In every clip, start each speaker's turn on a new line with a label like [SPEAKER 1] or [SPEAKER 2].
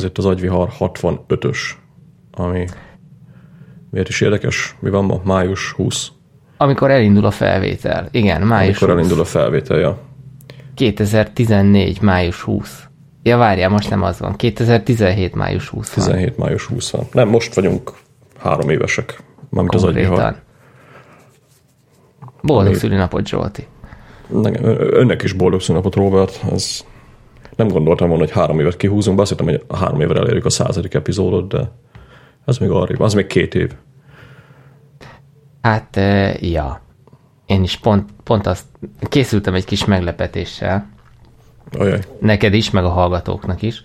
[SPEAKER 1] Ez itt az agyvihar 65-ös, ami miért is érdekes, mi van ma? Május 20.
[SPEAKER 2] Amikor elindul a felvétel. Igen, május
[SPEAKER 1] Amikor
[SPEAKER 2] 20.
[SPEAKER 1] elindul a felvétel, ja.
[SPEAKER 2] 2014. május 20. Ja, várjál, most nem az van. 2017. május 20 van.
[SPEAKER 1] 17 május 20 van. Nem, most vagyunk három évesek, mármint az agyvihar.
[SPEAKER 2] Boldog
[SPEAKER 1] Ami-
[SPEAKER 2] szülinapot, Zsolti.
[SPEAKER 1] Önnek is boldog szünnapot, Robert. Ez nem gondoltam volna, hogy három évet kihúzunk, be azt hittem, hogy három évre elérjük a századik epizódot, de ez még arrébb, az még két év.
[SPEAKER 2] Hát, ja. Én is pont, pont azt készültem egy kis meglepetéssel,
[SPEAKER 1] Ajaj.
[SPEAKER 2] neked is, meg a hallgatóknak is.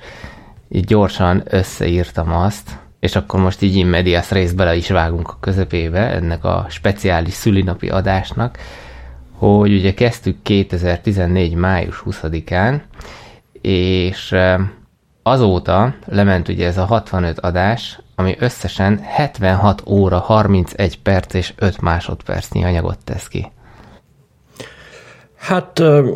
[SPEAKER 2] Így gyorsan összeírtam azt, és akkor most így in medias rész bele is vágunk a közepébe ennek a speciális szülinapi adásnak, hogy ugye kezdtük 2014. május 20-án, és azóta lement ugye ez a 65 adás, ami összesen 76 óra, 31 perc és 5 másodpercnyi anyagot tesz ki.
[SPEAKER 1] Hát ö,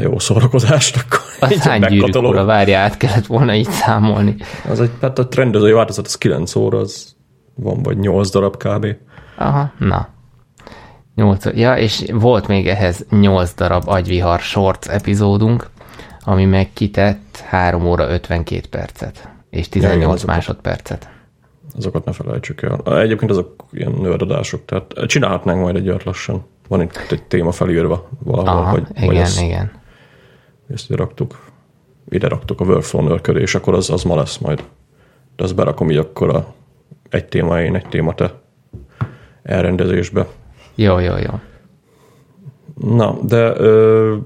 [SPEAKER 1] jó szórakozást akkor.
[SPEAKER 2] Az hány gyűrűk várja, át kellett volna így számolni.
[SPEAKER 1] Az egy, hát a rendezői változat, az 9 óra, az van vagy 8 darab kb.
[SPEAKER 2] Aha, na. 8, ja, és volt még ehhez 8 darab agyvihar shorts epizódunk, ami meg kitett 3 óra 52 percet, és 18
[SPEAKER 1] igen,
[SPEAKER 2] ja,
[SPEAKER 1] azokat.
[SPEAKER 2] másodpercet.
[SPEAKER 1] Azokat ne felejtsük el. Egyébként azok ilyen nördadások, tehát csinálhatnánk majd egy lassan. Van itt egy téma felírva valahol,
[SPEAKER 2] Aha,
[SPEAKER 1] hogy,
[SPEAKER 2] igen,
[SPEAKER 1] hogy ezt,
[SPEAKER 2] igen.
[SPEAKER 1] ezt ide raktuk. Ide raktuk a workflow nörköré, és akkor az, az ma lesz majd. De azt berakom így akkor a, egy téma én, egy téma te elrendezésbe.
[SPEAKER 2] Jó, jó, jó.
[SPEAKER 1] Na, de ö,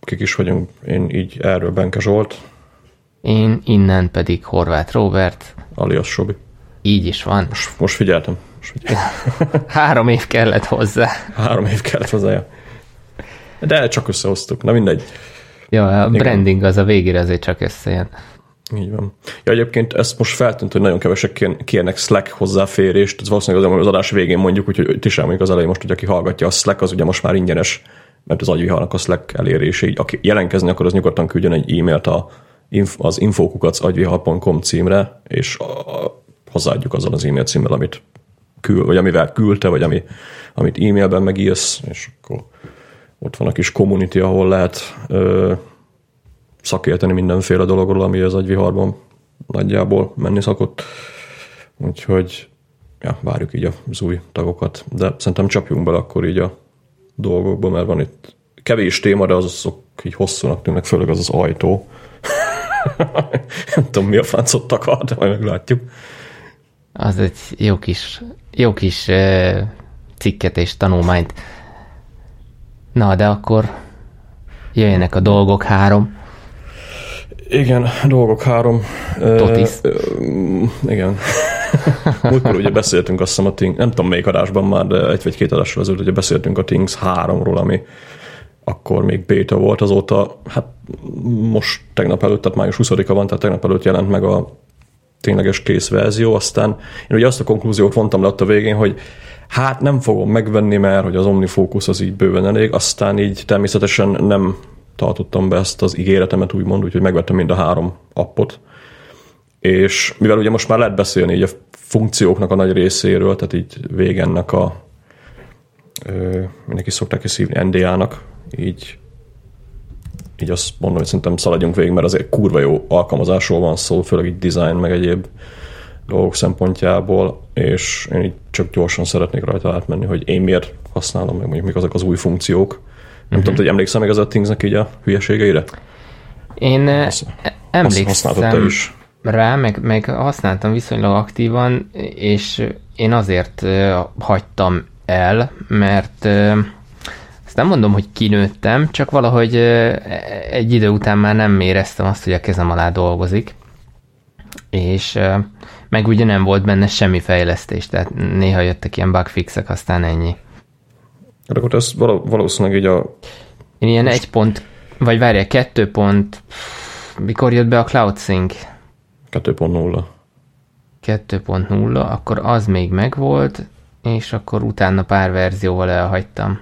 [SPEAKER 1] kik is vagyunk? Én így erről Benke Zsolt,
[SPEAKER 2] Én innen pedig Horváth Robert,
[SPEAKER 1] alias Sobi.
[SPEAKER 2] így is van.
[SPEAKER 1] Most, most figyeltem. Most figyeltem.
[SPEAKER 2] Három év kellett hozzá.
[SPEAKER 1] Három év kellett hozzája. De csak összehoztuk. Na mindegy.
[SPEAKER 2] Ja, a branding az a végére azért csak összejön.
[SPEAKER 1] Így van. Ja, egyébként ezt most feltűnt, hogy nagyon kevesek kér- kérnek Slack hozzáférést, ez valószínűleg az, az adás végén mondjuk, úgyhogy ti sem mondjuk az elején most, hogy aki hallgatja, a Slack az ugye most már ingyenes, mert az agyviharnak a Slack elérése, így aki jelentkezni akar, az nyugodtan küldjön egy e-mailt a, az infokukac agyvihar.com címre, és a, a, hozzáadjuk azzal az e-mail címmel, amit kül, vagy amivel küldte, vagy ami, amit e-mailben megírsz, és akkor ott van a kis community, ahol lehet ö, szakérteni mindenféle dologról, ami az agyviharban nagyjából menni szokott. Úgyhogy ja, várjuk így az új tagokat. De szerintem csapjunk bele akkor így a dolgokba, mert van itt kevés téma, de azok így hosszúnak tűnnek, főleg az az ajtó. Nem tudom, mi a francot takar, de majd meglátjuk.
[SPEAKER 2] Az egy jó kis, jó kis uh, cikket és tanulmányt. Na, de akkor jöjjenek a dolgok három.
[SPEAKER 1] Igen, dolgok három.
[SPEAKER 2] Totis.
[SPEAKER 1] ö, igen. Múltkor ugye beszéltünk azt hiszem a Things, nem tudom melyik adásban már, de egy vagy két adásról ezelőtt ugye beszéltünk a Things 3-ról, ami akkor még beta volt, azóta, hát most tegnap előtt, tehát május 20-a van, tehát tegnap előtt jelent meg a tényleges kész verzió, aztán én ugye azt a konklúziót vontam le ott a végén, hogy hát nem fogom megvenni, mert hogy az OmniFocus az így bőven elég, aztán így természetesen nem tartottam be ezt az ígéretemet, úgymond, úgyhogy megvettem mind a három appot, és mivel ugye most már lehet beszélni így a funkcióknak a nagy részéről, tehát így végennek a ö, mindenki szokták is hívni NDA-nak, így így azt mondom, hogy szerintem szaladjunk végig, mert azért kurva jó alkalmazásról van szó, főleg így design, meg egyéb dolgok szempontjából, és én így csak gyorsan szeretnék rajta átmenni, hogy én miért használom, meg mondjuk mik azok az új funkciók. Nem uh-huh. tudom, hogy emlékszel még az a Thingsnek így a hülyeségeire?
[SPEAKER 2] Én eh,
[SPEAKER 1] Azt-
[SPEAKER 2] emlékszem
[SPEAKER 1] is.
[SPEAKER 2] rá, meg, meg használtam viszonylag aktívan, és én azért uh, hagytam el, mert uh, azt nem mondom, hogy kinőttem, csak valahogy egy idő után már nem éreztem azt, hogy a kezem alá dolgozik, és meg ugye nem volt benne semmi fejlesztés, tehát néha jöttek ilyen bugfixek, aztán ennyi.
[SPEAKER 1] De akkor ez való, valószínűleg így a
[SPEAKER 2] Én ilyen egy pont, vagy várjál, kettő pont, mikor jött be a CloudSync?
[SPEAKER 1] 2.0.
[SPEAKER 2] 2.0, akkor az még megvolt, és akkor utána pár verzióval elhagytam.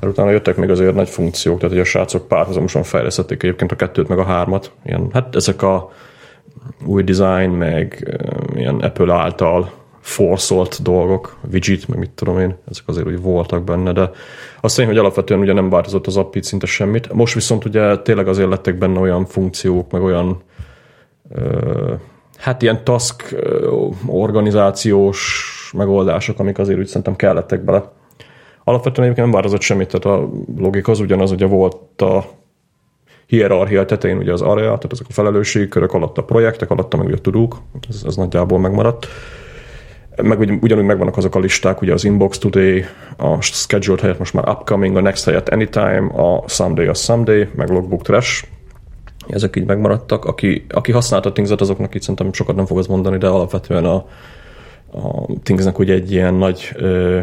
[SPEAKER 1] Hát utána jöttek még azért nagy funkciók, tehát hogy a srácok párhuzamosan fejlesztették egyébként a kettőt meg a hármat. Ilyen, hát ezek a új design, meg ilyen Apple által forszolt dolgok, widget, meg mit tudom én, ezek azért úgy voltak benne, de azt mondja, hogy alapvetően ugye nem változott az appit szinte semmit. Most viszont ugye tényleg azért lettek benne olyan funkciók, meg olyan ö, hát ilyen task organizációs megoldások, amik azért úgy szerintem kellettek bele. Alapvetően egyébként nem változott semmit, tehát a logika az ugyanaz, ugye volt a hierarchia tetején ugye az area, tehát ezek a felelősségi körök alatt a projektek, alatt meg ugye a tudók, ez, ez nagyjából megmaradt. Meg ugyanúgy megvannak azok a listák, ugye az inbox today, a scheduled helyett most már upcoming, a next helyett anytime, a someday a someday, meg logbook trash, ezek így megmaradtak. Aki, aki használta Things-et, azoknak itt szerintem sokat nem fog az mondani, de alapvetően a, a Thingsnek ugye egy ilyen nagy, ö,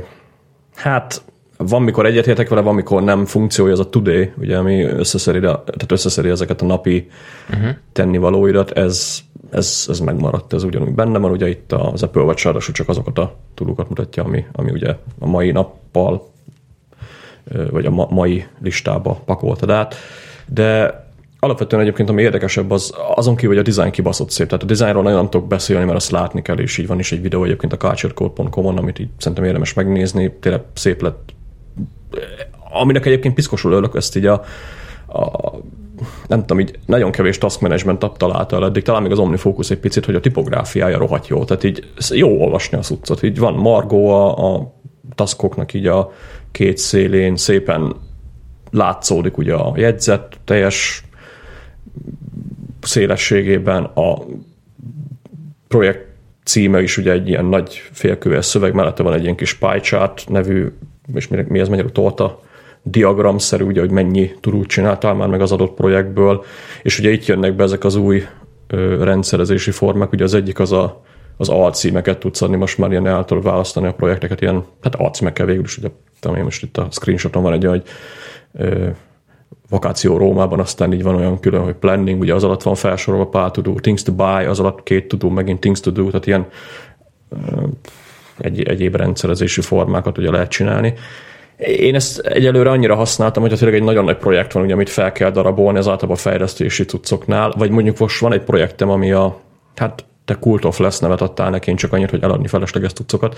[SPEAKER 1] hát van, mikor egyetértek vele, van, mikor nem funkciója, az a today, ugye, ami összeszedi, tehát összeszedi ezeket a napi uh-huh. tennivalóidat, ez, ez, ez megmaradt, ez ugyanúgy benne van, ugye itt az Apple Watch csak azokat a tudókat mutatja, ami, ami ugye a mai nappal, vagy a ma, mai listába pakoltad át, de alapvetően egyébként ami érdekesebb, az azon kívül, hogy a design kibaszott szép. Tehát a designról nagyon nem tudok beszélni, mert azt látni kell, és így van is egy videó egyébként a culturecode.com-on, amit így szerintem érdemes megnézni. Tényleg szép lett. Aminek egyébként piszkosul örülök, ezt így a, a nem tudom, így nagyon kevés task management találta el eddig, talán még az OmniFocus egy picit, hogy a tipográfiája rohadt jó, tehát így jó olvasni a cuccot, így van Margó a, a taskoknak így a két szélén szépen látszódik ugye a jegyzet, teljes szélességében a projekt címe is ugye egy ilyen nagy félköves szöveg, mellette van egy ilyen kis pie nevű, és mi, mi ez magyarul torta diagramszerű, ugye, hogy mennyi turút csináltál már meg az adott projektből, és ugye itt jönnek be ezek az új ö, rendszerezési formák, ugye az egyik az a, az alcímeket tudsz adni, most már ilyen el választani a projekteket, ilyen, hát alcímekkel végül is, ugye, tudom én most itt a screenshoton van egy olyan, hogy ö, vakáció Rómában, aztán így van olyan külön, hogy planning, ugye az alatt van felsorolva pár to do, things to buy, az alatt két to do, megint things to do, tehát ilyen egy, egyéb rendszerezési formákat ugye lehet csinálni. Én ezt egyelőre annyira használtam, hogy tényleg egy nagyon nagy projekt van, ugye, amit fel kell darabolni, az általában a fejlesztési cuccoknál, vagy mondjuk most van egy projektem, ami a, hát te Cult of Less nevet adtál neki, én csak annyit, hogy eladni felesleges cuccokat,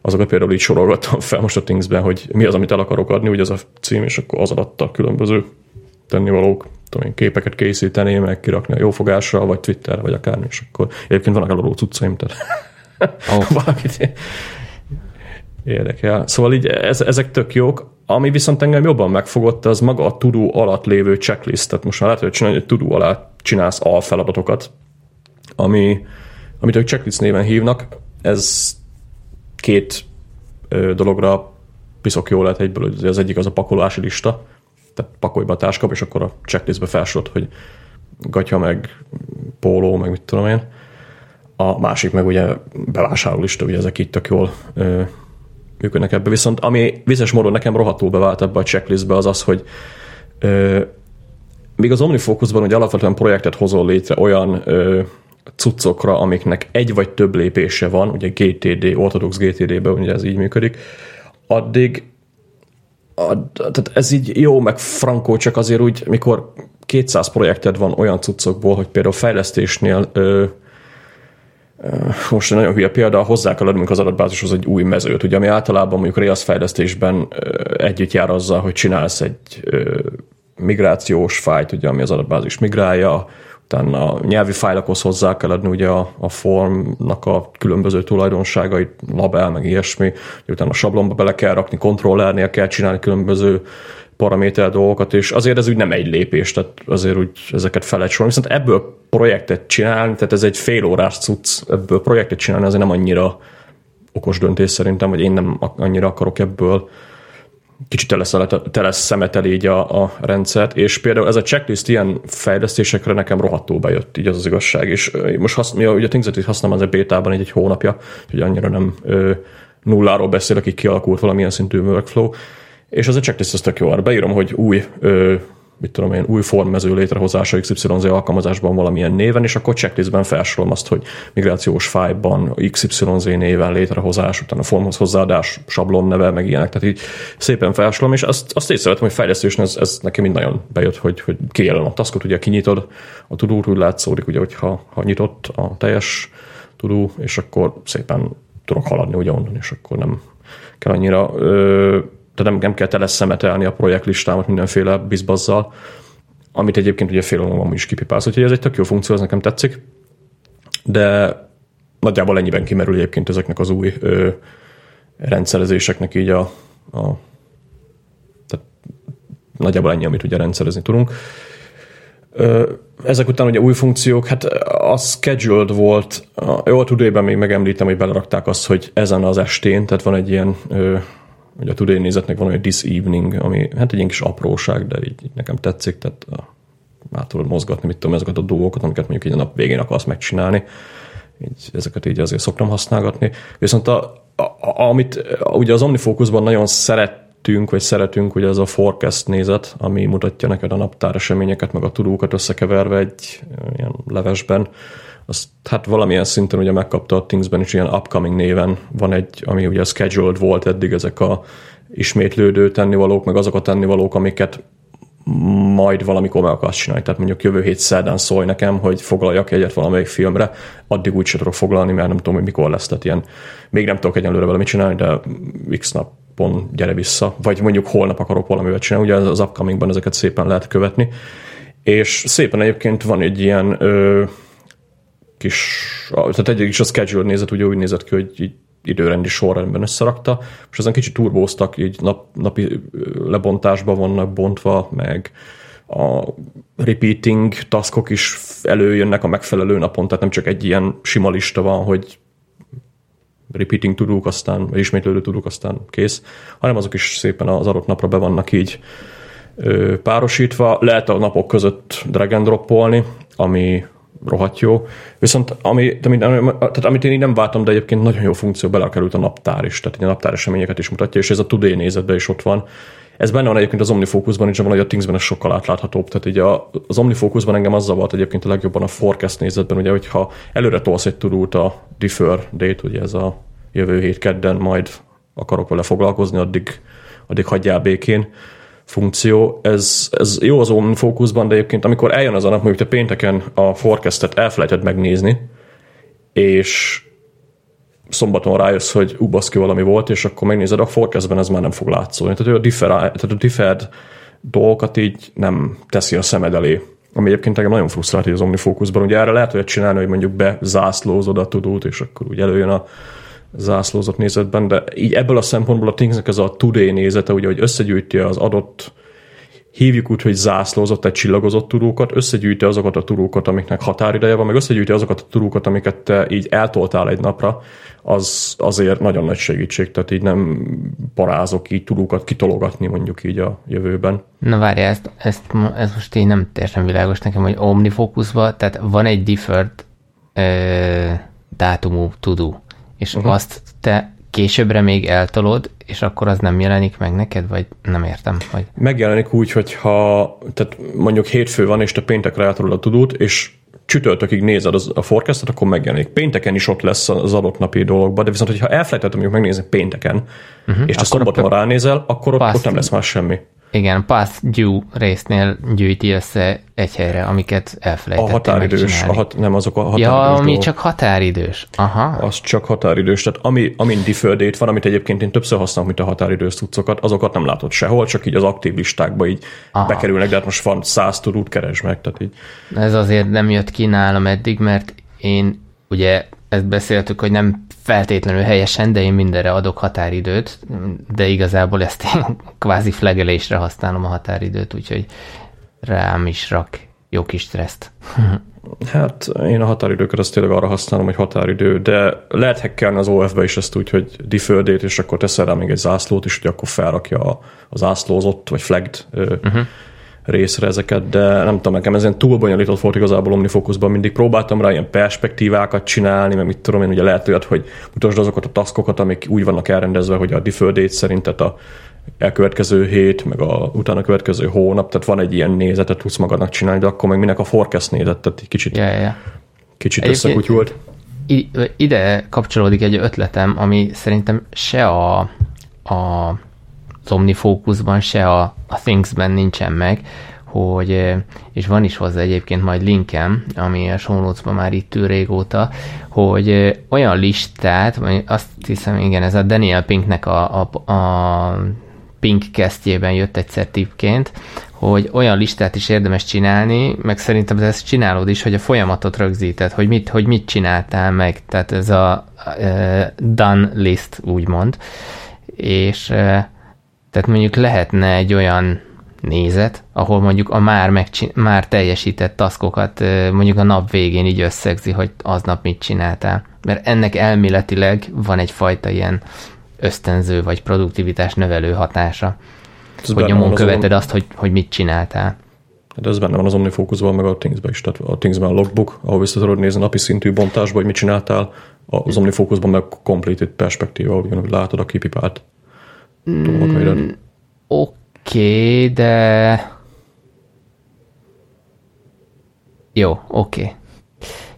[SPEAKER 1] azokat például így sorolgattam fel most a Thingsben, hogy mi az, amit el akarok adni, ugye az a cím, és akkor az alatt a különböző tennivalók, tudom én, képeket készíteni, meg kirakni a jófogásra, vagy Twitter, vagy akármi, és akkor egyébként vannak eladó cuccaim, tehát oh. valamit érdekel. Szóval így ez, ezek tök jók. Ami viszont engem jobban megfogott, az maga a tudó alatt lévő checklist. Tehát most már lehet, hogy csinálni, hogy tudó alatt csinálsz alfeladatokat, ami, amit ők checklist néven hívnak. Ez két ö, dologra piszok jó lehet egyből, hogy az egyik az a pakolási lista, tehát pakolj be a táskap, és akkor a checklistbe felsorod, hogy gatya, meg póló, meg mit tudom én. A másik meg ugye bevásárlólista, ugye ezek itt tök jól ö, működnek ebbe. Viszont ami vizes módon nekem rohadtul bevált ebbe a checklistbe az az, hogy ö, míg az OmniFocusban ugye alapvetően projektet hozol létre olyan ö, cuccokra, amiknek egy vagy több lépése van, ugye GTD, ortodox GTD-ben ugye ez így működik, addig a, tehát ez így jó, meg frankó, csak azért úgy, mikor 200 projekted van olyan cuccokból, hogy például fejlesztésnél ö, most egy nagyon hülye példa, hozzá kell adnunk az adatbázishoz egy új mezőt, ugye, ami általában mondjuk Rails fejlesztésben együtt jár azzal, hogy csinálsz egy migrációs fájt, ugye, ami az adatbázis migrálja, utána a nyelvi fájlokhoz hozzá kell adni ugye a, a formnak a különböző tulajdonságait, label, meg ilyesmi, utána a sablonba bele kell rakni, kontrollernél kell csinálni különböző paraméter dolgokat, és azért ez úgy nem egy lépés, tehát azért úgy ezeket fel lehet. Viszont ebből projektet csinálni, tehát ez egy fél órás cucc, ebből projektet csinálni azért nem annyira okos döntés szerintem, vagy én nem annyira akarok ebből kicsit tele szemetel így a, a rendszert, és például ez a checklist ilyen fejlesztésekre nekem rohadtul bejött, így az az igazság, és most hasz, mi a, ugye a Thingset használom az a bétában egy, egy hónapja, hogy annyira nem ö, nulláról beszélek, akik kialakult valamilyen szintű workflow, és az a checklist az tök jó, arra beírom, hogy új ö, mit tudom én, új formmező létrehozása XYZ alkalmazásban valamilyen néven, és akkor checklistben felsorolom azt, hogy migrációs fájban XYZ néven létrehozás, utána formhoz hozzáadás, sablon neve, meg ilyenek. Tehát így szépen felsorolom, és azt, azt észrevettem, hogy fejlesztésen ez, ez nekem mind nagyon bejött, hogy, hogy kijelöl a taskot, ugye kinyitod, a tudót úgy látszódik, ugye, hogyha ha nyitott a teljes tudó, és akkor szépen tudok haladni ugye onnan, és akkor nem kell annyira ö, tehát nem, nem kell tele szemetelni a projektlistámat mindenféle bizbazzal, amit egyébként ugye fél van is kipipálsz, úgyhogy ez egy tök jó funkció, ez nekem tetszik, de nagyjából ennyiben kimerül egyébként ezeknek az új ö, rendszerezéseknek így a, a tehát nagyjából ennyi, amit ugye rendszerezni tudunk. Ö, ezek után ugye új funkciók, hát a scheduled volt, a, jó, a tudében még megemlítem, hogy belerakták azt, hogy ezen az estén, tehát van egy ilyen ö, Ugye a Today nézetnek van olyan This Evening, ami hát egy ilyen kis apróság, de így, így nekem tetszik, tehát át tudod mozgatni, mit tudom, ezeket a dolgokat, amiket mondjuk így a nap végén akarsz megcsinálni. Így, ezeket így azért szoktam használgatni. Viszont a, a, a, amit ugye az OmniFocusban nagyon szerettünk, vagy szeretünk, ugye ez a forecast nézet, ami mutatja neked a naptár eseményeket, meg a tudókat összekeverve egy ilyen levesben azt hát valamilyen szinten ugye megkapta a Thingsben is ilyen upcoming néven van egy, ami ugye scheduled volt eddig ezek a ismétlődő tennivalók, meg azok a tennivalók, amiket majd valamikor meg akarsz csinálni. Tehát mondjuk jövő hét szerdán szólj nekem, hogy foglaljak egyet valamelyik filmre, addig úgy sem tudok foglalni, mert nem tudom, hogy mikor lesz. Tehát ilyen, még nem tudok egyelőre vele mit csinálni, de x napon gyere vissza. Vagy mondjuk holnap akarok valamivel csinálni, ugye az upcomingban ezeket szépen lehet követni. És szépen egyébként van egy ilyen ö, kis, tehát egyik is a schedule nézett, ugye úgy nézett ki, hogy így időrendi sorrendben összerakta, és ezen kicsit turbóztak, így nap, napi lebontásba vannak bontva, meg a repeating taskok is előjönnek a megfelelő napon, tehát nem csak egy ilyen sima lista van, hogy repeating tudunk, aztán, ismétlődő tudunk, aztán kész, hanem azok is szépen az adott napra be vannak így párosítva. Lehet a napok között drag and droppolni, ami rohadt jó. Viszont ami, tehát amit én így nem váltam, de egyébként nagyon jó funkció belekerült a naptár is, tehát a naptár eseményeket is mutatja, és ez a Today nézetben is ott van. Ez benne van egyébként az OmniFocusban is, van, hogy a Thingsben ez sokkal átláthatóbb. Tehát így a, az OmniFocusban engem az zavart egyébként a legjobban a forecast nézetben, ugye, hogyha előre tolsz egy tudót a defer date, ugye ez a jövő hét kedden, majd akarok vele foglalkozni, addig, addig hagyjál békén funkció, ez, ez jó az Omen fókuszban, de egyébként amikor eljön az a nap, mondjuk te pénteken a forecastet elfelejted megnézni, és szombaton rájössz, hogy ú, baszki, valami volt, és akkor megnézed, a forecastben ez már nem fog látszódni. Tehát a, differ, tehát a differed dolgokat így nem teszi a szemed elé. Ami egyébként engem nagyon frusztrált az OmniFocusban. Ugye erre lehet olyat csinálni, hogy mondjuk bezászlózod a tudót, és akkor úgy előjön a zászlózott nézetben, de így ebből a szempontból a Thingsnek ez a today nézete, ugye, hogy összegyűjti az adott hívjuk úgy, hogy zászlózott egy csillagozott tudókat, összegyűjti azokat a tudókat, amiknek határideje van, meg összegyűjti azokat a tudókat, amiket te így eltoltál egy napra, az azért nagyon nagy segítség, tehát így nem parázok így tudókat kitologatni mondjuk így a jövőben.
[SPEAKER 2] Na várj, ezt, ezt, ez most így nem teljesen világos nekem, hogy omnifocusban, tehát van egy deferred ö, dátumú tudó, és uh-huh. azt te későbbre még eltolod, és akkor az nem jelenik meg neked, vagy nem értem? Vagy...
[SPEAKER 1] Megjelenik úgy, hogyha tehát mondjuk hétfő van, és te péntekre eltolod a tudót, és csütörtökig nézed az, a forecastot, akkor megjelenik. Pénteken is ott lesz az adott napi dologban, de viszont, hogyha elfelejtettem mondjuk megnézni pénteken, uh-huh. és te szombaton ránézel, akkor ott, ott nem lesz már semmi.
[SPEAKER 2] Igen, past due résznél gyűjti össze egy helyre, amiket elfelejtettem
[SPEAKER 1] A határidős, a hat, nem azok a
[SPEAKER 2] határidős Ja, ami dolgok. csak határidős. Aha.
[SPEAKER 1] Az csak határidős. Tehát ami, amin deferred date van, amit egyébként én többször használom, mint a határidős cuccokat, azokat nem látod sehol, csak így az aktív listákba így Aha. bekerülnek, de hát most van száz tudót keresd meg. Tehát így.
[SPEAKER 2] Ez azért nem jött ki nálam eddig, mert én ugye ezt beszéltük, hogy nem feltétlenül helyesen, de én mindenre adok határidőt, de igazából ezt én kvázi flegelésre használom a határidőt, úgyhogy rám is rak jó kis stresszt.
[SPEAKER 1] Hát én a határidőket azt tényleg arra használom, hogy határidő, de lehet hackelni az OF-be is ezt úgy, hogy deferred és akkor teszel rá még egy zászlót is, hogy akkor felrakja a zászlózott, vagy flagged uh-huh részre ezeket, de nem tudom, nekem ezen túl bonyolított volt igazából OmniFocusban, mindig próbáltam rá ilyen perspektívákat csinálni, mert mit tudom én, ugye lehet olyat, hogy mutasd azokat a taskokat, amik úgy vannak elrendezve, hogy a deferred date szerint, tehát a elkövetkező hét, meg a utána következő hónap, tehát van egy ilyen nézetet tudsz magadnak csinálni, de akkor meg minek a forecast nézet, tehát egy kicsit,
[SPEAKER 2] ja, ja.
[SPEAKER 1] kicsit összekutyult.
[SPEAKER 2] Ide kapcsolódik egy ötletem, ami szerintem se a, a az OmniFocusban, se a, a Thingsben nincsen meg, hogy, eh, és van is hozzá egyébként majd linkem, ami a show már itt ül régóta, hogy eh, olyan listát, vagy azt hiszem, igen, ez a Daniel Pinknek a, a, a Pink kesztjében jött egyszer tippként, hogy olyan listát is érdemes csinálni, meg szerintem ezt csinálod is, hogy a folyamatot rögzíted, hogy mit, hogy mit csináltál meg, tehát ez a uh, done list, úgymond, és uh, tehát mondjuk lehetne egy olyan nézet, ahol mondjuk a már, megcsin- már teljesített taskokat mondjuk a nap végén így összegzi, hogy aznap mit csináltál. Mert ennek elméletileg van egyfajta ilyen ösztönző vagy produktivitás növelő hatása.
[SPEAKER 1] Ez
[SPEAKER 2] hogy nyomon
[SPEAKER 1] az
[SPEAKER 2] követed
[SPEAKER 1] Omni-
[SPEAKER 2] azt, hogy, hogy mit csináltál.
[SPEAKER 1] De ez benne van az OmniFocusban, meg a Thingsben is. Tehát a Thingsben a logbook, ahol vissza tudod nézni napi szintű bontásba, hogy mit csináltál, az OmniFocusban meg completed perspektíva, ugyanúgy látod a kipipált dolgokaidat.
[SPEAKER 2] Oké, okay, de... Jó, oké. Okay.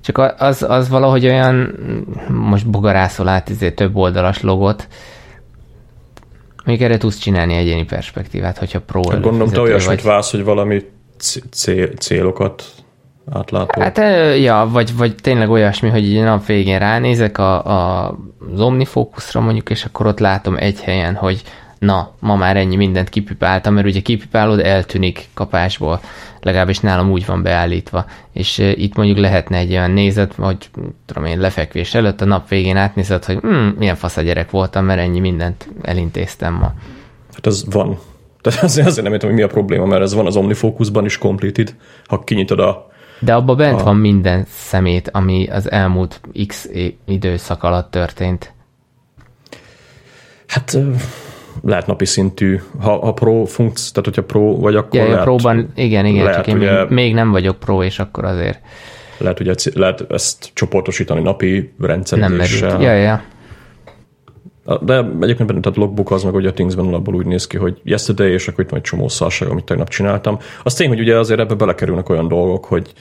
[SPEAKER 2] Csak az, az valahogy olyan, most bogarászol át izé több oldalas logot, még erre tudsz csinálni egyéni perspektívát, hogyha pro
[SPEAKER 1] Hát gondolom, te olyasmit válsz, hogy valami cél, célokat átlátó.
[SPEAKER 2] Hát, ja, vagy, vagy tényleg olyasmi, hogy így a nap végén ránézek a, a, az Omnifocusra mondjuk, és akkor ott látom egy helyen, hogy na, ma már ennyi mindent kipipáltam, mert ugye kipipálod, eltűnik kapásból, legalábbis nálam úgy van beállítva, és itt mondjuk lehetne egy olyan nézet, hogy tudom én, lefekvés előtt a nap végén átnézed, hogy hm, milyen fasz a gyerek voltam, mert ennyi mindent elintéztem ma.
[SPEAKER 1] Hát ez van. Tehát azért, azért nem értem, hogy mi a probléma, mert ez van az OmniFocusban is completed. Ha kinyitod a...
[SPEAKER 2] De abban bent van minden szemét, ami az elmúlt x időszak alatt történt.
[SPEAKER 1] Hát lehet napi szintű, ha, ha pro funkció, tehát hogyha pro vagy, akkor
[SPEAKER 2] Ja,
[SPEAKER 1] lehet,
[SPEAKER 2] próban, igen, igen,
[SPEAKER 1] lehet,
[SPEAKER 2] csak én
[SPEAKER 1] ugye-
[SPEAKER 2] még, még nem vagyok pro, és akkor azért
[SPEAKER 1] lehet, c- lehet ezt csoportosítani napi
[SPEAKER 2] nem merült. Ja, ja.
[SPEAKER 1] De egyébként benne, tehát logbook az meg, hogy a Thingsben alapból úgy néz ki, hogy yesterday, és akkor itt egy csomó szarság, amit tegnap csináltam. Az tény, hogy ugye azért ebbe belekerülnek olyan dolgok, hogy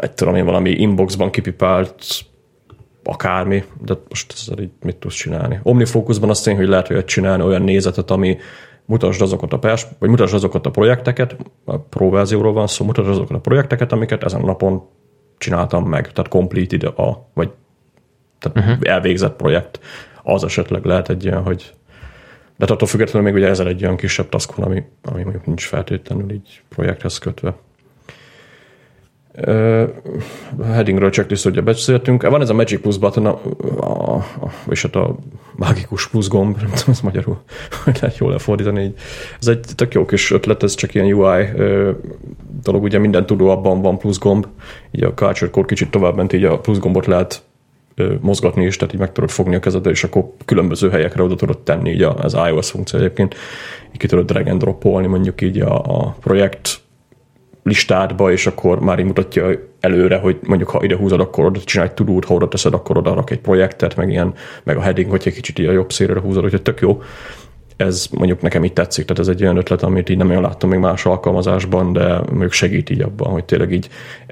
[SPEAKER 1] egy tudom én valami inboxban kipipált akármi, de most ezzel így mit tudsz csinálni. Omnifocusban az tény, hogy lehet olyat csinálni, olyan nézetet, ami mutasd azokat a pers, vagy mutasd azokat a projekteket, a pro verzióról van szó, mutasd azokat a projekteket, amiket ezen a napon csináltam meg, tehát completed a, vagy tehát uh-huh. elvégzett projekt. Az esetleg lehet egy ilyen, hogy de attól függetlenül még ugye ezer egy olyan kisebb task ami, ami mondjuk nincs feltétlenül így projekthez kötve. Uh, headingről checklist, ugye beszéltünk. Van ez a Magic Plus button, a, a, a, és hát a mágikus plusz gomb, nem tudom, ez magyarul, hogy lehet jól lefordítani. Így. Ez egy tök jó kis ötlet, ez csak ilyen UI ö, dolog, ugye minden tudó abban van plusz gomb, így a Culture kicsit tovább ment, így a plusz gombot lehet mozgatni is, tehát így meg tudod fogni a kezeddel, és akkor különböző helyekre oda tudod tenni, így az iOS funkció egyébként, így ki tudod drag and dropolni mondjuk így a, a projekt listádba, és akkor már így mutatja előre, hogy mondjuk ha ide húzod, akkor oda csinálj tudót, ha oda teszed, akkor oda rak egy projektet, meg ilyen, meg a heading, hogyha kicsit így a jobb szélre húzod, hogy tök jó. Ez mondjuk nekem így tetszik, tehát ez egy olyan ötlet, amit így nem olyan láttam még más alkalmazásban, de mondjuk segít így abban, hogy tényleg így,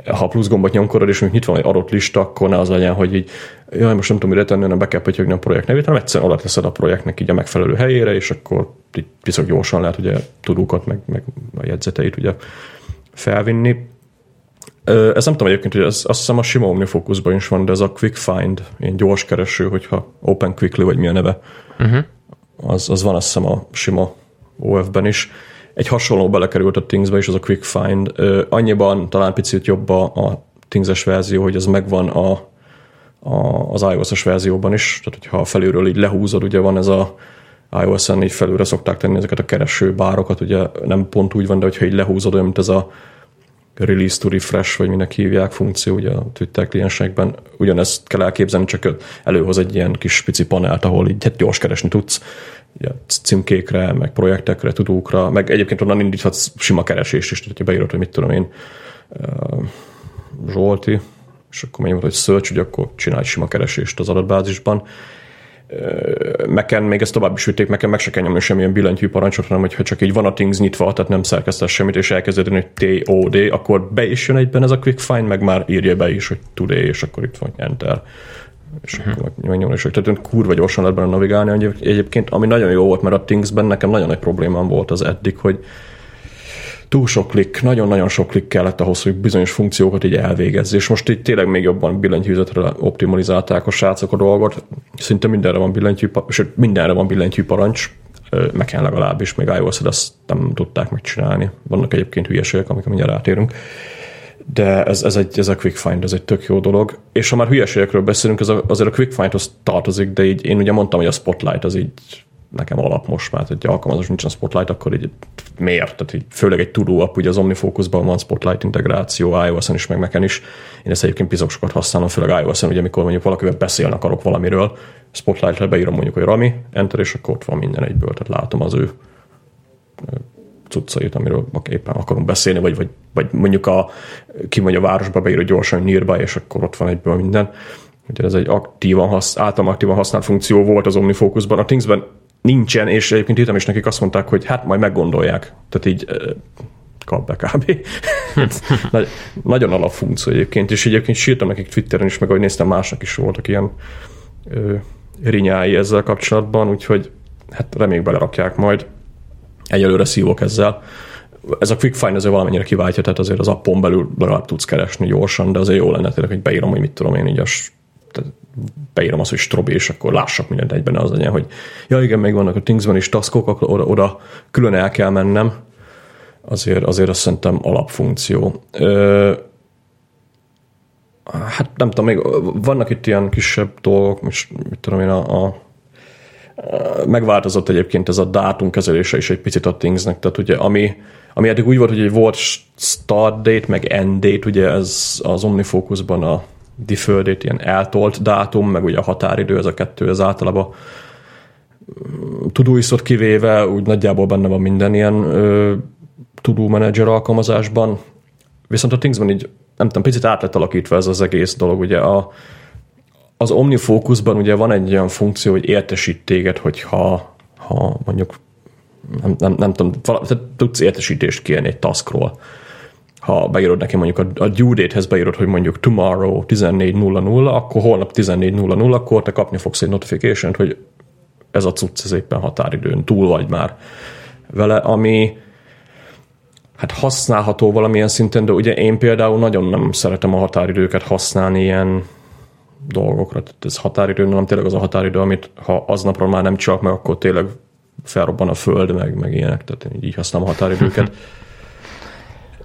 [SPEAKER 1] ha plusz gombot nyomkorod, és mondjuk nyitva van egy adott lista, akkor ne az legyen, hogy így, jaj, most nem tudom, mire tenni, hanem be kell pötyögni a projekt nevét, hanem egyszerűen oda teszed a projektnek így a megfelelő helyére, és akkor így viszont gyorsan lehet ugye tudókat, meg, meg a jegyzeteit ugye felvinni. Ez nem tudom egyébként, hogy ez, azt hiszem a sima OmniFocusban is van, de ez a Quick Find, ilyen gyors kereső, hogyha Open Quickly, vagy mi a neve, uh-huh. Az, az van azt hiszem a sima OF-ben is. Egy hasonló belekerült a Thingsbe is, az a Quick Find. Annyiban talán picit jobb a, a Things-es verzió, hogy ez megvan a, a, az iOS-es verzióban is, tehát hogyha felülről így lehúzod, ugye van ez a iOS-en így felülre szokták tenni ezeket a kereső bárokat, ugye nem pont úgy van, de hogyha így lehúzod, olyan, mint ez a release to refresh, vagy minek hívják funkció ugye a Twitter kliensekben, ugyanezt kell elképzelni, csak előhoz egy ilyen kis pici panelt, ahol így hát gyors keresni tudsz, ugye, címkékre, meg projektekre, tudókra, meg egyébként onnan indíthatsz sima keresést is, tehát beírod, hogy mit tudom én, Zsolti, és akkor mondjuk, hogy search, hogy akkor csinálj sima keresést az adatbázisban. Meken még ezt tovább is vitték, Meken meg se kell nyomni semmilyen billentyű parancsot, hanem hogyha csak így van a Things nyitva, tehát nem szerkesztesz semmit, és elkezded hogy TOD, akkor be is jön egyben ez a quick find, meg már írja be is, hogy today, és akkor itt van enter és uh-huh. akkor megnyomni, és tehát kurva gyorsan lehet benne navigálni. Egyébként, ami nagyon jó volt, mert a Thingsben nekem nagyon nagy problémám volt az eddig, hogy túl sok klik, nagyon-nagyon sok klik kellett ahhoz, hogy bizonyos funkciókat így elvégezz, és most így tényleg még jobban billentyűzetre optimalizálták a srácok a dolgot, szinte mindenre van billentyű, sőt mindenre van billentyű parancs, kell legalábbis, még ios ezt nem tudták megcsinálni. Vannak egyébként hülyeségek, amiket mindjárt átérünk de ez, ez, egy, ez a quick find, ez egy tök jó dolog. És ha már hülyeségekről beszélünk, ez a, azért a quick findhoz tartozik, de így én ugye mondtam, hogy a spotlight az így nekem alap most már, hogy alkalmazás nincsen Spotlight, akkor így miért? Tehát így, főleg egy tudó app, ugye az OmniFocusban van Spotlight integráció, iOS-en is, meg Mac-en is. Én ezt egyébként pizok sokat használom, főleg iOS-en, ugye amikor mondjuk valakivel beszélni akarok valamiről, Spotlight-ra beírom mondjuk, hogy Rami, Enter, és akkor ott van minden egyből, tehát látom az ő cuccait, amiről éppen akarunk beszélni, vagy, vagy, vagy mondjuk a, ki mondja a városba beírja gyorsan nearby, és akkor ott van egyből minden. Ugye ez egy aktívan hasz, általában aktívan használt funkció volt az OmniFocusban. A Thingsben nincsen, és egyébként írtam is nekik azt mondták, hogy hát majd meggondolják. Tehát így kap kb. Nagyon alapfunkció egyébként, és egyébként sírtam nekik Twitteren is, meg ahogy néztem, másnak is voltak ilyen ö, rinyái ezzel kapcsolatban, úgyhogy hát reméljük belerakják majd. Egyelőre szívok ezzel. Ez a quick find azért valamennyire kiváltja, tehát azért az appon belül legalább tudsz keresni gyorsan, de azért jó lenne tényleg, hogy beírom, hogy mit tudom én így a beírom azt, hogy strobi, és akkor lássak mindent egyben az legyen, hogy ja igen, még vannak a Thingsben is taskok, akkor oda, oda külön el kell mennem. Azért, azért azt szerintem alapfunkció. Ö, hát nem tudom, még vannak itt ilyen kisebb dolgok, most mit tudom én, a, a megváltozott egyébként ez a dátum kezelése is egy picit a Thingsnek, tehát ugye ami, ami eddig úgy volt, hogy volt start date, meg end date, ugye ez az OmniFocusban a deferred date, ilyen eltolt dátum, meg ugye a határidő, ez a kettő, ez általában tudóiszot kivéve, úgy nagyjából benne van minden ilyen ö, tudó manager alkalmazásban. Viszont a Thingsban így, nem tudom, picit át lett alakítva ez az egész dolog. Ugye a, az OmniFocusban ugye van egy olyan funkció, hogy értesít téged, hogyha ha mondjuk nem, nem, nem tudom, tehát tudsz értesítést kérni egy taskról ha beírod neki mondjuk a, a due date-hez beírod, hogy mondjuk tomorrow 14.00, akkor holnap 14.00, akkor te kapni fogsz egy notification hogy ez a cucc ez éppen határidőn túl vagy már vele, ami hát használható valamilyen szinten, de ugye én például nagyon nem szeretem a határidőket használni ilyen dolgokra. Tehát ez határidő, nem tényleg az a határidő, amit ha aznapról már nem csak meg, akkor tényleg felrobban a föld, meg, meg ilyenek, tehát én így használom a határidőket.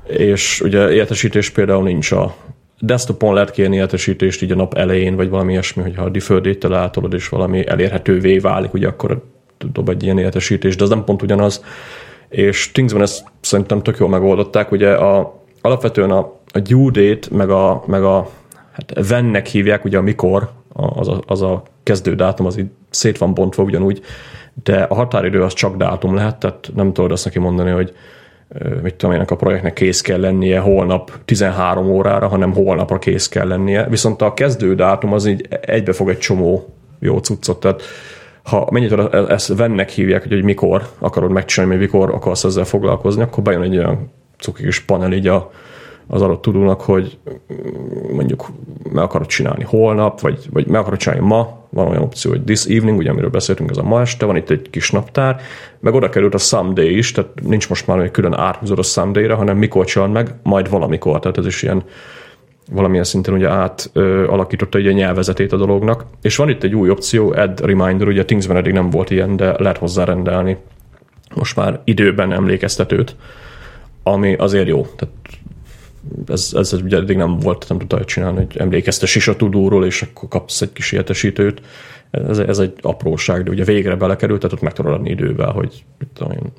[SPEAKER 1] és ugye értesítés például nincs a desktopon lehet kérni értesítést így a nap elején, vagy valami ilyesmi, hogyha a deferred átolod, és valami elérhetővé válik, ugye akkor dob egy ilyen értesítést, de az nem pont ugyanaz. És Thingsben ezt szerintem tök jól megoldották, ugye a, alapvetően a, a due date, meg a, meg a hát vennek hívják, ugye a mikor, az a, az a kezdő dátum, az így szét van bontva ugyanúgy, de a határidő az csak dátum lehet, tehát nem tudod azt neki mondani, hogy mit tudom én, a projektnek kész kell lennie holnap 13 órára, hanem holnapra kész kell lennie. Viszont a kezdő dátum az így egybe fog egy csomó jó cuccot, tehát ha mennyit e- ezt vennek hívják, hogy, hogy mikor akarod megcsinálni, mikor akarsz ezzel foglalkozni, akkor bejön egy olyan cuki kis panel így a, az adott tudónak, hogy mondjuk meg akarod csinálni holnap, vagy, vagy meg akarod csinálni ma, van olyan opció, hogy this evening, ugye amiről beszéltünk, ez a ma este, van itt egy kis naptár, meg oda került a someday is, tehát nincs most már egy külön áthúzod a someday-re, hanem mikor csinál meg, majd valamikor, tehát ez is ilyen valamilyen szinten ugye átalakította egy a nyelvezetét a dolognak. És van itt egy új opció, add reminder, ugye a Thingsben eddig nem volt ilyen, de lehet hozzá rendelni most már időben emlékeztetőt, ami azért jó. Tehát ez, ez ugye eddig nem volt, nem tudta csinálni, hogy emlékeztes is a tudóról, és akkor kapsz egy kis értesítőt. Ez, ez egy apróság, de ugye végre belekerült, tehát ott meg tudod adni idővel, hogy mit tudom én,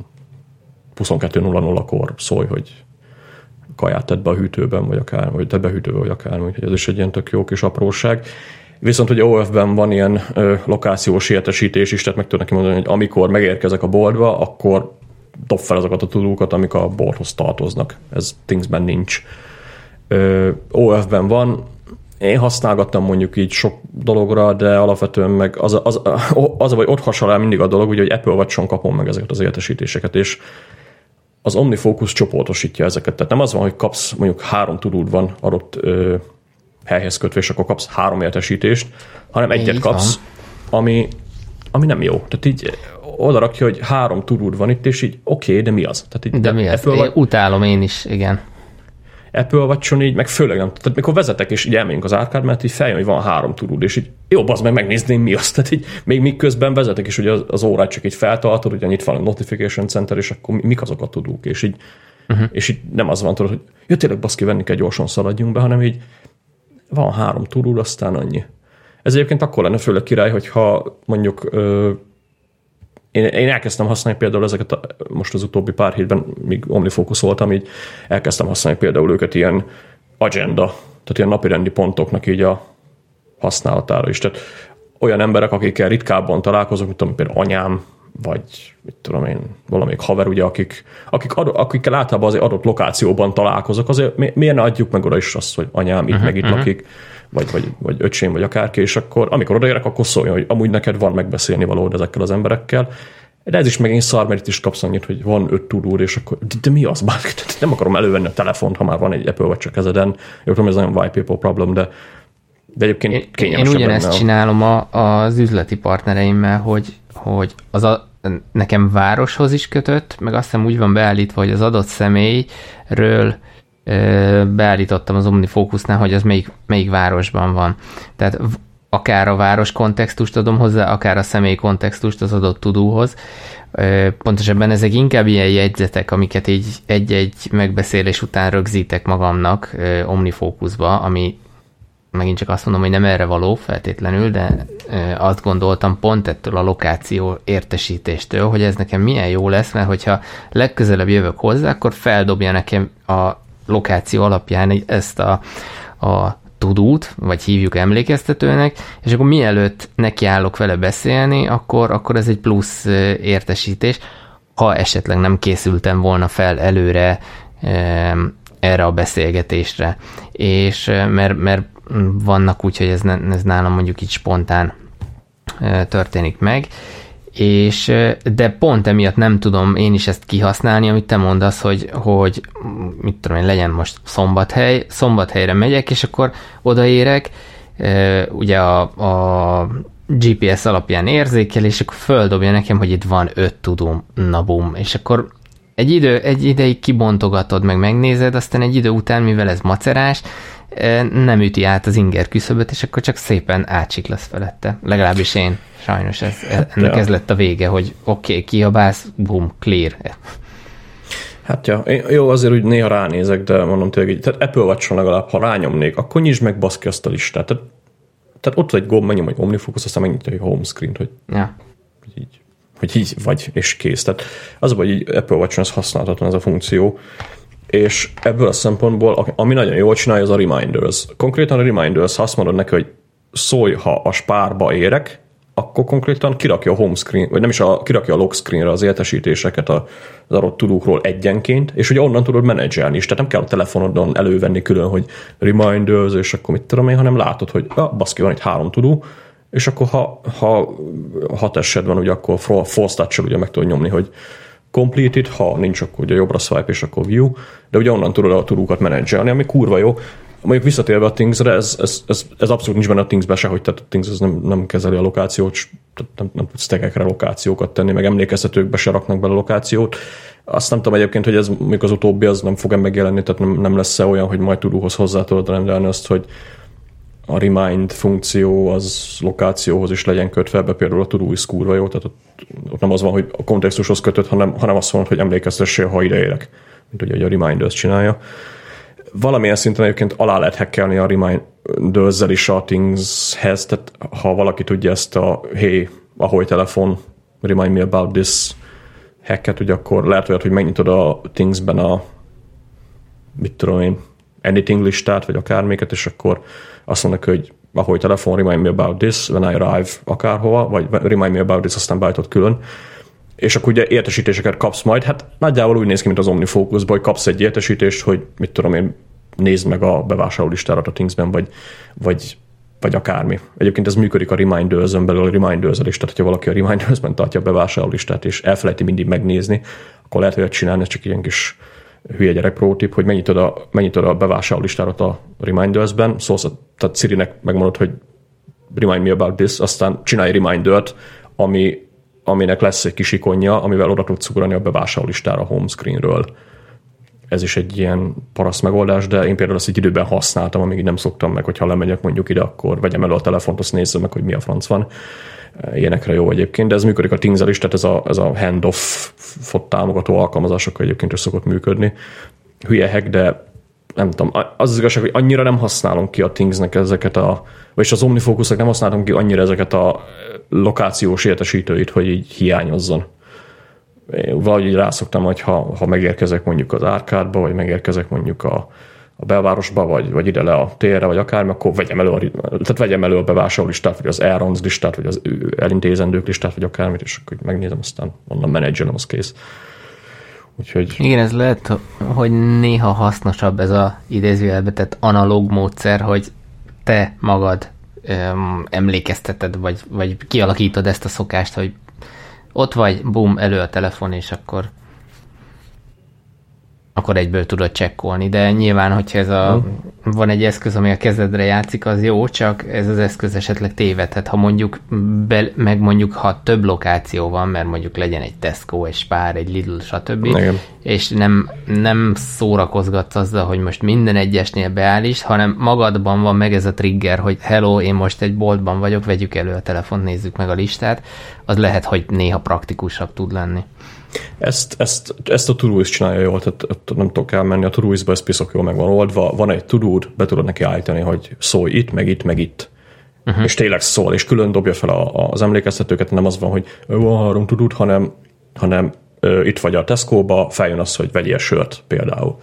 [SPEAKER 1] 22.00-kor szólj, hogy kaját tedd be a hűtőben, vagy akár, vagy te behűtőbe, vagy akár, úgyhogy ez is egy ilyen tök jó kis apróság. Viszont hogy OF-ben van ilyen ö, lokációs értesítés is, tehát meg tudod neki mondani, hogy amikor megérkezek a boltba, akkor dob fel azokat a tudókat, amik a bolthoz tartoznak. Ez Thingsben nincs. OF-ben van, én használgattam mondjuk így sok dologra, de alapvetően meg az, az, az, vagy ott hasonl el mindig a dolog, ugye, hogy Apple watch kapom meg ezeket az értesítéseket, és az OmniFocus csoportosítja ezeket. Tehát nem az van, hogy kapsz mondjuk három tudód van adott ö, helyhez kötve, és akkor kapsz három értesítést, hanem egyet kapsz, ami, ami nem jó. Tehát így oda rakja, hogy három tudód van itt, és így oké, okay, de mi az?
[SPEAKER 2] Tehát így, de, de mi az? Apple, én utálom én is, igen.
[SPEAKER 1] Apple watch így, meg főleg nem. Tehát mikor vezetek, és így elmegyünk az árkád, mert így feljön, hogy van három tudód, és így jobb az meg megnézni, mi az. Tehát így még miközben vezetek, és ugye az, az órát csak így feltaláltad, ugye itt van a notification center, és akkor mik azok a tudók, és így, uh-huh. és így nem az van, tudod, hogy jó, tényleg baszki, venni kell, gyorsan szaladjunk be, hanem így van három tudód, aztán annyi. Ez egyébként akkor lenne főleg király, hogyha mondjuk ö, én, én elkezdtem használni például ezeket a, most az utóbbi pár hétben, míg OmniFocus voltam, így elkezdtem használni például őket ilyen agenda, tehát ilyen napirendi pontoknak így a használatára is. Tehát olyan emberek, akikkel ritkábban találkozok, mint tudom, például anyám, vagy mit tudom én, valamelyik haver, ugye, akik, akik ad, akikkel általában azért adott lokációban találkozok, azért mi, miért ne adjuk meg oda is azt, hogy anyám itt uh-huh, meg itt uh-huh. lakik, vagy, vagy, vagy öcsém, vagy akárki, és akkor amikor odaérek, akkor szóljon, hogy amúgy neked van megbeszélni való ezekkel az emberekkel, de ez is megint szar, mert itt is kapsz annyit, hogy van öt tudód, és akkor, de, de mi az? Bár, nem akarom elővenni a telefont, ha már van egy Apple vagy csak kezeden. Jó, tudom, ez nagyon white people problem, de, de egyébként kényelmesebb.
[SPEAKER 2] Én ugyanezt a... csinálom a, az üzleti partnereimmel, hogy, hogy az a, nekem városhoz is kötött, meg azt hiszem úgy van beállítva, hogy az adott személyről beállítottam az OmniFocusnál, hogy az melyik, melyik városban van. Tehát akár a város kontextust adom hozzá, akár a személy kontextust az adott tudóhoz. Pontosabban ezek inkább ilyen jegyzetek, amiket így egy-egy megbeszélés után rögzítek magamnak OmniFocusba, ami megint csak azt mondom, hogy nem erre való feltétlenül, de azt gondoltam pont ettől a lokáció értesítéstől, hogy ez nekem milyen jó lesz, mert hogyha legközelebb jövök hozzá, akkor feldobja nekem a lokáció alapján ezt a, a tudót, vagy hívjuk emlékeztetőnek, és akkor mielőtt nekiállok vele beszélni, akkor, akkor ez egy plusz értesítés, ha esetleg nem készültem volna fel előre erre a beszélgetésre. És mert, mert vannak úgy, hogy ez, ez nálam mondjuk így spontán történik meg, és de pont emiatt nem tudom én is ezt kihasználni, amit te mondasz, hogy, hogy mit tudom én, legyen most szombathely, szombathelyre megyek, és akkor odaérek, ugye a, a GPS alapján érzékel, és akkor földobja nekem, hogy itt van öt tudom, na bum, és akkor egy, idő, egy ideig kibontogatod, meg megnézed, aztán egy idő után, mivel ez macerás, nem üti át az inger küszöböt, és akkor csak szépen átsiklasz felette. Legalábbis én. Sajnos ez, ennek ja. ez lett a vége, hogy oké, okay, kiabálsz, boom, clear.
[SPEAKER 1] Hát ja, én, jó, azért úgy néha ránézek, de mondom tényleg tehát Apple watch legalább, ha rányomnék, akkor nyisd meg baszki azt a listát. Tehát, tehát ott egy gomb, megnyom, hogy OmniFocus, aztán megnyitja egy home screen, hogy, ja. hogy így hogy így vagy, és kész. Tehát az hogy így Apple watch ez használhatatlan ez a funkció, és ebből a szempontból, ami nagyon jól csinálja, az a Reminders. Konkrétan a Reminders, ha azt mondod neki, hogy szólj, ha a spárba érek, akkor konkrétan kirakja a home screen, vagy nem is a, kirakja a lock screenre az értesítéseket az adott tudókról egyenként, és ugye onnan tudod menedzselni is, tehát nem kell a telefonodon elővenni külön, hogy reminders, és akkor mit tudom én, hanem látod, hogy ah, baszki, van egy három tudó, és akkor ha, ha hat eset van, ugye akkor false touch ugye meg tudod nyomni, hogy completed, ha nincs, akkor ugye jobbra swipe, és akkor view, de ugye onnan tudod a tudókat menedzselni, ami kurva jó. Mondjuk visszatérve a Thingsre, ez, ez, ez, ez abszolút nincs benne a Thingsbe se, hogy tehát a Things ez nem, nem kezeli a lokációt, nem, nem tudsz tegekre lokációkat tenni, meg emlékeztetőkbe se raknak bele lokációt. Azt nem tudom egyébként, hogy ez még az utóbbi az nem fog-e megjelenni, tehát nem, nem lesz -e olyan, hogy majd tudóhoz hozzá tudod rendelni azt, hogy a remind funkció az lokációhoz is legyen kötve, ebbe például a tudó is kurva jó, tehát ott, ott, nem az van, hogy a kontextushoz kötött, hanem, hanem azt mondod, hogy emlékeztessél, ha ide érek, mint ugye, hogy a reminders csinálja. Valamilyen szinten egyébként alá lehet hackelni a reminders is a Thingshez, tehát ha valaki tudja ezt a hey, ahogy telefon, remind me about this hacket, ugye akkor lehet olyat, hogy megnyitod a Thingsben a mit tudom én, anything listát, vagy akármiket, és akkor azt mondnak, hogy ahogy telefon, remind me about this, when I arrive akárhova, vagy remind me about this, aztán beállítod külön, és akkor ugye értesítéseket kapsz majd, hát nagyjából úgy néz ki, mint az OmniFocus, hogy kapsz egy értesítést, hogy mit tudom én, nézd meg a bevásárlólistárat a Thingsben, vagy, vagy, vagy akármi. Egyébként ez működik a Reminders-ön belül, a reminders is, tehát ha valaki a Reminders-ben tartja a bevásárlólistát, és elfelejti mindig megnézni, akkor lehet olyat csinálni, ez csak ilyen kis hülye gyerek pro tip, hogy mennyit a, mennyit a bevásárlólistárat a Reminders-ben, szóval tehát Siri-nek megmondod, hogy remind me about this, aztán csinálj remindert, ami, aminek lesz egy kis ikonja, amivel oda tudsz ugrani a bevásárlólistára a home screenről. Ez is egy ilyen paraszt megoldás, de én például ezt egy időben használtam, amíg nem szoktam meg, hogyha lemegyek mondjuk ide, akkor vegyem elő a telefont, azt nézzem meg, hogy mi a franc van. Ilyenekre jó egyébként, de ez működik a Things-el is, tehát ez a, ez a handoff támogató alkalmazások egyébként is szokott működni. Hülye hack, de nem tudom, az az igazság, hogy annyira nem használom ki a Thingsnek ezeket a, vagyis az OmniFocusnak nem használom ki annyira ezeket a lokációs értesítőit, hogy így hiányozzon. Én valahogy így rászoktam, hogy ha, ha megérkezek mondjuk az árkádba, vagy megérkezek mondjuk a, a belvárosba, vagy, vagy ide le a térre, vagy akármi, akkor vegyem elő a, tehát vegyem elő a bevásárló listát, vagy az Aarons listát, vagy az elintézendők listát, vagy akármit, és akkor megnézem, aztán onnan menedzselem, az kész.
[SPEAKER 2] Úgyhogy... Igen, ez lehet, hogy néha hasznosabb ez a idézőjelbe analóg módszer, hogy te magad öm, emlékezteted, vagy, vagy kialakítod ezt a szokást, hogy ott vagy, bum, elő a telefon, és akkor akkor egyből tudod csekkolni, de nyilván, hogyha ez a, van egy eszköz, ami a kezedre játszik, az jó, csak ez az eszköz esetleg tévedhet. Ha mondjuk, be, meg mondjuk, ha több lokáció van, mert mondjuk legyen egy Tesco, egy Spár, egy Lidl, stb. Igen. és nem, nem szórakozgatsz azzal, hogy most minden egyesnél beállíts, hanem magadban van meg ez a trigger, hogy hello, én most egy boltban vagyok, vegyük elő a telefont, nézzük meg a listát, az lehet, hogy néha praktikusabb tud lenni.
[SPEAKER 1] Ezt, ezt, ezt a Todoist csinálja jól, tehát nem tudok elmenni, a Todoistba ez piszok jól meg van oldva, van egy tudód, be tudod neki állítani, hogy szólj itt, meg itt, meg itt. Uh-huh. És tényleg szól, és külön dobja fel a, az emlékeztetőket, nem az van, hogy van három tudód, hanem, hanem ö, itt vagy a Tesco-ba, feljön az, hogy vegyél sört például.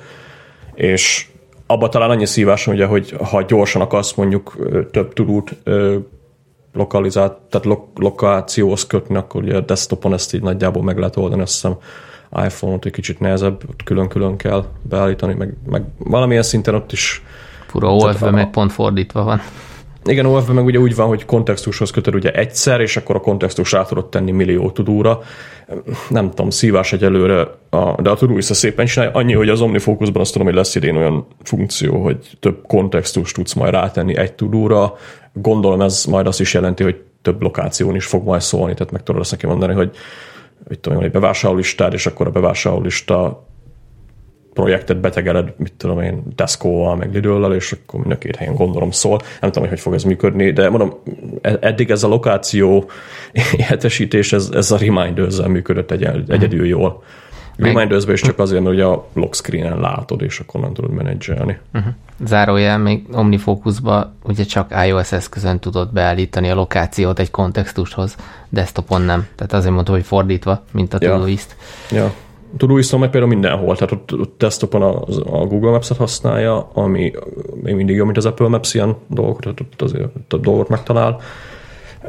[SPEAKER 1] És abban talán annyi szívás, ugye, hogy ha gyorsan akarsz mondjuk több tudót lokalizált, tehát lo, lokációhoz kötni, akkor ugye a desktopon ezt így nagyjából meg lehet oldani, azt hiszem iPhone-ot egy kicsit nehezebb, ott külön-külön kell beállítani, meg, meg valamilyen szinten ott is
[SPEAKER 2] Fura, olf meg pont fordítva van.
[SPEAKER 1] Igen, olf meg ugye úgy van, hogy kontextushoz kötöd ugye egyszer, és akkor a kontextus rá tudod tenni millió tudóra. Nem tudom, szívás egyelőre, a, de a tudó vissza szépen csinálja. Annyi, hogy az OmniFocusban azt tudom, hogy lesz idén olyan funkció, hogy több kontextust tudsz majd rátenni egy tudóra, Gondolom ez majd azt is jelenti, hogy több lokáción is fog majd szólni, tehát meg tudod azt neki mondani, hogy, hogy tudom, egy bevásárlólistád, és akkor a bevásárlólista projektet betegeled, mit tudom én, Tesco-val, meg lidl és akkor mind a két helyen gondolom szól. Nem tudom, hogy hogy fog ez működni, de mondom, e- eddig ez a lokáció értesítés, ez, ez a reminder működött egy, egyedül jól. Meg... reminders is csak azért, mert ugye a lock screen-en látod, és akkor nem tudod menedzselni.
[SPEAKER 2] Uh-huh. Zárójel, még OmniFocusba ugye csak iOS eszközön tudod beállítani a lokációt egy kontextushoz, desktopon nem. Tehát azért mondtam, hogy fordítva, mint a ja. Todoist.
[SPEAKER 1] Ja. Todoist meg például mindenhol, tehát ott, ott desktopon a, a Google Maps-et használja, ami még mindig jobb, mint az Apple Maps ilyen dolgokat, tehát ott azért több dolgot megtalál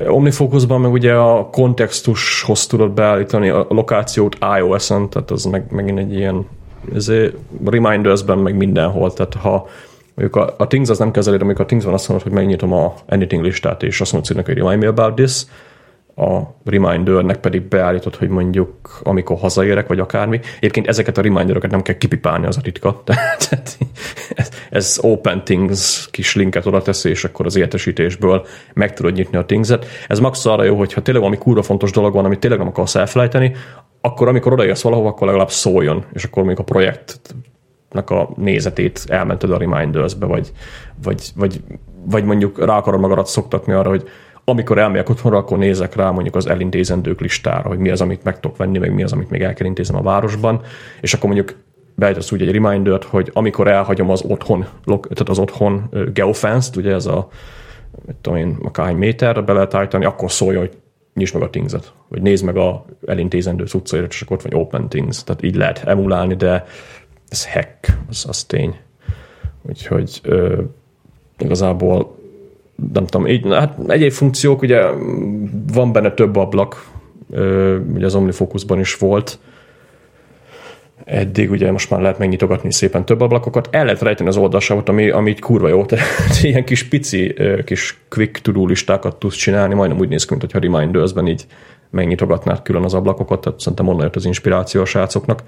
[SPEAKER 1] OmniFocusban meg ugye a kontextushoz tudod beállítani a lokációt iOS-en, tehát az meg, megint egy ilyen ezért Reminders-ben meg mindenhol, tehát ha mondjuk a, a Things az nem kezeli, amikor a Things van azt mondod, hogy megnyitom a Anything listát, és azt mondod, hogy remind me about this, a remindernek pedig beállított, hogy mondjuk amikor hazaérek, vagy akármi. Egyébként ezeket a remindereket nem kell kipipálni, az a titka. Tehát ez, ez Open Things kis linket oda teszi, és akkor az értesítésből meg tudod nyitni a Things-et. Ez max arra jó, hogyha tényleg valami kurva fontos dolog van, amit tényleg nem akarsz elfelejteni, akkor amikor odaérsz valahova, akkor legalább szóljon, és akkor még a projektnek a nézetét elmented a reminders-be, vagy, vagy, vagy, vagy mondjuk rá akarod magadat szoktatni arra, hogy amikor elmegyek otthonra, akkor nézek rá mondjuk az elintézendők listára, hogy mi az, amit meg tudok venni, meg mi az, amit még el kell intéznem a városban, és akkor mondjuk beállítasz úgy egy remindert, hogy amikor elhagyom az otthon, tehát az otthon geofence ugye ez a tudom én, akárhány méterre be lehet állítani, akkor szólja, hogy nyisd meg a Things-et, vagy nézd meg a elintézendő cuccairat, és akkor ott van Open Things. Tehát így lehet emulálni, de ez hack, az, az tény. Úgyhogy ö, igazából nem tudom, így, hát egyéb funkciók, ugye van benne több ablak, ugye az OmniFocusban is volt, eddig ugye most már lehet megnyitogatni szépen több ablakokat, el lehet rejteni az oldalsávot, ami, ami így kurva jó, tehát ilyen kis pici, kis quick to listákat tudsz csinálni, majdnem úgy néz ki, mint hogyha Reminders-ben így megnyitogatnád külön az ablakokat, tehát szerintem onnan jött az inspiráció a srácoknak.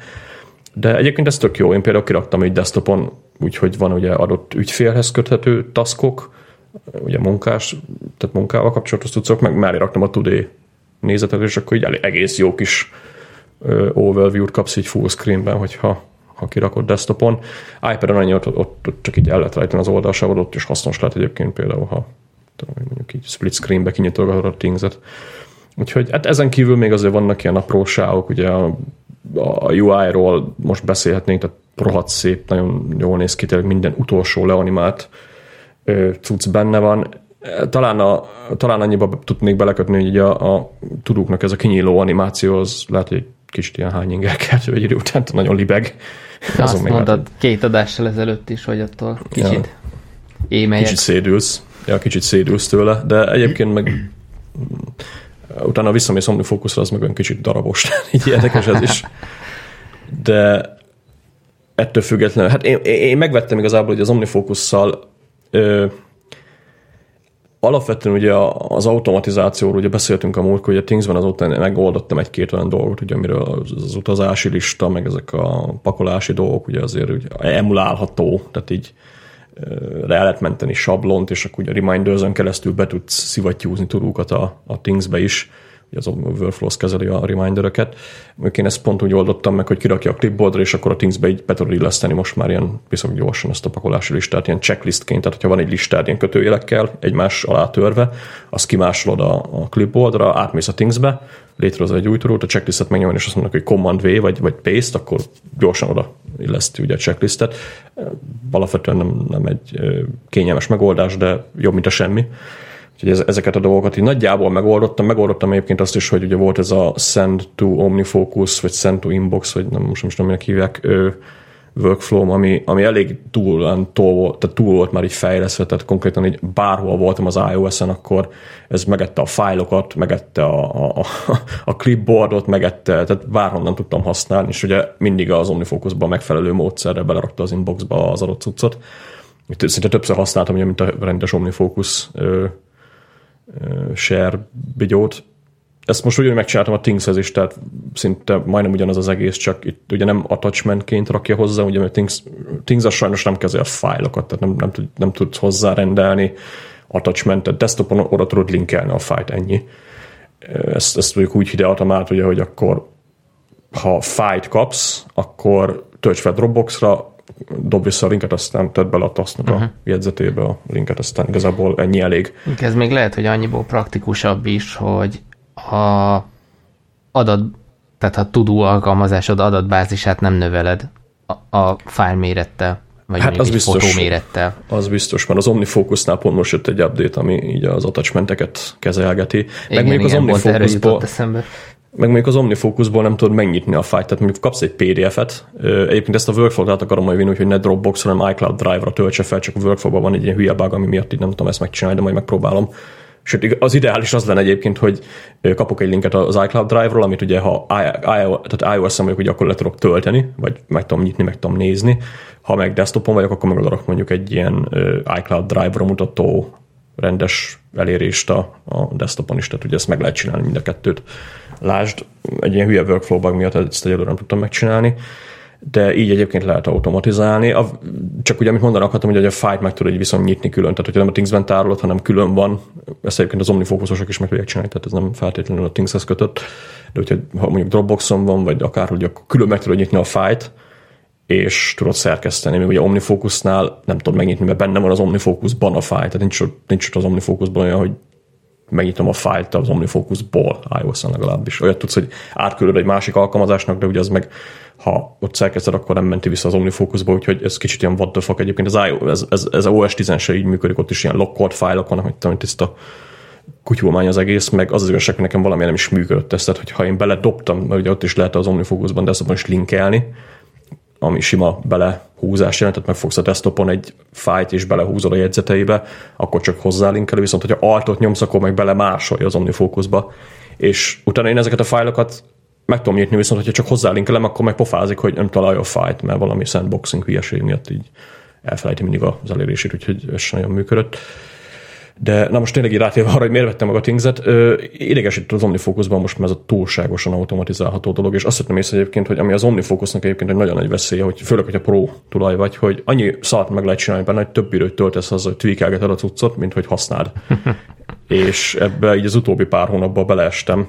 [SPEAKER 1] De egyébként ez tök jó, én például kiraktam egy desktopon, úgyhogy van ugye adott ügyfélhez köthető taskok, ugye munkás, tehát munkával kapcsolatos tudszok, meg mellé raktam a Today nézetet, és akkor így egész jó kis overview-t kapsz így full screenben, hogyha ha kirakod desktopon. iPad-en annyi ott, ott, ott, csak így el lehet rejteni az oldalsávot, ott is hasznos lehet egyébként például, ha tudom, mondjuk így split screenbe kinyitogatod a Things-et. Úgyhogy hát ezen kívül még azért vannak ilyen apróságok, ugye a, a UI-ról most beszélhetnénk, tehát rohadt szép, nagyon jól néz ki, tényleg minden utolsó leanimált cucc benne van. Talán, a, talán annyiba tudnék belekötni, hogy a, a tudóknak ez a kinyíló animáció, az lehet, hogy egy kicsit ilyen hányingerkert, egy idő után nagyon libeg.
[SPEAKER 2] De azt mondtad lehet, két adással ezelőtt is, hogy attól kicsit ja. émelyek.
[SPEAKER 1] Kicsit szédülsz. Ja, kicsit szédülsz tőle, de egyébként meg utána visszamész OmniFocusra, az meg olyan kicsit darabos. Így érdekes ez is. De ettől függetlenül, hát én, én megvettem igazából, hogy az OmniFocus-szal alapvetően ugye az automatizációról ugye beszéltünk a múltkor, a Thingsben azóta megoldottam egy-két olyan dolgot, ugye, amiről az, az utazási lista, meg ezek a pakolási dolgok ugye azért ugye emulálható, tehát így le lehet menteni sablont, és akkor ugye a reminders keresztül be tudsz szivattyúzni tudókat a, a Thingsbe is, az Workflows kezeli a remindereket. Én ezt pont úgy oldottam meg, hogy kirakja a clipboardra, és akkor a Thingsbe így be tudod illeszteni most már ilyen viszonylag gyorsan ezt a pakolási listát, ilyen checklistként, tehát hogyha van egy listád ilyen kötőjelekkel egymás alá törve, azt kimásolod a, a clipboardra, átmész a Thingsbe, létrehoz egy új tudót, a checklistet megnyomni, és azt mondnak, hogy Command V vagy, vagy Paste, akkor gyorsan oda illeszti ugye a checklistet. Alapvetően nem, nem egy kényelmes megoldás, de jobb, mint a semmi. Úgyhogy ezeket a dolgokat így nagyjából megoldottam. Megoldottam egyébként azt is, hogy ugye volt ez a Send to OmniFocus, vagy Send to Inbox, vagy nem, most nem tudom, minek hívják, ő, workflow ami, ami elég túl, túl, volt, tehát túl volt már így fejlesztve, tehát konkrétan így bárhol voltam az iOS-en, akkor ez megette a fájlokat, megette a, a, a clipboardot, megette, tehát bárhonnan tudtam használni, és ugye mindig az OmniFocusban megfelelő módszerre belerakta az inboxba az adott cuccot. Szinte többször használtam, mint a rendes OmniFocus share bigyót. Ezt most ugyanúgy megcsináltam a Things-hez is, tehát szinte majdnem ugyanaz az egész, csak itt ugye nem attachmentként rakja hozzá, ugye mert Things, Things az sajnos nem kezel fájlokat, tehát nem, nem, tud, nem tudsz hozzá rendelni attachmentet, desktopon oda tudod linkelni a fájt, ennyi. Ezt, ezt tudjuk úgy ide át, ugye, hogy akkor ha fájt kapsz, akkor tölts fel Dropboxra, dob vissza a linket, aztán tedd bele a tasznak uh-huh. a mhm. jegyzetébe a linket, aztán igazából ennyi elég.
[SPEAKER 2] Ez még lehet, hogy annyiból praktikusabb is, hogy a adat, tehát a tudó alkalmazásod adatbázisát nem növeled a, a file mérettel, vagy hát az biztos, mérettel.
[SPEAKER 1] Az biztos, mert az OmniFocusnál pont most jött egy update, ami így az attachmenteket kezelgeti. Igen,
[SPEAKER 2] Meg még igen, az OmniFocusból,
[SPEAKER 1] meg mondjuk az OmniFocusból nem tudod megnyitni a fájt, tehát mondjuk kapsz egy PDF-et, egyébként ezt a workflow-t akarom majd vinni, úgyhogy ne Dropbox, hanem iCloud Drive-ra töltse fel, csak a workflow van egy ilyen hülye bug, ami miatt így nem tudom ezt megcsinálni, de majd megpróbálom. Sőt, az ideális az lenne egyébként, hogy kapok egy linket az iCloud Drive-ról, amit ugye ha iOS-en vagyok, hogy akkor le tudok tölteni, vagy meg tudom nyitni, meg tudom nézni. Ha meg desktopon vagyok, akkor meg oda mondjuk egy ilyen iCloud Drive-ra mutató rendes elérést a, a desktopon is, tehát ugye ezt meg lehet csinálni mind a kettőt. Lásd, egy ilyen hülye workflow bug miatt ezt egyelőre nem tudtam megcsinálni, de így egyébként lehet automatizálni. A, csak ugye, amit mondani akartam, hogy a fájt meg tudod egy viszont nyitni külön, tehát hogyha nem a Thingsben tárolod, hanem külön van, ezt egyébként az OmniFocusosok is meg tudják csinálni, tehát ez nem feltétlenül a Thingshez kötött, de hogyha ha mondjuk Dropboxon van, vagy akár, hogy akkor külön meg tudod nyitni a fájt, és tudod szerkeszteni. Még ugye OmniFocusnál nem tudod megnyitni, mert benne van az OmniFocusban a fájl, tehát nincs, nincs ott az OmniFocusban olyan, hogy megnyitom a fájlt az OmniFocusból, iOS-on legalábbis. Olyat tudsz, hogy átküldöd egy másik alkalmazásnak, de ugye az meg, ha ott szerkeszted, akkor nem menti vissza az OmniFocusba, úgyhogy ez kicsit ilyen what the fuck. Egyébként ez, ez, ez, ez OS 10 se így működik, ott is ilyen lockolt fájlok vannak, hogy tudom, tiszta kutyulmány az egész, meg az az igazság, hogy nekem valami nem is működött ez, tehát hogyha én beledobtam, mert ugye ott is lehet az OmniFocusban, de ezt is linkelni, ami sima belehúzás jelent, tehát megfogsz a desktopon egy fájt és belehúzol a jegyzeteibe, akkor csak hozzálinkelő, viszont hogyha altot nyomsz, akkor meg bele másolja az OmniFocusba. És utána én ezeket a fájlokat meg tudom nyitni, viszont hogyha csak hozzálinkelem, akkor meg pofázik, hogy nem találja a fájt, mert valami sandboxing hülyeség miatt így elfelejti mindig az elérését, úgyhogy ez sem nagyon működött. De na most tényleg így rátérve arra, hogy miért vettem meg a Things-et, idegesít az OmniFocusban most már ez a túlságosan automatizálható dolog, és azt vettem észre egyébként, hogy ami az OmniFocusnak egyébként egy nagyon nagy veszélye, hogy főleg, hogyha pro tulaj vagy, hogy annyi szart meg lehet csinálni benne, hogy több időt töltesz az, hogy tweakelgeted a cuccot, mint hogy használd. és ebbe így az utóbbi pár hónapban beleestem,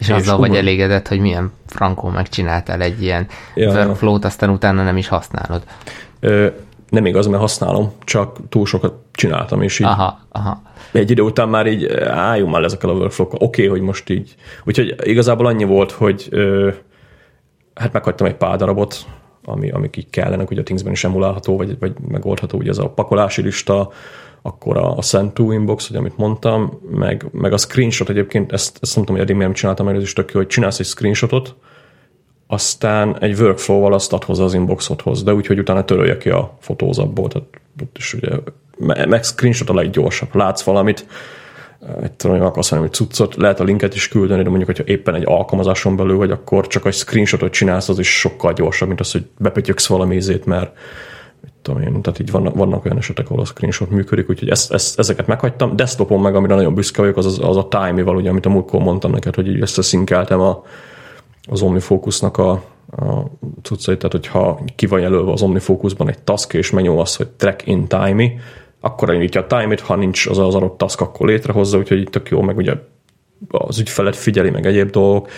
[SPEAKER 2] és, és azzal vagy elégedett, hogy milyen frankó megcsináltál egy ilyen ja, workflow-t, aztán utána nem is használod.
[SPEAKER 1] Ö, nem igaz, mert használom, csak túl sokat csináltam, és így
[SPEAKER 2] aha, aha.
[SPEAKER 1] egy idő után már így álljunk már ezekkel a workflow Oké, okay, hogy most így. Úgyhogy igazából annyi volt, hogy ö, hát meghagytam egy pár darabot, ami, amik így kellenek, hogy a Thingsben is emulálható, vagy, vagy megoldható, ugye ez a pakolási lista, akkor a, a Send inbox, hogy amit mondtam, meg, meg a screenshot egyébként, ezt, ezt nem tudom, hogy eddig miért csináltam, mert ez is tök jó, hogy csinálsz egy screenshotot, aztán egy workflow-val azt ad hozzá az inboxodhoz, de úgy, hogy utána törölje ki a fotózatból, tehát ott is ugye, meg screenshot a leggyorsabb. Látsz valamit, egy tudom, hogy akarsz valami cuccot, lehet a linket is küldeni, de mondjuk, hogyha éppen egy alkalmazáson belül vagy, akkor csak egy screenshotot csinálsz, az is sokkal gyorsabb, mint az, hogy bepötyöksz valami ízét, mert tudom én, tehát így vannak, vannak olyan esetek, ahol a screenshot működik, úgyhogy ezt, ezt, ezeket meghagytam. Desktopon meg, amire nagyon büszke vagyok, az, az, az a time-val, ugye, amit a múltkor mondtam neked, hogy így összeszinkeltem a, az OmniFocusnak a, a cuccait, tehát hogyha ki van jelölve az OmniFocusban egy task, és megnyom az, hogy track in time akkor elindítja a time-it, ha nincs az az adott task, akkor létrehozza, úgyhogy tök jó, meg ugye az ügyfelet figyeli, meg egyéb dolgok.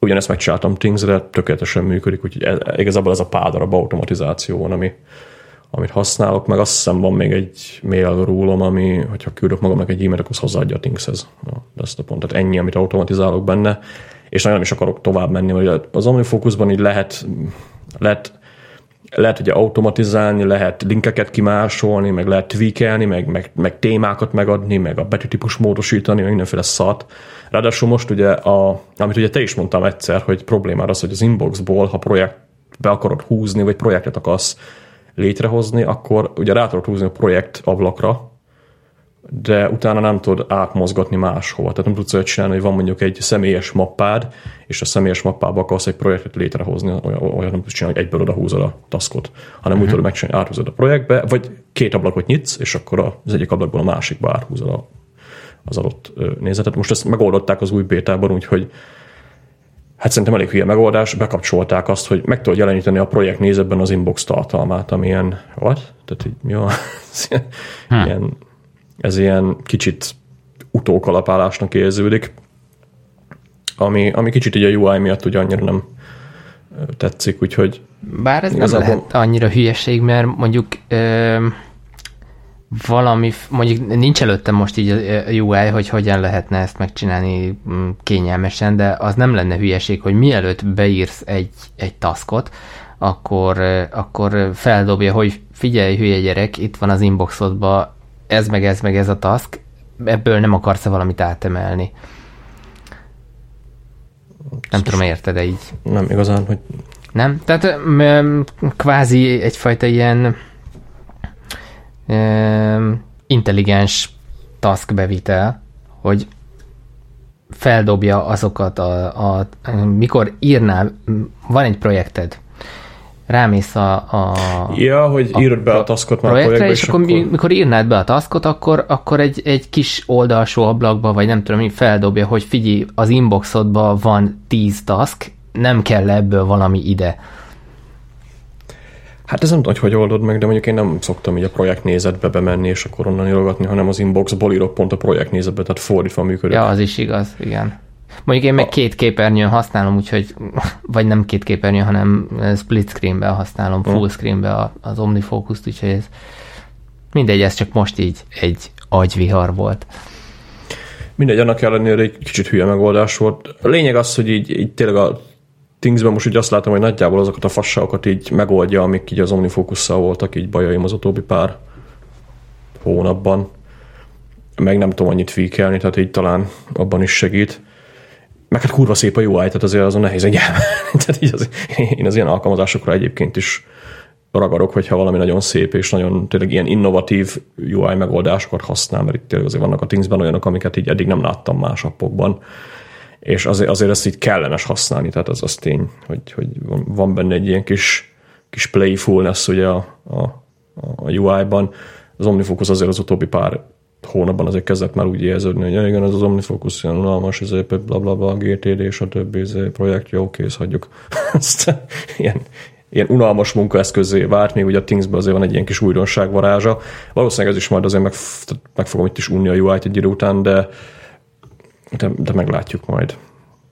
[SPEAKER 1] Ugyanezt megcsináltam Things-re, tökéletesen működik, úgyhogy ez, igazából ez a pár darab automatizáció van, ami, amit használok, meg azt hiszem van még egy mail rúlom, ami, hogyha küldök magamnak egy e-mailt, akkor hozzáadja a Thingshez a desktopon. Tehát ennyi, amit automatizálok benne, és nagyon is akarok tovább menni, mert az OmniFocusban így lehet, lehet lehet ugye automatizálni, lehet linkeket kimásolni, meg lehet tweakelni, meg, meg, meg témákat megadni, meg a betűtípus módosítani, meg mindenféle szat. Ráadásul most ugye, a, amit ugye te is mondtam egyszer, hogy problémára az, hogy az inboxból, ha projekt be akarod húzni, vagy projektet akarsz létrehozni, akkor ugye rá tudod húzni a projekt ablakra, de utána nem tudod átmozgatni máshova. Tehát nem tudsz olyat csinálni, hogy van mondjuk egy személyes mappád, és a személyes mappába akarsz egy projektet létrehozni, olyan nem tudsz csinálni, hogy egyből oda húzod a taskot, hanem uh-huh. úgy mhm. tudod megcsinálni, áthúzod a projektbe, vagy két ablakot nyitsz, és akkor az egyik ablakból a másikba áthúzod a, az adott nézetet. Most ezt megoldották az új bétában, úgyhogy hát szerintem elég hülye megoldás, bekapcsolták azt, hogy meg tudod jeleníteni a projekt nézetben az inbox tartalmát, ami ilyen, what? Tehát így, mi van? Hmm. Ez ilyen kicsit utókalapálásnak érződik, ami, ami kicsit így a UI miatt ugye annyira nem tetszik, úgyhogy
[SPEAKER 2] Bár ez igazából... nem lehet annyira hülyeség, mert mondjuk ö, valami, mondjuk nincs előttem most így a UI, hogy hogyan lehetne ezt megcsinálni mm, kényelmesen, de az nem lenne hülyeség, hogy mielőtt beírsz egy, egy taskot, akkor, akkor feldobja, hogy figyelj, hülye gyerek, itt van az inboxodban ez meg ez meg ez a task, ebből nem akarsz-e valamit átemelni? Nem tudom, érted -e így?
[SPEAKER 1] Nem igazán, hogy...
[SPEAKER 2] Nem? Tehát kvázi egyfajta ilyen intelligens task bevitel, hogy feldobja azokat a, a mikor írnál, van egy projekted, rámész a, a
[SPEAKER 1] Ja, hogy a írod be a taskot
[SPEAKER 2] már projektre, és, és akkor, akkor mikor írnád be a taskot, akkor, akkor egy, egy kis oldalsó ablakba, vagy nem tudom, mi feldobja, hogy figyelj, az inboxodban van 10 task, nem kell ebből valami ide.
[SPEAKER 1] Hát ez nem tudom, hogy hogy oldod meg, de mondjuk én nem szoktam így a projekt nézetbe bemenni, és akkor onnan írogatni, hanem az inboxból írok pont a projekt nézetbe, tehát fordítva működik.
[SPEAKER 2] Ja, az is igaz, igen. Mondjuk én meg két képernyőn használom, úgyhogy, vagy nem két képernyőn, hanem split screenben használom, full screenben az OmniFocus-t, úgyhogy ez mindegy, ez csak most így egy agyvihar volt.
[SPEAKER 1] Mindegy, annak ellenére egy kicsit hülye megoldás volt. A lényeg az, hogy így, így tényleg a Thingsben most úgy azt látom, hogy nagyjából azokat a fasságokat így megoldja, amik így az omnifocus voltak, így bajaim az utóbbi pár hónapban. Meg nem tudom annyit tweakelni, tehát így talán abban is segít. Meg hát kurva szép a UI, tehát azért azon nehéz egy Tehát így az, én az ilyen alkalmazásokra egyébként is ragadok, hogyha valami nagyon szép és nagyon tényleg ilyen innovatív UI megoldásokat használ, mert itt tényleg azért vannak a Thingsben olyanok, amiket így eddig nem láttam más appokban és azért, azért ezt így kellemes használni, tehát az az tény, hogy, hogy van benne egy ilyen kis, kis playfulness ugye a, a, a UI-ban. Az OmniFocus azért az utóbbi pár hónapban azért kezdett már úgy érződni, hogy igen, ez az OmniFocus ilyen unalmas, ez bla bla bla, GTD és a többi projekt, jó, kész, hagyjuk. Ezt ilyen, ilyen unalmas munkaeszközé várt, még ugye a Thingsben azért van egy ilyen kis újdonság varázsa. Valószínűleg ez is majd azért meg, meg fogom itt is unni a UI-t egy idő után, de, de, de meglátjuk majd.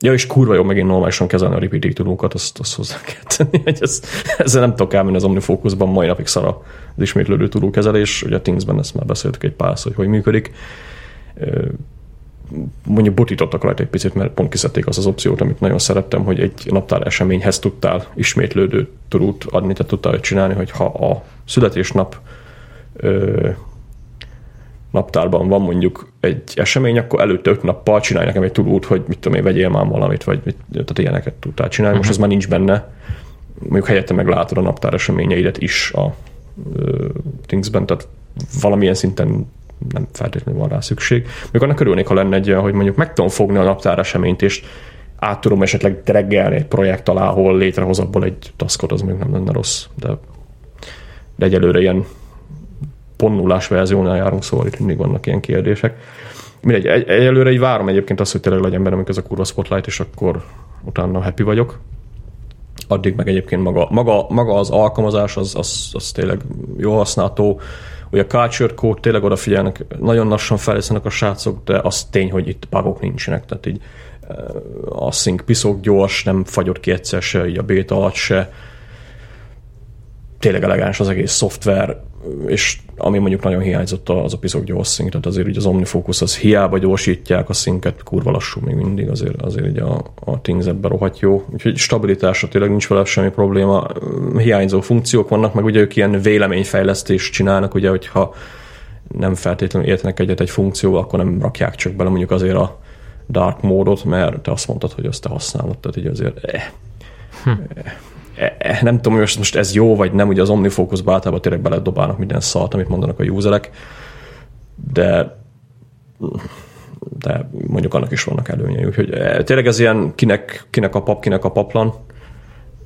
[SPEAKER 1] Ja, és kurva jó megint normálisan kezelni a repeating tudókat, azt, azt hozzá kell tenni, hogy ez, ezzel nem tudok elmenni az OmniFocusban, mai napig szar az ismétlődő tudókezelés, ugye a Thingsben ezt már beszéltük egy pár hogy hogy működik. Mondjuk botítottak rajta egy picit, mert pont kiszedték az az opciót, amit nagyon szerettem, hogy egy naptár eseményhez tudtál ismétlődő tudót adni, tehát tudtál csinálni, hogy ha a születésnap naptárban van mondjuk egy esemény, akkor előtte öt nappal csinálj nekem egy tudót, hogy mit tudom én, vegyél már valamit, vagy mit, tehát ilyeneket tudtál csinálni. Most uh-huh. ez már nincs benne. Mondjuk helyette meg látod a naptár eseményeidet is a uh, Thingsben, tehát valamilyen szinten nem feltétlenül van rá szükség. Még annak örülnék, ha lenne egy olyan, hogy mondjuk meg tudom fogni a naptár eseményt, és át tudom esetleg dreggelni egy projekt alá, ahol létrehoz abból egy taskot, az még nem lenne rossz, de, de egyelőre ilyen pont verziónál járunk, szóval itt mindig vannak ilyen kérdések. Mindegy, egy, egyelőre így várom egyébként azt, hogy tényleg legyen benne ez a kurva spotlight, és akkor utána happy vagyok. Addig meg egyébként maga, maga, maga az alkalmazás, az, az, az tényleg jó használható. Ugye a culture code tényleg odafigyelnek, nagyon lassan felészenek a srácok, de az tény, hogy itt bugok nincsenek, tehát így eh, a sync piszok gyors, nem fagyott ki egyszer se, így a beta alatt se. Tényleg elegáns az egész szoftver, és ami mondjuk nagyon hiányzott az a piszok gyors szink, tehát azért így az OmniFocus az hiába gyorsítják a szinket, kurva lassú még mindig, azért, azért így a, a Things ebben rohadt jó. Úgyhogy stabilitásra tényleg nincs vele semmi probléma. Hiányzó funkciók vannak, meg ugye ők ilyen véleményfejlesztést csinálnak, ugye, hogyha nem feltétlenül értenek egyet egy funkció, akkor nem rakják csak bele mondjuk azért a dark módot, mert te azt mondtad, hogy azt te használod, tehát így azért eh, hm. eh nem tudom, hogy most ez jó vagy nem, ugye az OmniFocus-ba általában tényleg beledobálnak minden szalt, amit mondanak a userek, de de mondjuk annak is vannak előnyei. Úgyhogy e, tényleg ez ilyen kinek, kinek a pap, kinek a paplan.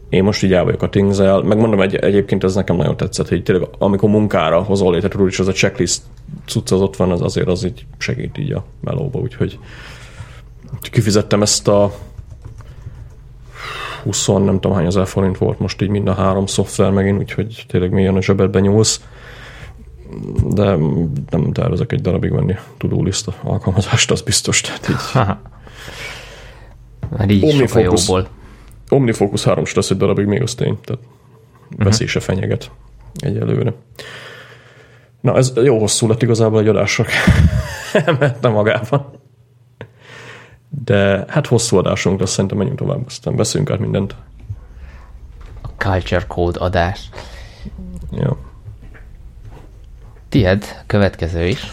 [SPEAKER 1] Én most így el vagyok a things Megmondom, egy, egyébként ez nekem nagyon tetszett, hogy tényleg amikor munkára hozol létre, tudod, és az a checklist cucc az ott van, az azért az így segít így a melóba, úgyhogy kifizettem ezt a 20 nem tudom hány ezer forint volt most így mind a három szoftver megint, úgyhogy tényleg mélyen a zsebedbe nyúlsz. De nem tervezek egy darabig venni to lista alkalmazást, az biztos. Tehát így.
[SPEAKER 2] Már így Omnifocus,
[SPEAKER 1] Omnifocus 3 lesz egy darabig, még az tény. Tehát uh-huh. veszélyse fenyeget egyelőre. Na, ez jó hosszú lett igazából egy adásra. Emelte magában. De hát hosszú adásunk lesz, szerintem menjünk tovább, aztán beszéljünk át mindent.
[SPEAKER 2] A Culture Code adás.
[SPEAKER 1] Jó.
[SPEAKER 2] Tied, következő is.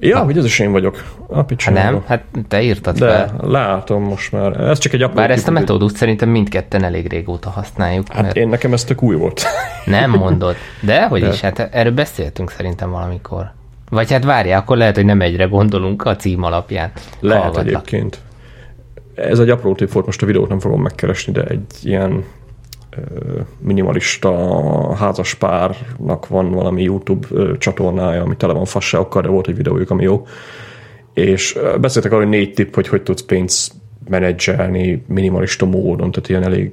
[SPEAKER 1] Ja, hogy ez is én vagyok. A
[SPEAKER 2] hát nem, hát te írtad
[SPEAKER 1] De fel. látom most már. Ez csak egy apró
[SPEAKER 2] Bár ezt a metódust szerintem mindketten elég régóta használjuk.
[SPEAKER 1] Hát mert... én nekem ezt tök új volt.
[SPEAKER 2] Nem mondod. De hogy De. is, hát erről beszéltünk szerintem valamikor. Vagy hát várjál, akkor lehet, hogy nem egyre gondolunk a cím alapján.
[SPEAKER 1] Lehet Hallgatlak. egyébként. Ez egy apró tip volt, most a videót nem fogom megkeresni, de egy ilyen minimalista házaspárnak van valami YouTube csatornája, ami tele van fasságokkal, de volt egy videójuk, ami jó. És beszéltek arról, hogy négy tipp, hogy hogy tudsz pénzt menedzselni minimalista módon, tehát ilyen elég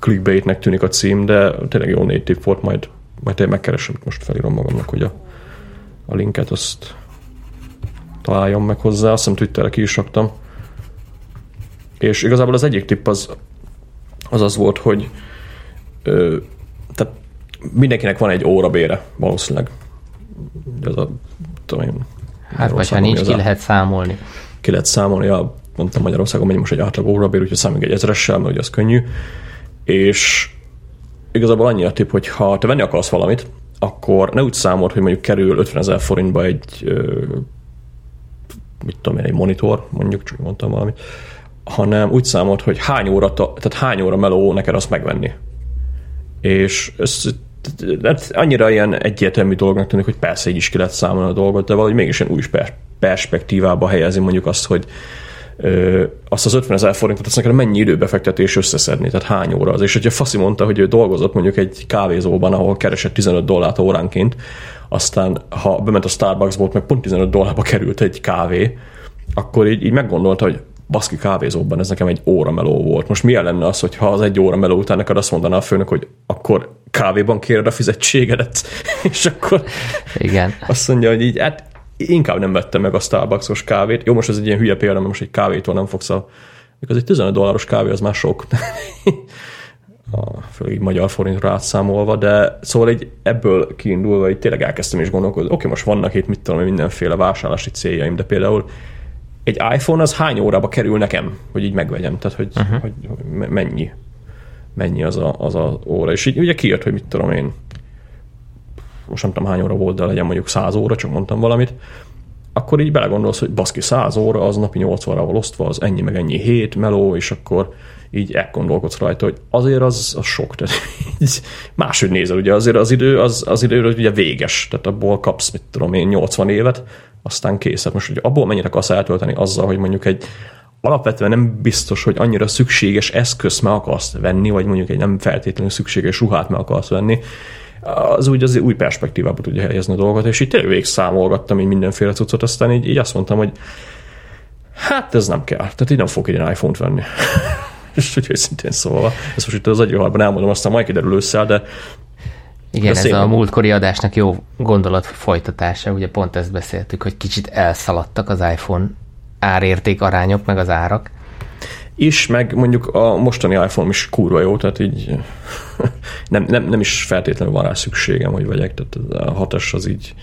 [SPEAKER 1] clickbaitnek tűnik a cím, de tényleg jó négy tipp volt, majd, majd én megkeresem, most felírom magamnak, hogy a a linket, azt találjam meg hozzá, azt hiszem Twitterre ki is raktam. És igazából az egyik tipp az az, az volt, hogy ö, tehát mindenkinek van egy óra bére, valószínűleg. Ez a, tudom én,
[SPEAKER 2] hát vagy ha nincs, ki lehet számolni.
[SPEAKER 1] Ki lehet számolni, ja, mondtam Magyarországon megy most egy átlag órabér, úgyhogy számoljuk egy ezeressel, mert ugye az könnyű. És igazából annyi a tipp, hogy ha te venni akarsz valamit, akkor ne úgy számolt, hogy mondjuk kerül 50 ezer forintba egy mit tudom én, egy monitor, mondjuk, csak mondtam valamit, hanem úgy számolt, hogy hány óra, tehát hány óra meló neked azt megvenni. És ez annyira ilyen egyértelmű dolognak tűnik, hogy persze így is ki lehet számolni a dolgot, de valahogy mégis ilyen új perspektívába helyezi mondjuk azt, hogy ö, azt az 50 ezer forintot, azt nekem mennyi időbefektetés összeszedni, tehát hány óra az. És hogyha Faszi mondta, hogy ő dolgozott mondjuk egy kávézóban, ahol keresett 15 dollárt óránként, aztán ha bement a Starbucksból, meg pont 15 dollárba került egy kávé, akkor így, így meggondolta, hogy baszki kávézóban ez nekem egy óra meló volt. Most milyen lenne az, hogyha az egy óra meló után neked azt mondaná a főnök, hogy akkor kávéban kéred a fizetségedet, és akkor
[SPEAKER 2] Igen.
[SPEAKER 1] azt mondja, hogy így, hát inkább nem vettem meg a Starbucksos kávét. Jó, most ez egy ilyen hülye példa, mert most egy kávétól nem fogsz a... Az egy 15 dolláros kávé, az már sok. a, főleg így magyar forintra átszámolva, de szóval egy ebből kiindulva így tényleg elkezdtem is gondolkodni, oké, okay, most vannak itt mit tudom, mindenféle vásárlási céljaim, de például egy iPhone az hány órába kerül nekem, hogy így megvegyem, tehát hogy, uh-huh. hogy, hogy mennyi, mennyi az a, az a óra. És így ugye kijött, hogy mit tudom én, most nem tudom hány óra volt, de legyen mondjuk 100 óra, csak mondtam valamit, akkor így belegondolsz, hogy baszki 100 óra, az napi 80 órával osztva, az ennyi meg ennyi hét meló, és akkor így elgondolkodsz rajta, hogy azért az, az sok, tehát így máshogy nézel, ugye azért az idő, az, az idő ugye véges, tehát abból kapsz, mit tudom én, 80 évet, aztán kész. Hát most, hogy abból mennyire akarsz eltölteni azzal, hogy mondjuk egy alapvetően nem biztos, hogy annyira szükséges eszközt meg akarsz venni, vagy mondjuk egy nem feltétlenül szükséges ruhát meg akarsz venni, az úgy az új perspektívába tudja helyezni a dolgot, és így tényleg számolgattam így mindenféle cuccot, aztán így, így azt mondtam, hogy hát ez nem kell, tehát így nem fogok egy iPhone-t venni. és úgy őszintén szólva, ezt most itt az agyuharban elmondom, aztán majd kiderül ősszel, de
[SPEAKER 2] igen, ez a múltkori adásnak jó gondolat folytatása, ugye pont ezt beszéltük, hogy kicsit elszaladtak az iPhone árérték arányok, meg az árak.
[SPEAKER 1] És meg mondjuk a mostani iPhone is kurva jó, tehát így nem, nem, nem is feltétlenül van rá szükségem, hogy vegyek, tehát a 6 az így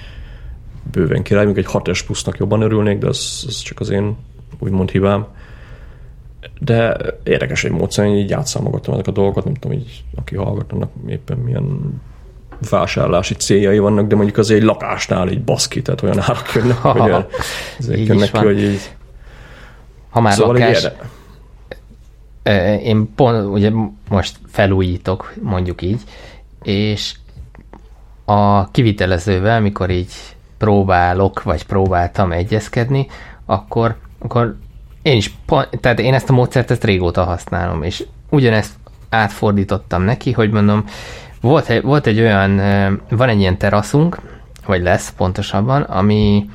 [SPEAKER 1] bőven király, még egy 6 plusznak jobban örülnék, de az, az csak az én úgymond hibám. De érdekes egy módszer, hogy így átszámogattam ezek a dolgokat, nem tudom, így aki hallgat, annak éppen milyen vásárlási céljai vannak, de mondjuk azért egy lakásnál egy baszki, tehát olyan árak jönnek, hogy jönnek ki, hogy így...
[SPEAKER 2] Ha már szóval lakás, én pont ugye most felújítok, mondjuk így, és a kivitelezővel, mikor így próbálok, vagy próbáltam egyezkedni, akkor, akkor én is, tehát én ezt a módszert ezt régóta használom, és ugyanezt átfordítottam neki, hogy mondom, volt egy, volt egy olyan, van egy ilyen teraszunk, vagy lesz pontosabban, ami,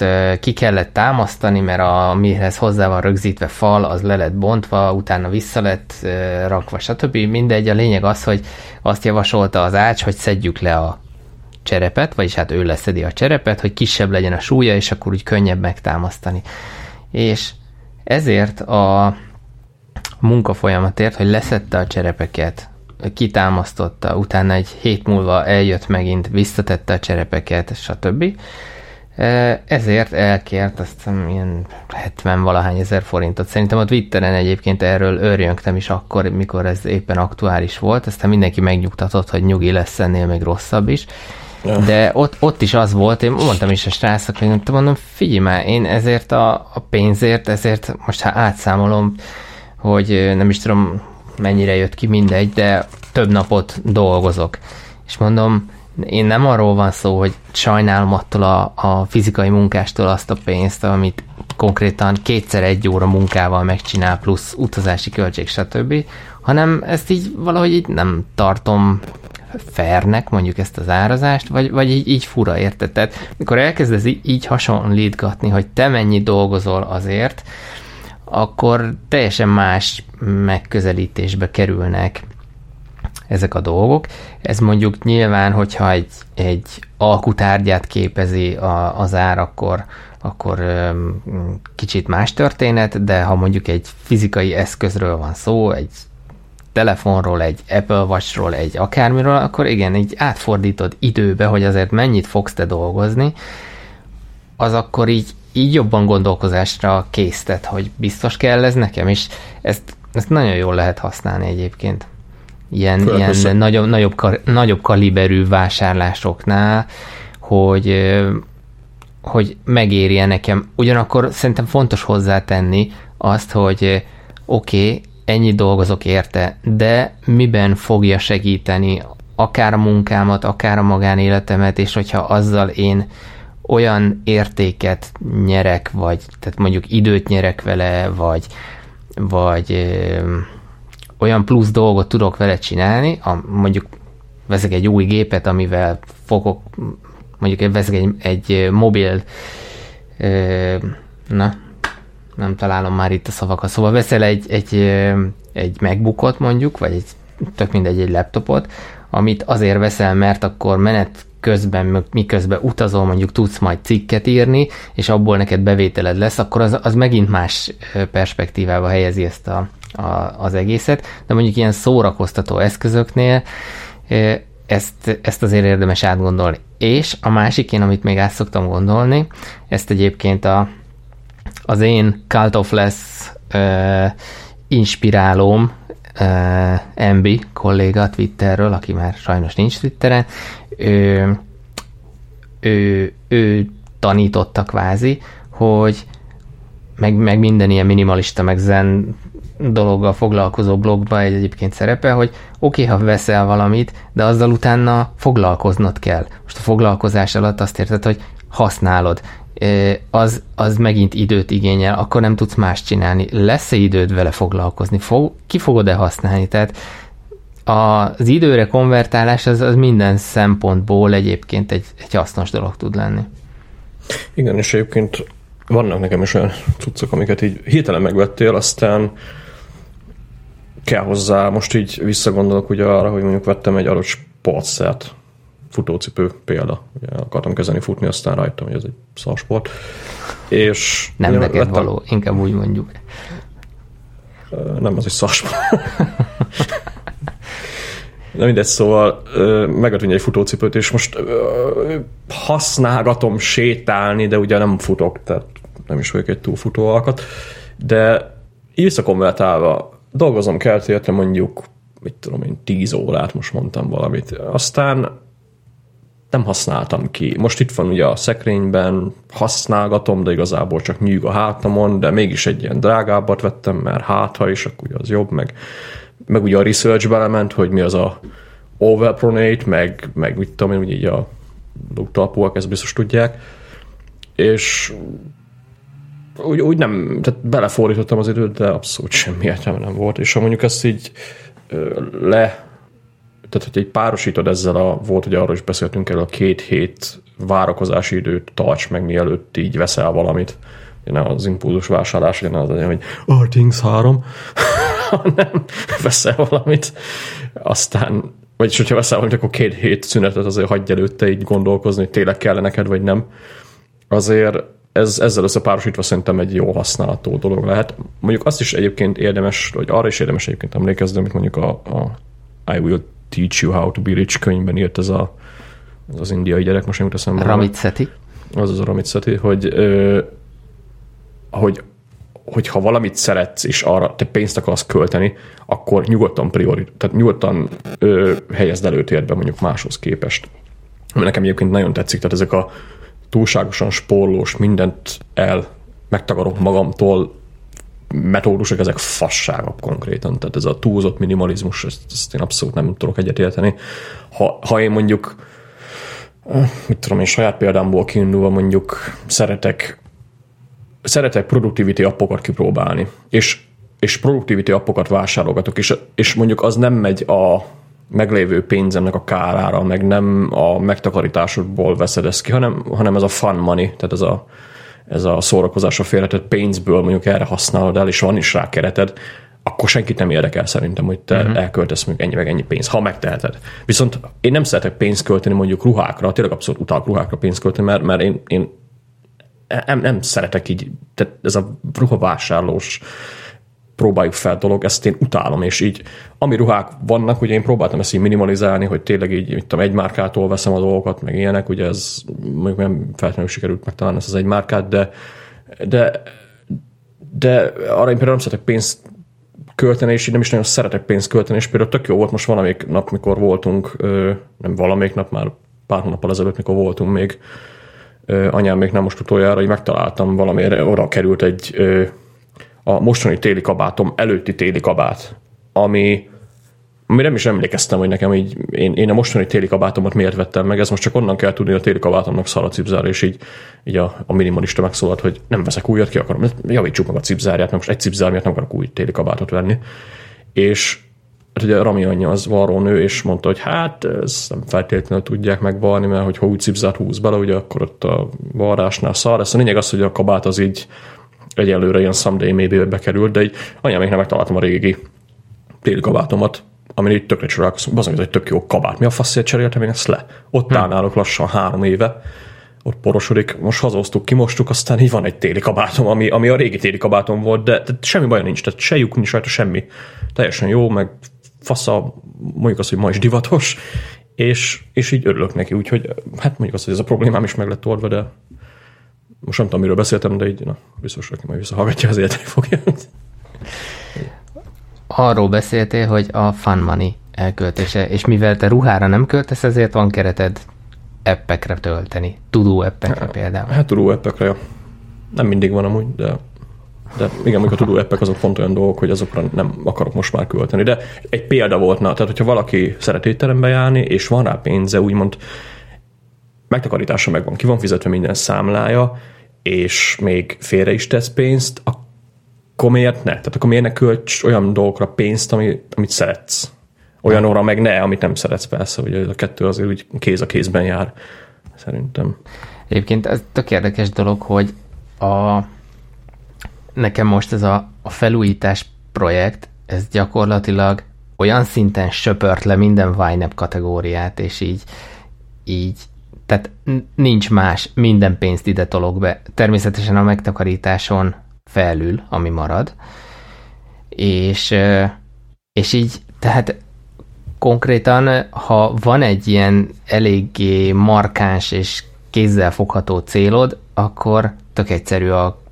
[SPEAKER 2] amit ki kellett támasztani, mert amihez hozzá van rögzítve fal, az le lett bontva, utána vissza lett rakva, stb. Mindegy, a lényeg az, hogy azt javasolta az ács, hogy szedjük le a cserepet, vagyis hát ő leszedi a cserepet, hogy kisebb legyen a súlya, és akkor úgy könnyebb megtámasztani. És ezért a munkafolyamatért, hogy leszette a cserepeket, kitámasztotta, utána egy hét múlva eljött megint, visszatette a cserepeket, stb. Ezért elkért azt ilyen 70 valahány ezer forintot. Szerintem a Twitteren egyébként erről örjöngtem is akkor, mikor ez éppen aktuális volt, aztán mindenki megnyugtatott, hogy nyugi lesz ennél még rosszabb is. De ott, ott is az volt, én mondtam is a srácok, hogy mondom, figyelj már, én ezért a, a pénzért, ezért most ha átszámolom, hogy nem is tudom, mennyire jött ki, mindegy, de több napot dolgozok. És mondom, én nem arról van szó, hogy sajnálom attól a, a fizikai munkástól azt a pénzt, amit konkrétan kétszer egy óra munkával megcsinál, plusz utazási költség, stb., hanem ezt így valahogy így nem tartom fairnek, mondjuk ezt az árazást, vagy, vagy így, így fura, érted? Tehát mikor elkezdesz így hasonlítgatni, hogy te mennyi dolgozol azért, akkor teljesen más megközelítésbe kerülnek ezek a dolgok. Ez mondjuk nyilván, hogyha egy, egy alkutárgyát képezi a, az ár, akkor, akkor kicsit más történet, de ha mondjuk egy fizikai eszközről van szó, egy telefonról, egy Apple Watchról, egy akármiről, akkor igen, így átfordítod időbe, hogy azért mennyit fogsz te dolgozni, az akkor így így jobban gondolkozásra késztet, hogy biztos kell ez nekem, és ezt, ezt nagyon jól lehet használni egyébként. Ilyen, ilyen nagyobb, nagyobb, nagyobb kaliberű vásárlásoknál, hogy, hogy megérje nekem. Ugyanakkor szerintem fontos hozzátenni azt, hogy oké, okay, ennyi dolgozok érte, de miben fogja segíteni akár a munkámat, akár a magánéletemet, és hogyha azzal én olyan értéket nyerek, vagy tehát mondjuk időt nyerek vele, vagy, vagy olyan plusz dolgot tudok vele csinálni, a, mondjuk veszek egy új gépet, amivel fogok, mondjuk veszek egy, egy mobil, ö, na, nem találom már itt a szavakat, szóval veszel egy, egy, egy MacBookot mondjuk, vagy egy, tök mindegy, egy laptopot, amit azért veszel, mert akkor menet közben, miközben utazol, mondjuk tudsz majd cikket írni, és abból neked bevételed lesz, akkor az, az megint más perspektívába helyezi ezt a, a, az egészet, de mondjuk ilyen szórakoztató eszközöknél ezt, ezt azért érdemes átgondolni. És a másik én, amit még át szoktam gondolni, ezt egyébként a, az én Cult of Less uh, inspirálóm, uh, MB kolléga Twitterről, aki már sajnos nincs Twitteren, ő, ő, ő tanította kvázi, hogy meg, meg minden ilyen minimalista, meg zen dologgal foglalkozó blogban egy egyébként szerepe, hogy oké, okay, ha veszel valamit, de azzal utána foglalkoznod kell. Most a foglalkozás alatt azt érted, hogy használod. Az, az megint időt igényel, akkor nem tudsz más csinálni. Lesz-e időd vele foglalkozni? Fog, ki fogod-e használni? Tehát az időre konvertálás az, az minden szempontból egyébként egy, egy hasznos dolog tud lenni.
[SPEAKER 1] Igen, és egyébként vannak nekem is olyan cuccok, amiket így hirtelen megvettél, aztán kell hozzá, most így visszagondolok ugye arra, hogy mondjuk vettem egy adott sportszert, futócipő példa. Ugye akartam kezdeni futni, aztán rájöttem, hogy ez egy szarsport. És
[SPEAKER 2] nem neked vettem, való, inkább úgy mondjuk.
[SPEAKER 1] Nem, az egy szarsport. Na mindegy, szóval megvettem egy futócipőt, és most használgatom sétálni, de ugye nem futok, tehát nem is vagyok egy túlfutó alkat, de visszakonvertálva dolgozom kell érte mondjuk, mit tudom én, 10 órát, most mondtam valamit. Aztán nem használtam ki. Most itt van ugye a szekrényben, használgatom, de igazából csak nyűg a hátamon, de mégis egy ilyen drágábbat vettem, mert hátha is, akkor ugye az jobb, meg, meg ugye a research belement, hogy mi az a overpronate, meg, meg mit tudom én, ugye így a luktalpúak, ezt biztos tudják. És úgy, úgy nem, tehát belefordítottam az időt, de abszolút semmi értelme nem volt, és ha mondjuk ezt így le tehát hogy egy párosítod ezzel a, volt, hogy arról is beszéltünk el, a két hét várakozási időt tarts meg, mielőtt így veszel valamit. Nem az impulzus vásárlás, nem az, hogy oh, Things 3, hanem veszel valamit, aztán vagyis, hogyha veszel valamit, akkor két hét szünetet azért hagyj előtte így gondolkozni, hogy tényleg kell neked, vagy nem. Azért ez, ezzel összepárosítva szerintem egy jó használható dolog lehet. Mondjuk azt is egyébként érdemes, vagy arra is érdemes egyébként emlékezni, amit mondjuk a, a I Will Teach You How to Be Rich könyvben írt ez a, az, az indiai gyerek, most nem jut eszembe.
[SPEAKER 2] Ramit Seti.
[SPEAKER 1] Az az a Ramit Seti, hogy, ö, hogy hogyha valamit szeretsz, és arra te pénzt akarsz költeni, akkor nyugodtan priori, tehát nyugodtan ö, helyezd előtérbe mondjuk máshoz képest. Ami nekem egyébként nagyon tetszik, tehát ezek a túlságosan spórolós, mindent el megtakarok magamtól metódusok, ezek fasságok konkrétan. Tehát ez a túlzott minimalizmus, ezt, ezt én abszolút nem tudok egyetérteni. Ha, ha én mondjuk, mit tudom én, saját példámból kiindulva mondjuk szeretek szeretek productivity appokat kipróbálni, és, és productivity appokat vásárolgatok, és, és mondjuk az nem megy a meglévő pénzemnek a kárára, meg nem a megtakarításodból veszed ezt ki, hanem, hanem ez a fun money, tehát ez a, ez a szórakozásra félretett pénzből mondjuk erre használod el, és van is rá kereted, akkor senkit nem érdekel szerintem, hogy te uh-huh. elköltesz mondjuk ennyi meg ennyi pénzt, ha megteheted. Viszont én nem szeretek pénzt költeni mondjuk ruhákra, tényleg abszolút utálok ruhákra pénzt költeni, mert, mert én, én nem, nem szeretek így, tehát ez a ruhavásárlós próbáljuk fel dolog, ezt én utálom, és így ami ruhák vannak, ugye én próbáltam ezt így minimalizálni, hogy tényleg így, mit tudom, egy márkától veszem a dolgokat, meg ilyenek, ugye ez mondjuk nem feltétlenül sikerült megtalálni ezt az egy márkát, de, de, de arra én például nem szeretek pénzt költeni, és így nem is nagyon szeretek pénzt költeni, és például tök jó volt most valamelyik nap, mikor voltunk, nem valamelyik nap, már pár hónappal ezelőtt, mikor voltunk még, anyám még nem most utoljára, hogy megtaláltam valamire, oda került egy a mostani téli kabátom előtti téli kabát, ami ami nem is emlékeztem, hogy nekem így, én, én a mostani téli kabátomat miért vettem meg, ez most csak onnan kell tudni, hogy a téli kabátomnak szar a cipzár, és így, így a, a minimalista megszólalt, hogy nem veszek újat, ki akarom, javítsuk meg a cipzárját, mert most egy cipzár miatt nem akarok új téli kabátot venni. És hát ugye Rami anyja az varrónő, és mondta, hogy hát ez nem feltétlenül tudják megvarni, mert hogy ha új cipzát húz bele, ugye akkor ott a varrásnál szar. Ez a lényeg az, hogy a kabát az így egyelőre ilyen someday maybe bekerült, de így anyám még nem megtaláltam a régi téli kabátomat, amin így tökre csodálkozom, az, egy tök jó kabát. Mi a faszért cseréltem én ezt le? Ott hm. állnálok lassan három éve, ott porosodik, most hazoztuk, kimostuk, aztán így van egy téli kabátom, ami, ami a régi téli kabátom volt, de, de semmi baj nincs, tehát se lyuk nincs rajta semmi. Teljesen jó, meg fasza, mondjuk azt, hogy ma is divatos, és, és így örülök neki, úgyhogy hát mondjuk azt, hogy ez a problémám is meg lett oldva, de most nem tudom, miről beszéltem, de így, na, biztos, hogy majd visszahallgatja, az érteni fogja.
[SPEAKER 2] Arról beszéltél, hogy a fun money elköltése, és mivel te ruhára nem költesz, ezért van kereted appekre tölteni. Tudó appekre hát, például.
[SPEAKER 1] Hát tudó appekre. Nem mindig van amúgy, de de igen, amikor tudó appek azok pont olyan dolgok, hogy azokra nem akarok most már költeni. De egy példa volt, na, tehát hogyha valaki szeret étterembe járni, és van rá pénze, úgymond megtakarítása megvan, ki van fizetve minden számlája, és még félre is tesz pénzt, akkor miért ne? Tehát akkor miért ne költs olyan dolgokra pénzt, ami, amit szeretsz? Olyanokra meg ne, amit nem szeretsz persze, ugye a kettő azért úgy kéz a kézben jár, szerintem.
[SPEAKER 2] Egyébként ez tök érdekes dolog, hogy a, nekem most ez a, a felújítás projekt, ez gyakorlatilag olyan szinten söpört le minden YNAB kategóriát, és így, így tehát nincs más, minden pénzt ide tolok be. Természetesen a megtakarításon felül, ami marad. És, és így, tehát konkrétan, ha van egy ilyen eléggé markáns és kézzel fogható célod, akkor tök egyszerű a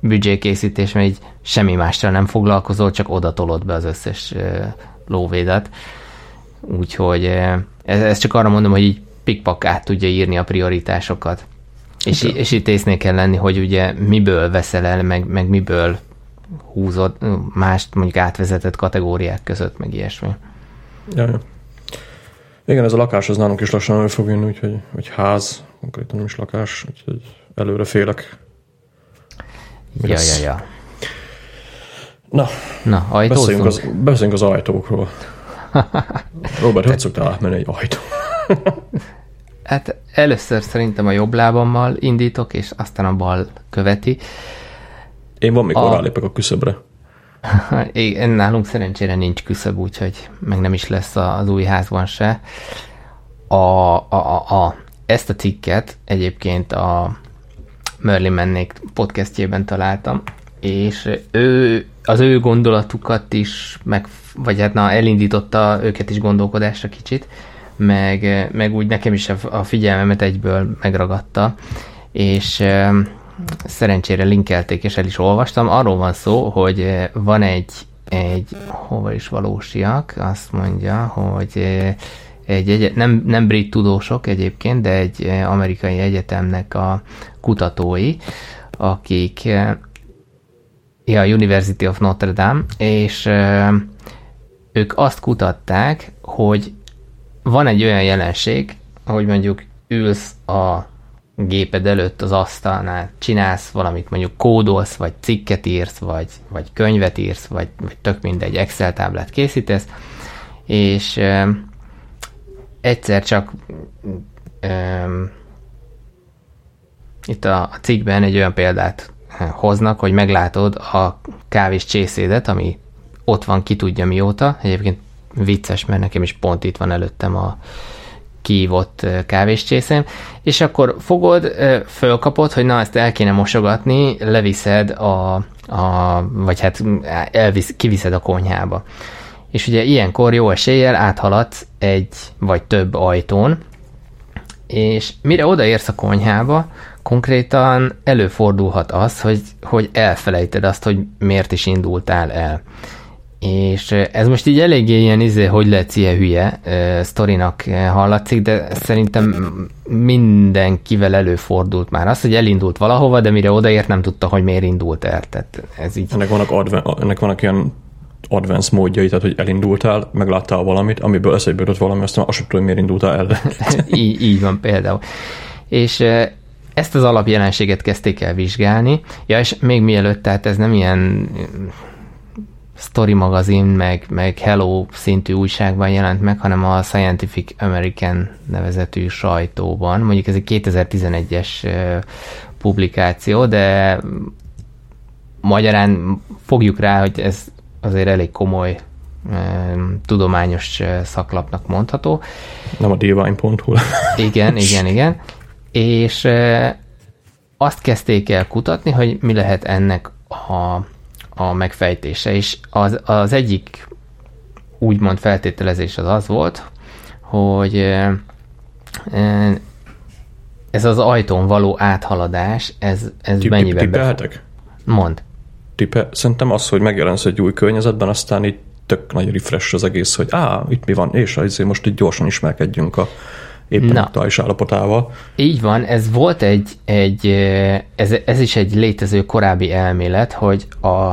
[SPEAKER 2] büdzsékészítés, mert így semmi másra nem foglalkozol, csak oda tolod be az összes lóvédet. Úgyhogy ez csak arra mondom, hogy így pikpak át tudja írni a prioritásokat. És, és itt észnél kell lenni, hogy ugye miből veszel el, meg, meg miből húzod mást mondjuk átvezetett kategóriák között, meg ilyesmi.
[SPEAKER 1] Ja, ja. Igen, ez a lakás az nálunk is lassan elő fog jönni, úgyhogy hogy ház, konkrétan nem is lakás, úgyhogy előre félek.
[SPEAKER 2] Mi ja, ja, ja.
[SPEAKER 1] Na,
[SPEAKER 2] Na
[SPEAKER 1] beszéljünk az, beszéljünk az ajtókról. Robert, hogy szoktál átmenni egy ajtó?
[SPEAKER 2] hát először szerintem a jobb lábammal indítok, és aztán a bal követi.
[SPEAKER 1] Én van, mikor a... rálépek a küszöbre.
[SPEAKER 2] Igen, nálunk szerencsére nincs küszöb, úgyhogy meg nem is lesz az új házban se. A, a, a, a, ezt a cikket egyébként a Merlin Mennék podcastjében találtam, és ő, az ő gondolatukat is, meg, vagy hát na, elindította őket is gondolkodásra kicsit, meg, meg úgy nekem is a figyelmemet egyből megragadta, és szerencsére linkelték, és el is olvastam. Arról van szó, hogy van egy, egy hova is valósiak, azt mondja, hogy egy, egy nem, nem brit tudósok egyébként, de egy amerikai egyetemnek a kutatói, akik ja, University of Notre Dame, és ők azt kutatták, hogy van egy olyan jelenség, hogy mondjuk ülsz a géped előtt az asztalnál, csinálsz valamit, mondjuk kódolsz, vagy cikket írsz, vagy, vagy könyvet írsz, vagy, vagy tök mindegy Excel táblát készítesz, és ö, egyszer csak ö, itt a, a cikkben egy olyan példát hoznak, hogy meglátod a kávés csészédet, ami ott van ki tudja mióta, egyébként vicces, mert nekem is pont itt van előttem a kívott kávéscsészém, és akkor fogod, fölkapod, hogy na, ezt el kéne mosogatni, leviszed a, a vagy hát elvisz, kiviszed a konyhába. És ugye ilyenkor jó eséllyel áthaladsz egy vagy több ajtón, és mire odaérsz a konyhába, konkrétan előfordulhat az, hogy, hogy elfelejted azt, hogy miért is indultál el. És ez most így eléggé ilyen, izé, hogy lehet ilyen hülye sztorinak hallatszik, de szerintem mindenkivel előfordult már az, hogy elindult valahova, de mire odaért nem tudta, hogy miért indult el. Tehát ez így...
[SPEAKER 1] Ennek vannak, adve, ennek vannak ilyen advanced módjai, tehát hogy elindultál, megláttál valamit, amiből eszedbe jutott valami, aztán azt sem tudom, miért indultál el.
[SPEAKER 2] így, így van például. És ezt az alapjelenséget kezdték el vizsgálni, ja, és még mielőtt, tehát ez nem ilyen Story magazin, meg, meg Hello szintű újságban jelent meg, hanem a Scientific American nevezetű sajtóban. Mondjuk ez egy 2011-es publikáció, de magyarán fogjuk rá, hogy ez azért elég komoly tudományos szaklapnak mondható.
[SPEAKER 1] Nem a divine.hu.
[SPEAKER 2] Igen, igen, igen. És azt kezdték el kutatni, hogy mi lehet ennek a, a megfejtése, és az, az egyik úgymond feltételezés az az volt, hogy ez az ajtón való áthaladás, ez, ez
[SPEAKER 1] Tip,
[SPEAKER 2] mennyiben...
[SPEAKER 1] Tippelhetek?
[SPEAKER 2] Mond.
[SPEAKER 1] Tippe, szerintem az, hogy megjelensz egy új környezetben, aztán így tök nagy refresh az egész, hogy á, itt mi van, és azért most így gyorsan ismerkedjünk a éppen Na. aktuális állapotával.
[SPEAKER 2] Így van, ez volt egy, egy ez, ez is egy létező korábbi elmélet, hogy a,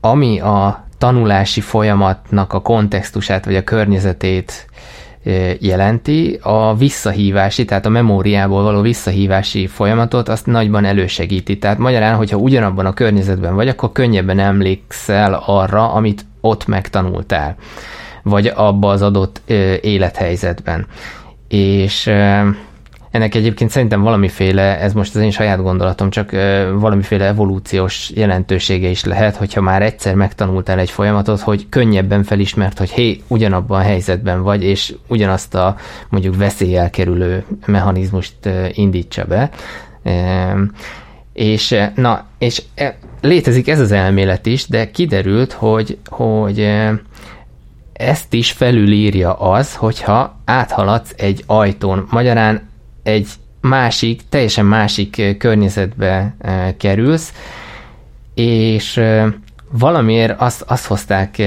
[SPEAKER 2] ami a tanulási folyamatnak a kontextusát vagy a környezetét jelenti, a visszahívási, tehát a memóriából való visszahívási folyamatot azt nagyban elősegíti. Tehát magyarán, hogyha ugyanabban a környezetben vagy, akkor könnyebben emlékszel arra, amit ott megtanultál, vagy abba az adott élethelyzetben és ennek egyébként szerintem valamiféle, ez most az én saját gondolatom, csak valamiféle evolúciós jelentősége is lehet, hogyha már egyszer megtanultál egy folyamatot, hogy könnyebben felismert, hogy hé, ugyanabban a helyzetben vagy, és ugyanazt a mondjuk veszélyelkerülő mechanizmust indítsa be. És na, és létezik ez az elmélet is, de kiderült, hogy, hogy ezt is felülírja az, hogyha áthaladsz egy ajtón. Magyarán egy másik, teljesen másik környezetbe kerülsz, és valamiért azt, azt hozták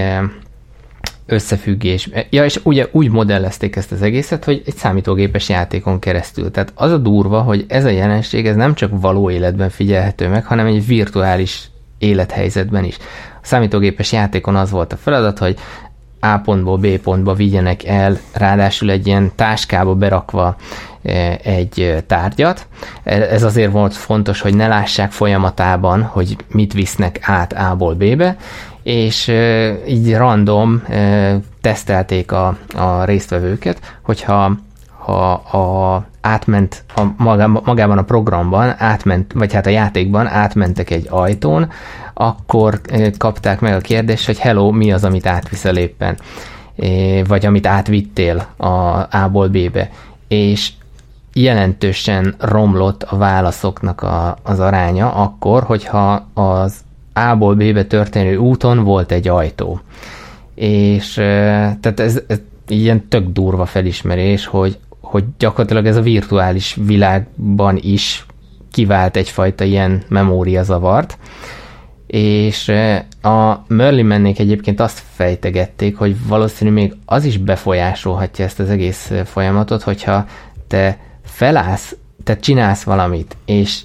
[SPEAKER 2] összefüggés. Ja, és ugye úgy modellezték ezt az egészet, hogy egy számítógépes játékon keresztül. Tehát az a durva, hogy ez a jelenség ez nem csak való életben figyelhető meg, hanem egy virtuális élethelyzetben is. A számítógépes játékon az volt a feladat, hogy a pontból B pontba vigyenek el, ráadásul egy ilyen táskába berakva e, egy e, tárgyat. E, ez azért volt fontos, hogy ne lássák folyamatában, hogy mit visznek át A-ból B-be, és így random tesztelték a, a résztvevőket, hogyha ha a, átment a, magában a programban, átment, vagy hát a játékban átmentek egy ajtón, akkor kapták meg a kérdést, hogy hello, mi az, amit átviszel éppen, vagy amit átvittél a A-ból B-be. És jelentősen romlott a válaszoknak a, az aránya akkor, hogyha az A-ból B-be történő úton volt egy ajtó. És tehát ez, ez ilyen tök durva felismerés, hogy, hogy gyakorlatilag ez a virtuális világban is kivált egyfajta ilyen memóriazavart, és a Merlin mennék egyébként azt fejtegették, hogy valószínű még az is befolyásolhatja ezt az egész folyamatot, hogyha te felállsz, te csinálsz valamit, és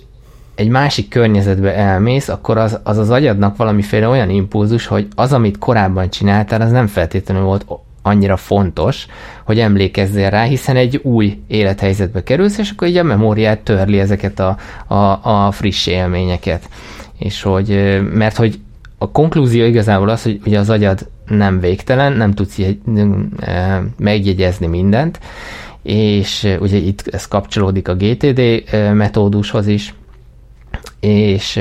[SPEAKER 2] egy másik környezetbe elmész, akkor az, az az agyadnak valamiféle olyan impulzus, hogy az, amit korábban csináltál, az nem feltétlenül volt annyira fontos, hogy emlékezzél rá, hiszen egy új élethelyzetbe kerülsz, és akkor így a memóriát törli ezeket a, a, a friss élményeket. És hogy, mert hogy a konklúzió igazából az, hogy ugye az agyad nem végtelen, nem tudsz jegy, megjegyezni mindent, és ugye itt ez kapcsolódik a GTD metódushoz is, és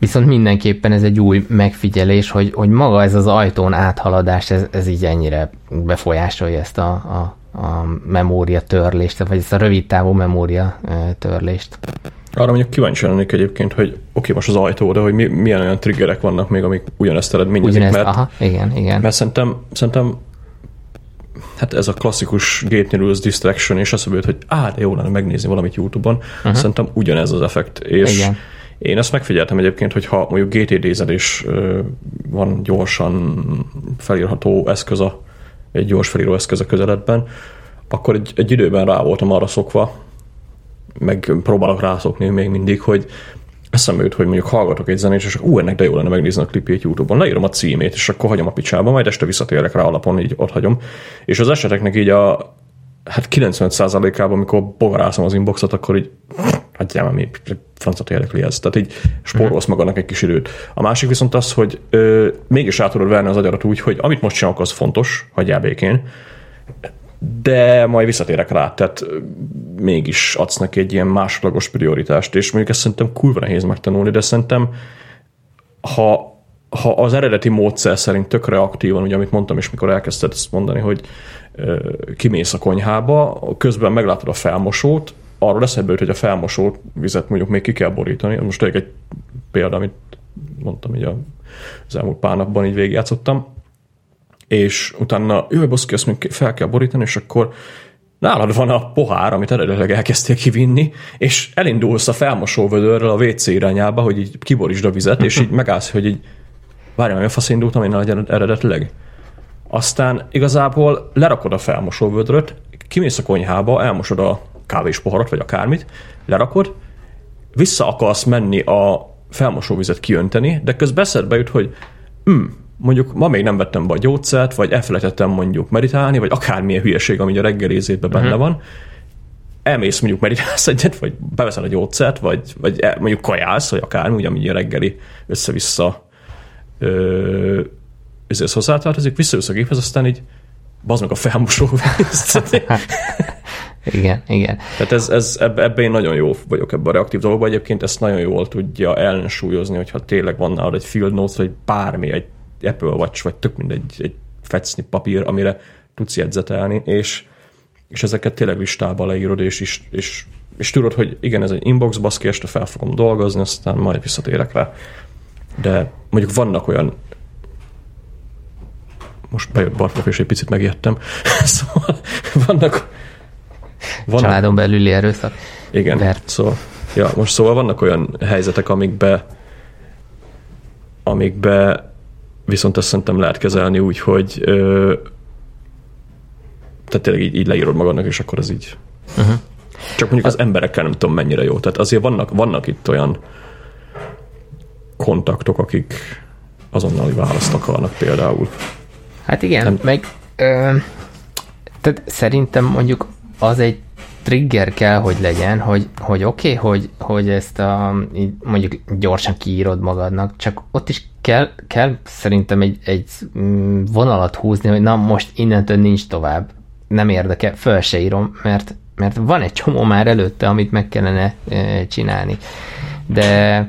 [SPEAKER 2] viszont mindenképpen ez egy új megfigyelés, hogy, hogy maga ez az ajtón áthaladás, ez, ez így ennyire befolyásolja ezt a, a, a memória törlést, vagy ezt a rövid távú memória törlést.
[SPEAKER 1] Arra mondjuk kíváncsi lennék egyébként, hogy oké, okay, most az ajtó, de hogy mi, milyen olyan triggerek vannak még, amik ugyanezt eredményezik,
[SPEAKER 2] Ugyanezt, mert, aha, igen, igen.
[SPEAKER 1] mert szerintem, szerintem hát ez a klasszikus gate neurals distraction, és azt mondja, hogy á, de jó lenne megnézni valamit YouTube-on, uh-huh. szerintem ugyanez az effekt. És Igen. Én ezt megfigyeltem egyébként, hogy ha mondjuk GTD-zelés van gyorsan felírható eszköz a, egy gyors felíró eszköz a közeledben, akkor egy, egy időben rá voltam arra szokva, meg próbálok rászokni még mindig, hogy eszembe jut, hogy mondjuk hallgatok egy zenét, és ú, ennek de jó lenne megnézni a klipét YouTube-on, leírom a címét, és akkor hagyom a picsába, majd este visszatérek rá alapon, így ott hagyom. És az eseteknek így a hát 95%-ában, amikor bogarászom az inboxot, akkor így hát gyere, mi francot érdekli ez. Tehát így spórolsz magadnak egy kis időt. A másik viszont az, hogy ö, mégis át tudod venni az agyarat úgy, hogy amit most csinálok, az fontos, hagyjál békén, de majd visszatérek rá, tehát mégis adsz neki egy ilyen másodlagos prioritást, és mondjuk ezt szerintem kurva nehéz megtanulni, de szerintem ha, ha az eredeti módszer szerint tökre aktívan, ugye amit mondtam is, mikor elkezdted ezt mondani, hogy kimész a konyhába, közben meglátod a felmosót, arról eszembe jut, hogy a felmosó vizet mondjuk még ki kell borítani. Most egy példa, amit mondtam, hogy az elmúlt pár napban így végigjátszottam, és utána, jó, boszki, ezt még fel kell borítani, és akkor nálad van a pohár, amit eredetileg elkezdtél kivinni, és elindulsz a felmosó vödörrel a WC irányába, hogy így kiborítsd a vizet, és így megállsz, hogy így várjál, olyan fasz indultam én eredetileg. Aztán igazából lerakod a felmosó vödröt, kimész a konyhába, elmosod a kávés poharat, vagy akármit, lerakod, vissza akarsz menni a felmosóvizet kiönteni, de közben eszedbe jut, hogy hm, mondjuk ma még nem vettem be a gyógyszert, vagy elfelejtettem mondjuk meditálni, vagy akármilyen hülyeség, ami a reggelizétben uh-huh. benne mhm. van, elmész mondjuk meditálsz egyet, vagy beveszel a gyógyszert, vagy, vagy el, mondjuk kajálsz, vagy akármi, ugye, ami a reggeli össze-vissza ö, ezért hozzátartozik, visszajössz a géphez, aztán így bazd meg a felmosó
[SPEAKER 2] igen, igen.
[SPEAKER 1] Tehát ez, ez, ebben én nagyon jó vagyok ebben a reaktív dologban. Egyébként ezt nagyon jól tudja ellensúlyozni, hogyha tényleg van nálad egy field notes, vagy bármi, egy Apple Watch, vagy tök mindegy, egy fecni papír, amire tudsz jegyzetelni, és, és ezeket tényleg listába leírod, és, és, és, és tudod, hogy igen, ez egy inbox baszki, este fel fogom dolgozni, aztán majd visszatérek rá. De mondjuk vannak olyan most bejött Bartók, és egy picit megijedtem. szóval vannak,
[SPEAKER 2] vannak... Családon belüli erőszak.
[SPEAKER 1] Igen, Vert. szóval, ja, most szóval vannak olyan helyzetek, amikbe amikbe viszont ezt szerintem lehet kezelni úgy, hogy ö, tehát tényleg így, így leírod magadnak, és akkor az így. Uh-huh. Csak mondjuk az emberekkel nem tudom mennyire jó. Tehát azért vannak, vannak itt olyan kontaktok, akik azonnali választ akarnak például.
[SPEAKER 2] Hát igen, nem. meg ö, tehát szerintem mondjuk az egy trigger kell, hogy legyen, hogy, hogy oké, okay, hogy, hogy ezt a, mondjuk gyorsan kiírod magadnak, csak ott is kell, kell szerintem egy, egy mm, vonalat húzni, hogy na most innentől nincs tovább. Nem érdekel, föl se írom, mert, mert van egy csomó már előtte, amit meg kellene e, csinálni. De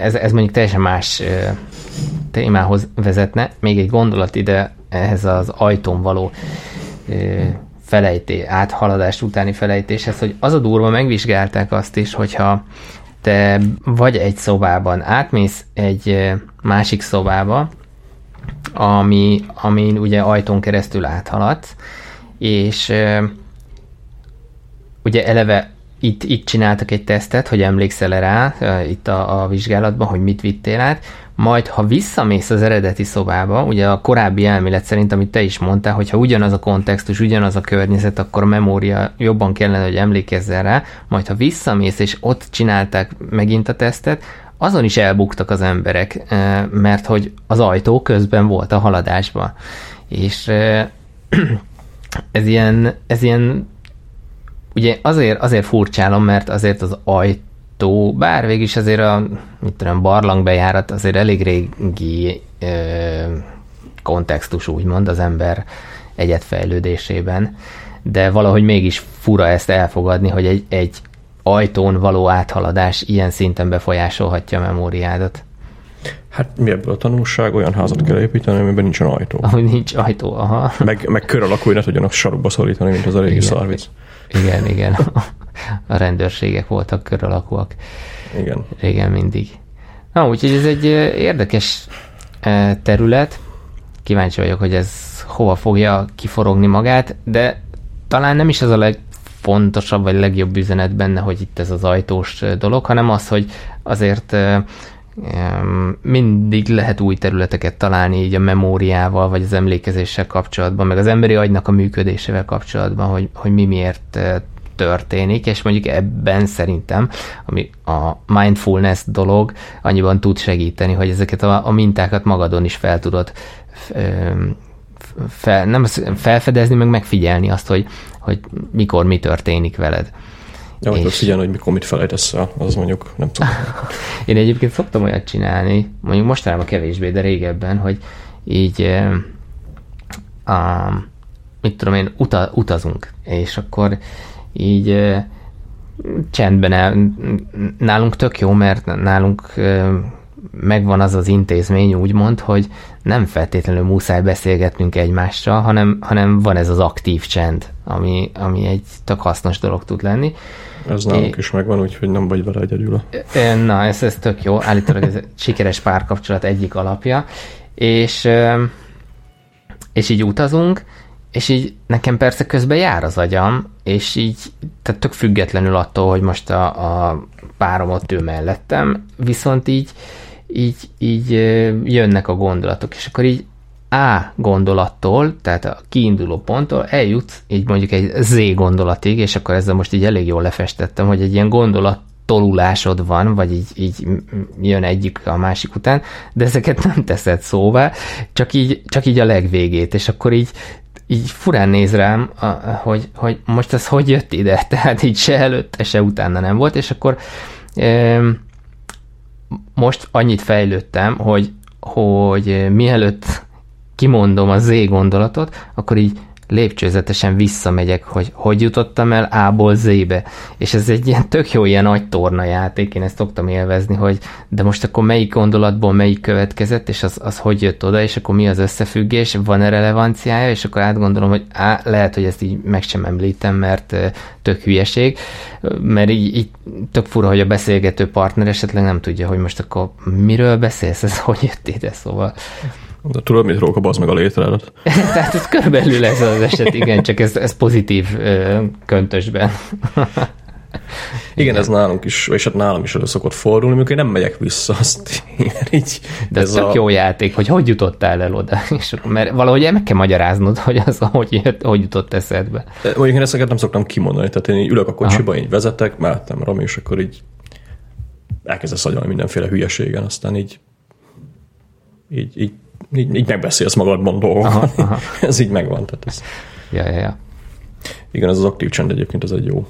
[SPEAKER 2] ez, ez mondjuk teljesen más e, témához vezetne. Még egy gondolat ide ehhez az ajtón való e, felejté, áthaladás utáni felejtéshez, hogy az a durva, megvizsgálták azt is, hogyha te vagy egy szobában átmész egy másik szobába, ami, amin ugye ajtón keresztül áthaladsz, és ugye eleve itt, itt csináltak egy tesztet, hogy emlékszel rá itt a, a vizsgálatban, hogy mit vittél át, majd ha visszamész az eredeti szobába, ugye a korábbi elmélet szerint, amit te is mondtál, hogyha ugyanaz a kontextus, ugyanaz a környezet, akkor a memória jobban kellene, hogy emlékezzen rá, majd ha visszamész és ott csinálták megint a tesztet, azon is elbuktak az emberek, mert hogy az ajtó közben volt a haladásban. És ez ilyen, ez ilyen ugye azért, azért furcsálom, mert azért az ajtó, bár végig is azért a mit tudom, barlangbejárat azért elég régi ö, kontextus, úgymond az ember egyetfejlődésében, de valahogy mégis fura ezt elfogadni, hogy egy, egy ajtón való áthaladás ilyen szinten befolyásolhatja a memóriádat.
[SPEAKER 1] Hát mi ebből a tanulság? Olyan házat kell építeni, amiben nincsen ajtó.
[SPEAKER 2] Ahogy nincs ajtó, aha.
[SPEAKER 1] Meg, meg kör alakú, hogy ne tudjanak sarokba szorítani, mint az a régi szarvic.
[SPEAKER 2] Igen, igen. A rendőrségek voltak kör alakúak.
[SPEAKER 1] Igen.
[SPEAKER 2] Igen, mindig. Na, úgyhogy ez egy érdekes terület. Kíváncsi vagyok, hogy ez hova fogja kiforogni magát, de talán nem is az a legfontosabb, vagy legjobb üzenet benne, hogy itt ez az ajtós dolog, hanem az, hogy azért mindig lehet új területeket találni így a memóriával, vagy az emlékezéssel kapcsolatban, meg az emberi agynak a működésével kapcsolatban, hogy, hogy mi miért történik, és mondjuk ebben szerintem, ami a mindfulness dolog annyiban tud segíteni, hogy ezeket a, a mintákat magadon is fel tudod fel, nem felfedezni, meg megfigyelni azt, hogy, hogy mikor mi történik veled.
[SPEAKER 1] Ja, és... figyelni, hogy mikor mit felejtesz el, az mondjuk nem tudom.
[SPEAKER 2] Én egyébként szoktam olyat csinálni, mondjuk mostanában kevésbé, de régebben, hogy így a, mit tudom én, uta, utazunk, és akkor így csendben el, nálunk tök jó, mert nálunk megvan az az intézmény, úgymond, hogy nem feltétlenül muszáj beszélgetnünk egymással, hanem, hanem van ez az aktív csend, ami, ami egy tök hasznos dolog tud lenni.
[SPEAKER 1] Ez nálunk é, is megvan, úgyhogy nem vagy vele egyedül.
[SPEAKER 2] Na, ez, ez tök jó. Állítólag ez sikeres párkapcsolat egyik alapja. És, és így utazunk, és így nekem persze közben jár az agyam, és így, tehát tök függetlenül attól, hogy most a, a párom ott ő mellettem, viszont így, így, így jönnek a gondolatok, és akkor így A gondolattól, tehát a kiinduló ponttól eljutsz így mondjuk egy Z gondolatig, és akkor ezzel most így elég jól lefestettem, hogy egy ilyen gondolat tolulásod van, vagy így, így jön egyik a másik után, de ezeket nem teszed szóvá, csak így, csak így a legvégét, és akkor így így furán néz rám, hogy, hogy most ez hogy jött ide, tehát így se előtte, se utána nem volt, és akkor e, most annyit fejlődtem, hogy, hogy mielőtt kimondom a Z gondolatot, akkor így lépcsőzetesen visszamegyek, hogy hogy jutottam el A-ból Z-be. És ez egy ilyen tök jó ilyen nagy torna játék, én ezt szoktam élvezni, hogy de most akkor melyik gondolatból melyik következett, és az, az hogy jött oda, és akkor mi az összefüggés, van-e relevanciája, és akkor átgondolom, hogy á, lehet, hogy ezt így meg sem említem, mert tök hülyeség, mert így, így tök fura, hogy a beszélgető partner esetleg nem tudja, hogy most akkor miről beszélsz, ez hogy jött ide, szóval
[SPEAKER 1] de tudod, mit róka, az meg a létredet.
[SPEAKER 2] Tehát ez körülbelül ez az eset, igen, csak ez, ez pozitív ö, köntösben.
[SPEAKER 1] Igen, ez nálunk is, és hát nálam is elő szokott fordulni, amikor én nem megyek vissza, azt így.
[SPEAKER 2] De ez, ez a... jó játék, hogy hogy jutottál el oda, és, mert valahogy meg kell magyaráznod, hogy az, hogy, jött, hogy jutott eszedbe.
[SPEAKER 1] Mondjuk én ezeket nem szoktam kimondani, tehát én így ülök a kocsiba, Aha. így vezetek, mellettem Rami, és akkor így elkezdesz agyalni mindenféle hülyeségen, aztán így így, így így, így megbeszélsz magadban dolgokat. ez így megvan. Tehát ez...
[SPEAKER 2] Ja, ja, ja.
[SPEAKER 1] Igen, ez az aktív csend egyébként ez egy jó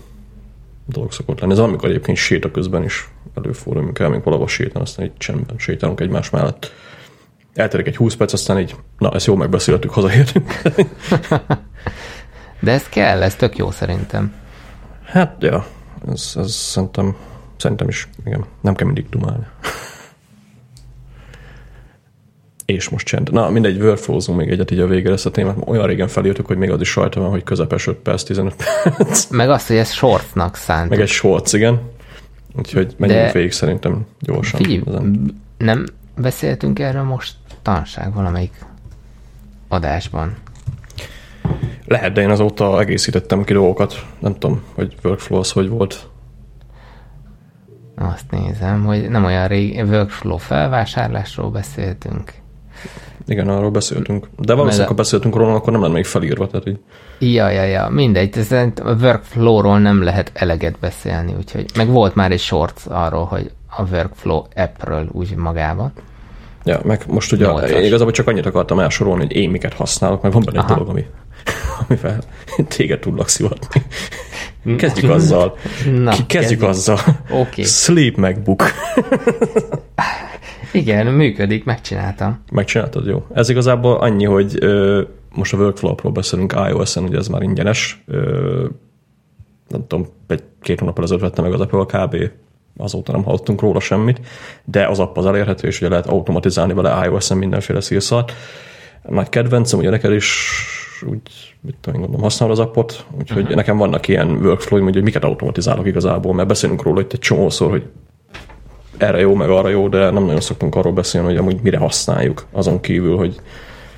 [SPEAKER 1] dolog szokott lenni. Ez amikor egyébként séta közben is előfordul, amikor elmegyünk valahol sétálni, aztán egy csendben sétálunk egymás mellett. Elterik egy 20 perc, aztán így, na, ezt jól megbeszéltük, hazaértünk.
[SPEAKER 2] De ez kell, ez tök jó szerintem.
[SPEAKER 1] Hát, ja, ez, ez szerintem, szerintem is, igen, nem kell mindig dumálni. És most csend. Na, mindegy, workflowzunk még egyet így a végére ezt a témát. Olyan régen felírtuk, hogy még az is rajta van, hogy közepes 5 perc, 15 perc.
[SPEAKER 2] Meg azt, hogy ez shortnak szánt.
[SPEAKER 1] Meg egy shorts, igen. Úgyhogy menjünk De végig szerintem gyorsan. Figyelj,
[SPEAKER 2] nem beszéltünk erről most tanság valamelyik adásban.
[SPEAKER 1] Lehet, de én azóta egészítettem ki dolgokat. Nem tudom, hogy workflow az hogy volt.
[SPEAKER 2] Azt nézem, hogy nem olyan régi workflow felvásárlásról beszéltünk.
[SPEAKER 1] Igen, arról beszéltünk. De valószínűleg, ha beszéltünk róla, akkor nem lenne még felírva. Tehát így.
[SPEAKER 2] Ja, ja, ja, mindegy. Ez a workflow-ról nem lehet eleget beszélni, úgyhogy meg volt már egy short arról, hogy a workflow appről úgy magában.
[SPEAKER 1] Ja, meg most ugye Nyolcas. én igazából csak annyit akartam elsorolni, hogy én miket használok, mert van benne Aha. egy dolog, ami, amivel téged tudlak szivatni. Kezdjük azzal. Na, kezdjük, kezdjük azzal.
[SPEAKER 2] Okay.
[SPEAKER 1] Sleep MacBook.
[SPEAKER 2] Igen, működik, megcsináltam.
[SPEAKER 1] Megcsináltad, jó. Ez igazából annyi, hogy ö, most a workflow-ról beszélünk iOS-en, ugye ez már ingyenes. Ö, nem tudom, egy-két hónap ezelőtt vettem meg az Apple kb. Azóta nem hallottunk róla semmit, de az app az elérhető, és ugye lehet automatizálni vele iOS-en mindenféle szírszart. Nagy kedvencem, ugye neked is úgy, mit tudom, gondolom, használod az appot, úgyhogy uh-huh. nekem vannak ilyen workflow hogy miket automatizálok igazából, mert beszélünk róla itt egy csomószor, hogy erre jó, meg arra jó, de nem nagyon szoktunk arról beszélni, hogy amúgy mire használjuk, azon kívül, hogy...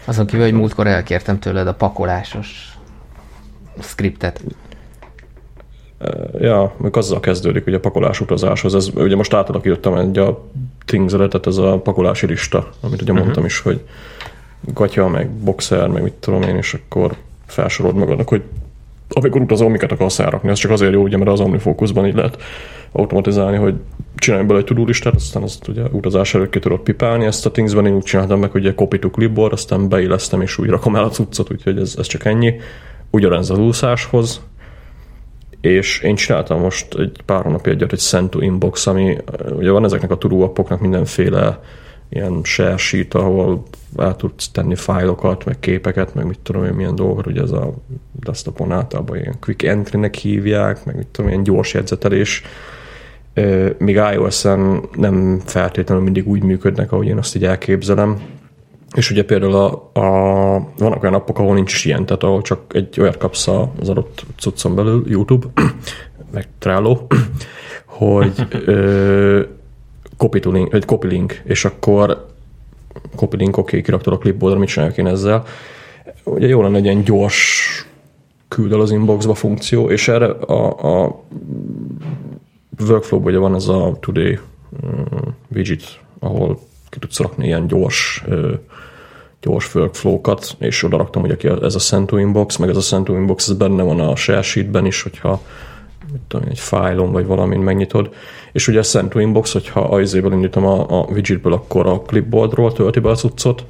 [SPEAKER 2] Azon kívül, hogy múltkor elkértem tőled a pakolásos skriptet.
[SPEAKER 1] Ja, meg azzal kezdődik, hogy a pakolás utazáshoz. Ez, ugye most átalakítottam egy a things tehát ez a pakolási lista, amit ugye uh-huh. mondtam is, hogy gatya, meg boxer, meg mit tudom én, és akkor felsorolod magadnak, hogy amikor utazom, miket akarsz elrakni. Ez csak azért jó, ugye, mert az OmniFocusban így lehet automatizálni, hogy csinálj bele egy tudó listát, aztán azt ugye utazás előtt ki tudod pipálni, ezt a Thingsben. Én úgy csináltam meg, hogy egy copy to clipboard, aztán beillesztem és úgy rakom el a cuccot, úgyhogy ez, ez csak ennyi. Ugyanez az úszáshoz, és én csináltam most egy pár hónapja egyet egy Send to Inbox, ami ugye van ezeknek a tudó mindenféle ilyen share sheet, ahol el tudsz tenni fájlokat, meg képeket, meg mit tudom én, milyen dolgokat, ugye ez a desktopon általában ilyen quick entry-nek hívják, meg mit tudom, ilyen gyors jegyzetelés, míg iOS-en nem feltétlenül mindig úgy működnek, ahogy én azt így elképzelem. És ugye például a, a, vannak olyan appok, ahol nincs ilyen, tehát ahol csak egy olyat kapsz az adott cuccon belül, YouTube, meg Trello, hogy ö, copy, link, vagy copy link, és akkor copy link, oké, okay, kiraktad a clipboardra, mit csináljak én ezzel. Ugye jó lenne egy ilyen gyors küld el az inboxba funkció, és erre a, a workflow ugye van ez a today um, widget, ahol ki tudsz rakni ilyen gyors gyors workflow-kat, és oda raktam, hogy ez a Sento Inbox, meg ez a Sento Inbox, ez benne van a share sheetben is, hogyha mit tudom, egy fájlon vagy valamin megnyitod. És ugye a Sento Inbox, hogyha ajzéből indítom a, a widgetből, akkor a clipboardról tölti be a cuccot,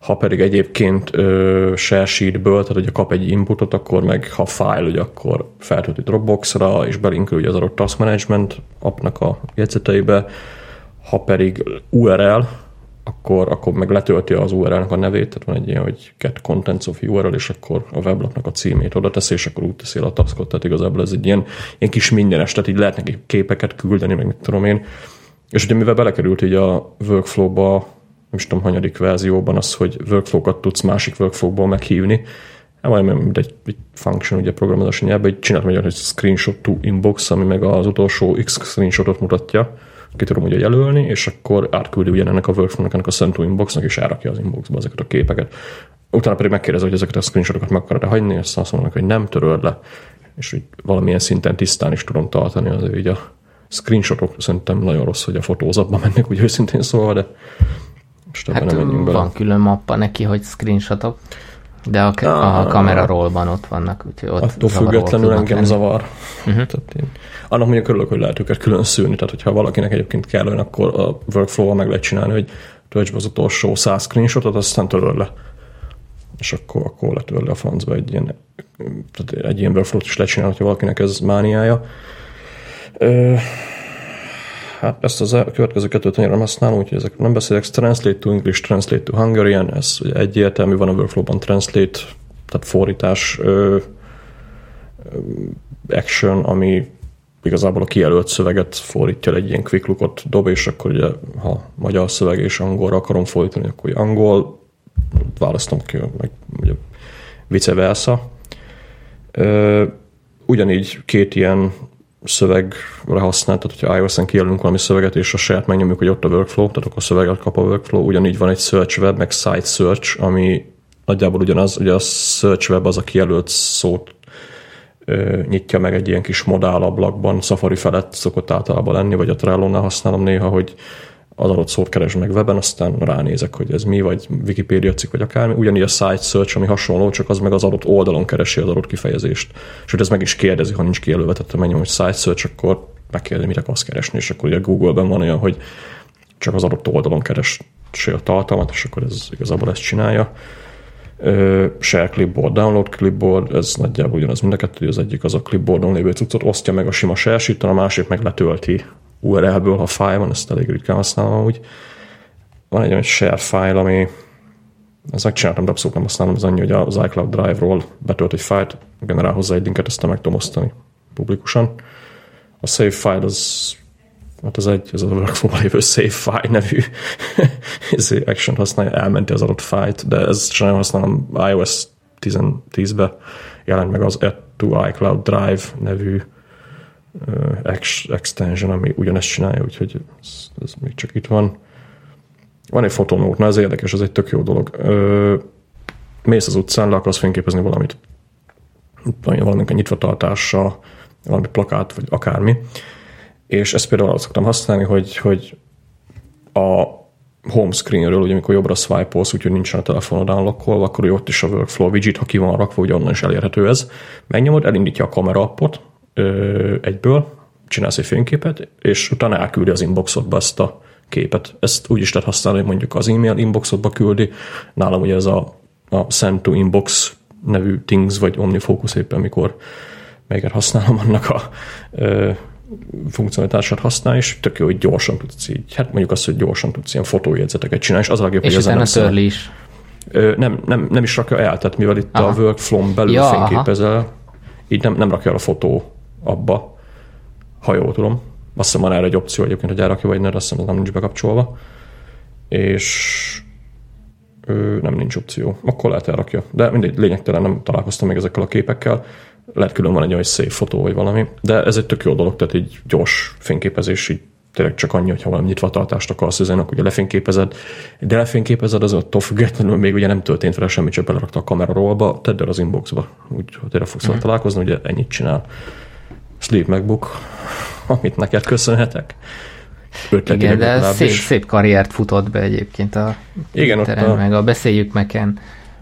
[SPEAKER 1] ha pedig egyébként ö, share sheetből, tehát hogyha kap egy inputot, akkor meg ha file, ugye akkor feltölti Dropboxra, és belinkül ugye az adott task management appnak a jegyzeteibe, ha pedig URL, akkor, akkor meg letölti az URL-nek a nevét, tehát van egy ilyen, hogy get contents of URL, és akkor a weblapnak a címét oda teszi, és akkor úgy teszi a taskot, tehát igazából ez egy ilyen, ilyen kis mindenes, tehát így lehet neki képeket küldeni, meg mit tudom én. És ugye mivel belekerült így a workflow-ba, nem is tudom, hanyadik verzióban az, hogy workflow-kat tudsz másik workflow-ból meghívni, hát majd mint egy, egy function ugye programozási nyelvben, hogy csinált egy hogy screenshot to inbox, ami meg az utolsó X screenshotot mutatja, ki tudom ugye jelölni, és akkor átküldi ugyanennek a workflow-nak, ennek a Sento inboxnak, és elrakja az inboxba ezeket a képeket. Utána pedig megkérdezi, hogy ezeket a screenshotokat meg akarod hagyni, és azt mondanak, hogy nem töröld le, és hogy valamilyen szinten tisztán is tudom tartani azért így a screenshotok szerintem nagyon rossz, hogy a fotózatba mennek, úgy őszintén szólva, de
[SPEAKER 2] most hát nem menjünk bele. Van külön mappa neki, hogy screenshotok, de a, a kamera rollban ott vannak, úgyhogy ott
[SPEAKER 1] Attól függetlenül engem lenni. zavar. Uh-huh. Tehát én, annak mondjuk örülök, hogy lehet őket külön szűrni, tehát hogyha valakinek egyébként kell olyan, akkor a workflow-val meg lehet csinálni, hogy töltsd az utolsó száz screenshotot, aztán töröl le. És akkor, akkor letörli a francba egy ilyen, tehát egy ilyen workflow-t is lecsinálni, hogyha valakinek ez mániája. Ö, hát ezt az a következő kettőt nem használom, úgyhogy ezek nem beszélek. Translate to English, Translate to Hungarian, ez ugye egyértelmű, van a workflow-ban Translate, tehát fordítás ö, ö, action, ami igazából a kijelölt szöveget fordítja egy ilyen quick lookot dob, és akkor ugye, ha magyar szöveg és angolra akarom fordítani, akkor angol, választom ki, meg ugye vice versa. Ö, ugyanígy két ilyen szövegre használt, tehát hogyha iOS-en kijelölünk valami szöveget, és a saját megnyomjuk, hogy ott a workflow, tehát akkor a szöveget kap a workflow, ugyanígy van egy search web, meg site search, ami nagyjából ugyanaz, ugye a search web az a kijelölt szót ö, nyitja meg egy ilyen kis modálablakban, Safari felett szokott általában lenni, vagy a Trello-nál használom néha, hogy az adott szót keres meg weben, aztán ránézek, hogy ez mi, vagy Wikipedia cikk, vagy akármi. Ugyanígy a site search, ami hasonló, csak az meg az adott oldalon keresi az adott kifejezést. Sőt, ez meg is kérdezi, ha nincs kijelölve, tehát menjem, hogy site search, akkor megkérdezi, mire akarsz keresni, és akkor ugye Google-ben van olyan, hogy csak az adott oldalon keres a tartalmat, és akkor ez igazából ezt csinálja. Uh, share clipboard, download clipboard, ez nagyjából ugyanaz mind a kettő, az egyik az a clipboardon lévő cuccot osztja meg a sima share a másik meg letölti URL-ből, ha file van, ezt elég ritkán használom úgy. Van egy olyan share file, ami ezt megcsináltam, de abszolút nem használom, az annyi, hogy az iCloud Drive-ról betölt egy fájlt, generál hozzá egy linket, ezt meg tudom osztani publikusan. A save file az hát az egy, ez a workflow lévő save file nevű action használja, elmenti az adott fájlt, de ez sem használom iOS 10-be jelent meg az Add to iCloud Drive nevű extension, ami ugyanezt csinálja, úgyhogy ez, ez még csak itt van. Van egy fotónót, na ez érdekes, ez egy tök jó dolog. Ö, mész az utcán, le akarsz fényképezni valamit. Valamink a nyitvatartása, valami plakát, vagy akármi. És ezt például azt szoktam használni, hogy, hogy a home screenről, ugye amikor jobbra swipe-olsz, úgyhogy nincsen a telefonod unlockolva, akkor ott is a workflow widget, ha ki van rakva, hogy onnan is elérhető ez. Megnyomod, elindítja a kamera appot ö, egyből, csinálsz egy fényképet, és utána elküldi az inboxodba ezt a képet. Ezt úgy is lehet használni, hogy mondjuk az e-mail inboxodba küldi. Nálam ugye ez a, a send to inbox nevű Things, vagy OmniFocus éppen, mikor melyiket használom, annak a ö, funkcionalitását használ, és tök jó, hogy gyorsan tudsz így, hát mondjuk azt, hogy gyorsan tudsz ilyen fotójegyzeteket csinálni, és az a legjobb,
[SPEAKER 2] és
[SPEAKER 1] hogy
[SPEAKER 2] utána
[SPEAKER 1] ezen
[SPEAKER 2] törli is.
[SPEAKER 1] Ö, nem, nem, nem is rakja el, tehát mivel itt
[SPEAKER 2] Aha.
[SPEAKER 1] a workflow belül
[SPEAKER 2] Ja,
[SPEAKER 1] ja,
[SPEAKER 2] aha.
[SPEAKER 1] fényképezel, így nem, nem rakja el a fotó abba, ha jól tudom. Azt hiszem van erre egy opció egyébként, hogy elrakja, vagy ne, azt hiszem ez nem nincs bekapcsolva. És ö, nem nincs opció. Akkor lehet elrakja. De mindegy, lényegtelen nem találkoztam még ezekkel a képekkel. Lehet külön van egy olyan szép fotó, vagy valami. De ez egy tök jó dolog, tehát így gyors fényképezés, így tényleg csak annyi, hogyha valami nyitvatartást akarsz üzenni, akkor ugye lefényképezed, de lefényképezed, az attól függetlenül még ugye nem történt vele semmi, csak belerakta a kamera rollba, tedd el az inboxba, úgy, tényleg fogsz vele találkozni, ugye ennyit csinál. Sleep MacBook, amit neked köszönhetek. Ötletileg
[SPEAKER 2] Igen, de szép, szép karriert futott be egyébként a
[SPEAKER 1] Igen, ott
[SPEAKER 2] Twitteren,
[SPEAKER 1] a-
[SPEAKER 2] meg a Beszéljük meken.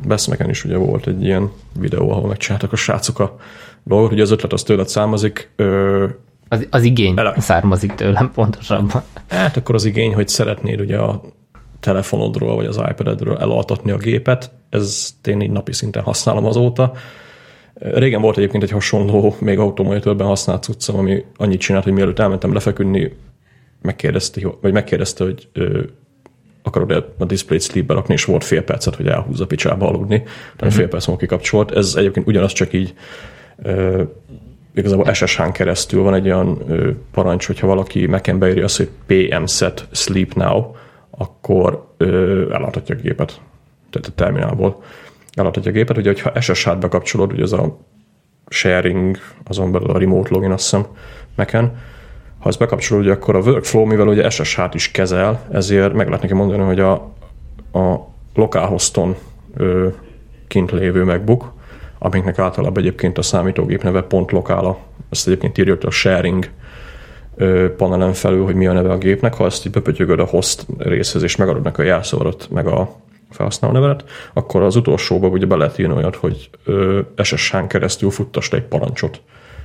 [SPEAKER 1] Beszmeken is ugye volt egy ilyen videó, ahol megcsináltak a srácok a dolgot, hogy az ötlet az tőled származik, ö,
[SPEAKER 2] Az, az igény
[SPEAKER 1] Ele-
[SPEAKER 2] származik tőlem pontosabban.
[SPEAKER 1] hát akkor az igény, hogy szeretnéd ugye a telefonodról vagy az iPad-edről elaltatni a gépet, ez én így napi szinten használom azóta. Régen volt egyébként egy hasonló, még automonitorben használt cuccom, ami annyit csinált, hogy mielőtt elmentem lefeküdni, megkérdezte, vagy megkérdezte, hogy ö, akarod a display-t sleepbe rakni, és volt fél percet, hogy elhúzza picsába aludni, tehát uh-huh. fél perc múlva kikapcsolt. Ez egyébként ugyanaz, csak így ö, igazából SSH-n keresztül van egy olyan ö, parancs, hogyha valaki Mac-en beírja azt, hogy PM set sleep now, akkor ö, eladhatja a gépet. Tehát a terminálból eladhatja a gépet. Ugye, hogyha SSH-t bekapcsolod, ugye ez a sharing, azon belül a remote login, azt hiszem, Mac-en, ha ezt bekapcsolod, ugye akkor a workflow, mivel ugye SSH-t is kezel, ezért meg lehet neki mondani, hogy a, a localhoston ö, kint lévő MacBook, amiknek általában egyébként a számítógép neve pont lokála, ezt egyébként írja a sharing panelen felül, hogy mi a neve a gépnek, ha ezt így bepötyögöd a host részhez, és megadod neki a jelszavarat, meg a felhasználó nevelet, akkor az utolsóban ugye be lehet írni olyat, hogy SSH-n keresztül futtast egy parancsot.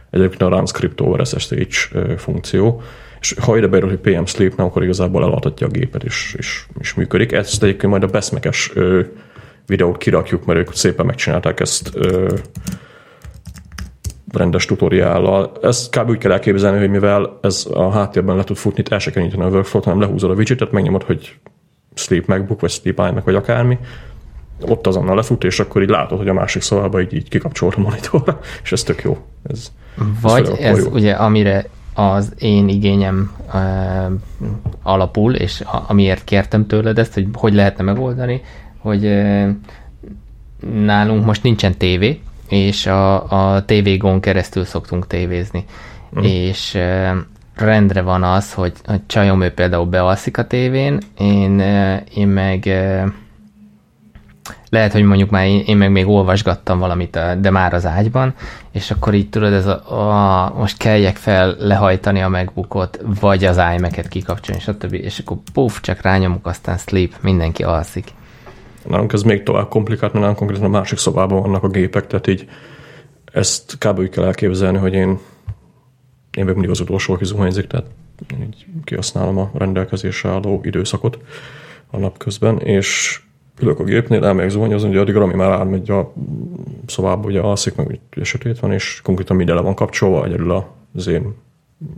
[SPEAKER 1] Egyébként a run script over SSH funkció, és ha ide beírod, hogy PM sleep, akkor igazából eladhatja a gépet, és, és, és működik. Ezt egyébként majd a beszmekes videót kirakjuk, mert ők szépen megcsinálták ezt ö, rendes tutoriállal. Ezt kb. úgy kell elképzelni, hogy mivel ez a háttérben le tud futni, el se a workflow-t, hanem lehúzod a widgetet, megnyomod, hogy Sleep MacBook, vagy Sleep iMac, vagy akármi, ott azonnal lefut, és akkor így látod, hogy a másik szobában így, így kikapcsolt a monitorra, és ez tök jó. Ez,
[SPEAKER 2] Vagy ez,
[SPEAKER 1] akkor jó.
[SPEAKER 2] ugye, amire az én igényem uh, alapul, és a, amiért kértem tőled ezt, hogy hogy lehetne megoldani, hogy uh, nálunk most nincsen tévé, és a, a tévégón keresztül szoktunk tévézni. Mm. És uh, rendre van az, hogy a csajom ő például bealszik a tévén, én, én meg lehet, hogy mondjuk már én, én meg még olvasgattam valamit, de már az ágyban, és akkor így tudod, ez a, a most keljek fel lehajtani a megbukot, vagy az iMac-et kikapcsolni, stb. És akkor puff, csak rányomok, aztán sleep, mindenki alszik.
[SPEAKER 1] Nálunk ez még tovább komplikált, mert nálunk konkrétan a másik szobában vannak a gépek, tehát így ezt kb. úgy kell elképzelni, hogy én, én meg mindig az utolsó, aki zuhanyzik, tehát én így kihasználom a rendelkezésre álló időszakot a nap közben, és ülök a gépnél, elmegyek zuhanyozni, ugye addig Rami már elmegy a szobába, ugye alszik, meg ugye sötét van, és konkrétan minden le van kapcsolva, egyedül az én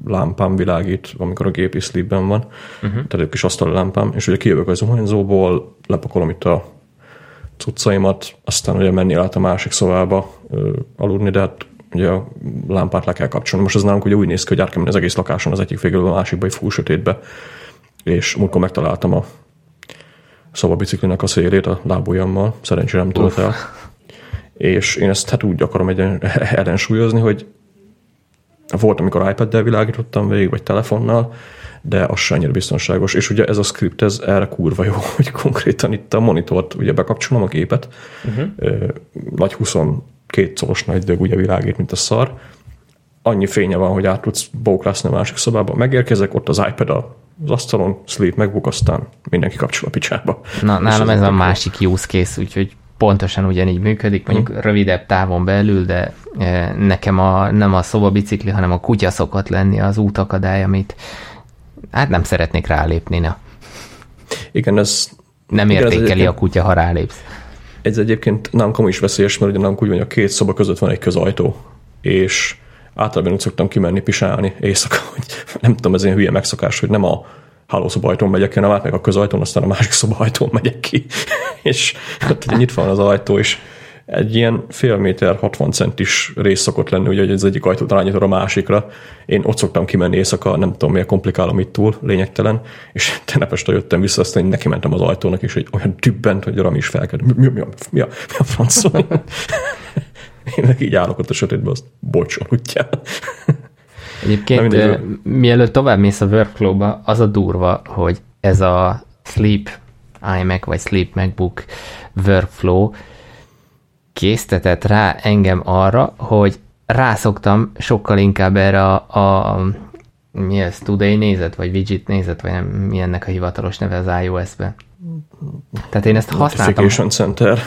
[SPEAKER 1] lámpám világít, amikor a gép is sleepben van, uh-huh. tehát egy kis asztali lámpám, és ugye kijövök a zuhanyzóból, lepakolom itt a cuccaimat, aztán ugye menni át a másik szobába ö, aludni, de hát ugye a lámpát le kell kapcsolni. Most ez nálunk ugye úgy néz ki, hogy át kell menni az egész lakáson az egyik végül a másikba, egy full sötétbe, és múltkor megtaláltam a szobabiciklinek a szélét a lábujjammal, szerencsére nem tölt el. És én ezt hát úgy akarom egyen, ellensúlyozni, hogy volt, amikor iPad-del világítottam végig, vagy telefonnal, de az se annyira biztonságos. És ugye ez a script, ez erre kurva jó, hogy konkrétan itt a monitort ugye bekapcsolom a gépet, uh-huh. nagy 22 colos nagy dög ugye világít, mint a szar, annyi fénye van, hogy át tudsz bóklászni a másik szobába. Megérkezek, ott az iPad a az asztalon, sleep, megbuk, aztán mindenki kapcsol a picsába.
[SPEAKER 2] Na, nálam ez a másik use case, úgyhogy pontosan ugyanígy működik, mondjuk hmm. rövidebb távon belül, de e, nekem a, nem a szobabicikli, hanem a kutya szokott lenni az útakadály, amit hát nem szeretnék rálépni, na.
[SPEAKER 1] Igen, ez...
[SPEAKER 2] Nem
[SPEAKER 1] igen,
[SPEAKER 2] értékeli ez a kutya, ha rálépsz.
[SPEAKER 1] Ez egyébként nem komoly is veszélyes, mert ugye nem úgy van, hogy a két szoba között van egy közajtó, és általában úgy szoktam kimenni pisálni éjszaka, hogy nem tudom, ez ilyen hülye megszokás, hogy nem a hálószobajtón megyek, hanem át meg a közajtón, aztán a másik szobajtón megyek ki. és hát ugye nyitva van az ajtó, és egy ilyen fél méter, 60 centis rész szokott lenni, ugye, hogy az egyik ajtót rányítod a másikra. Én ott szoktam kimenni éjszaka, nem tudom, miért komplikálom itt túl, lényegtelen, és tegnap este jöttem vissza, aztán neki mentem az ajtónak, és egy olyan dübbent, hogy Rami is felkelt. Mi, mi, mi, mi, mi, a, mi a franc? Én meg így állok ott a sötétben, azt bocs, aludjál.
[SPEAKER 2] Egyébként mindegy, mielőtt tovább mész a workflow-ba, az a durva, hogy ez a Sleep iMac vagy Sleep MacBook workflow késztetett rá engem arra, hogy rászoktam sokkal inkább erre a, a mi ez, Today nézet, vagy Widget nézet, vagy nem, mi ennek a hivatalos neve az iOS-ben. Tehát én ezt használtam.
[SPEAKER 1] Notification Center.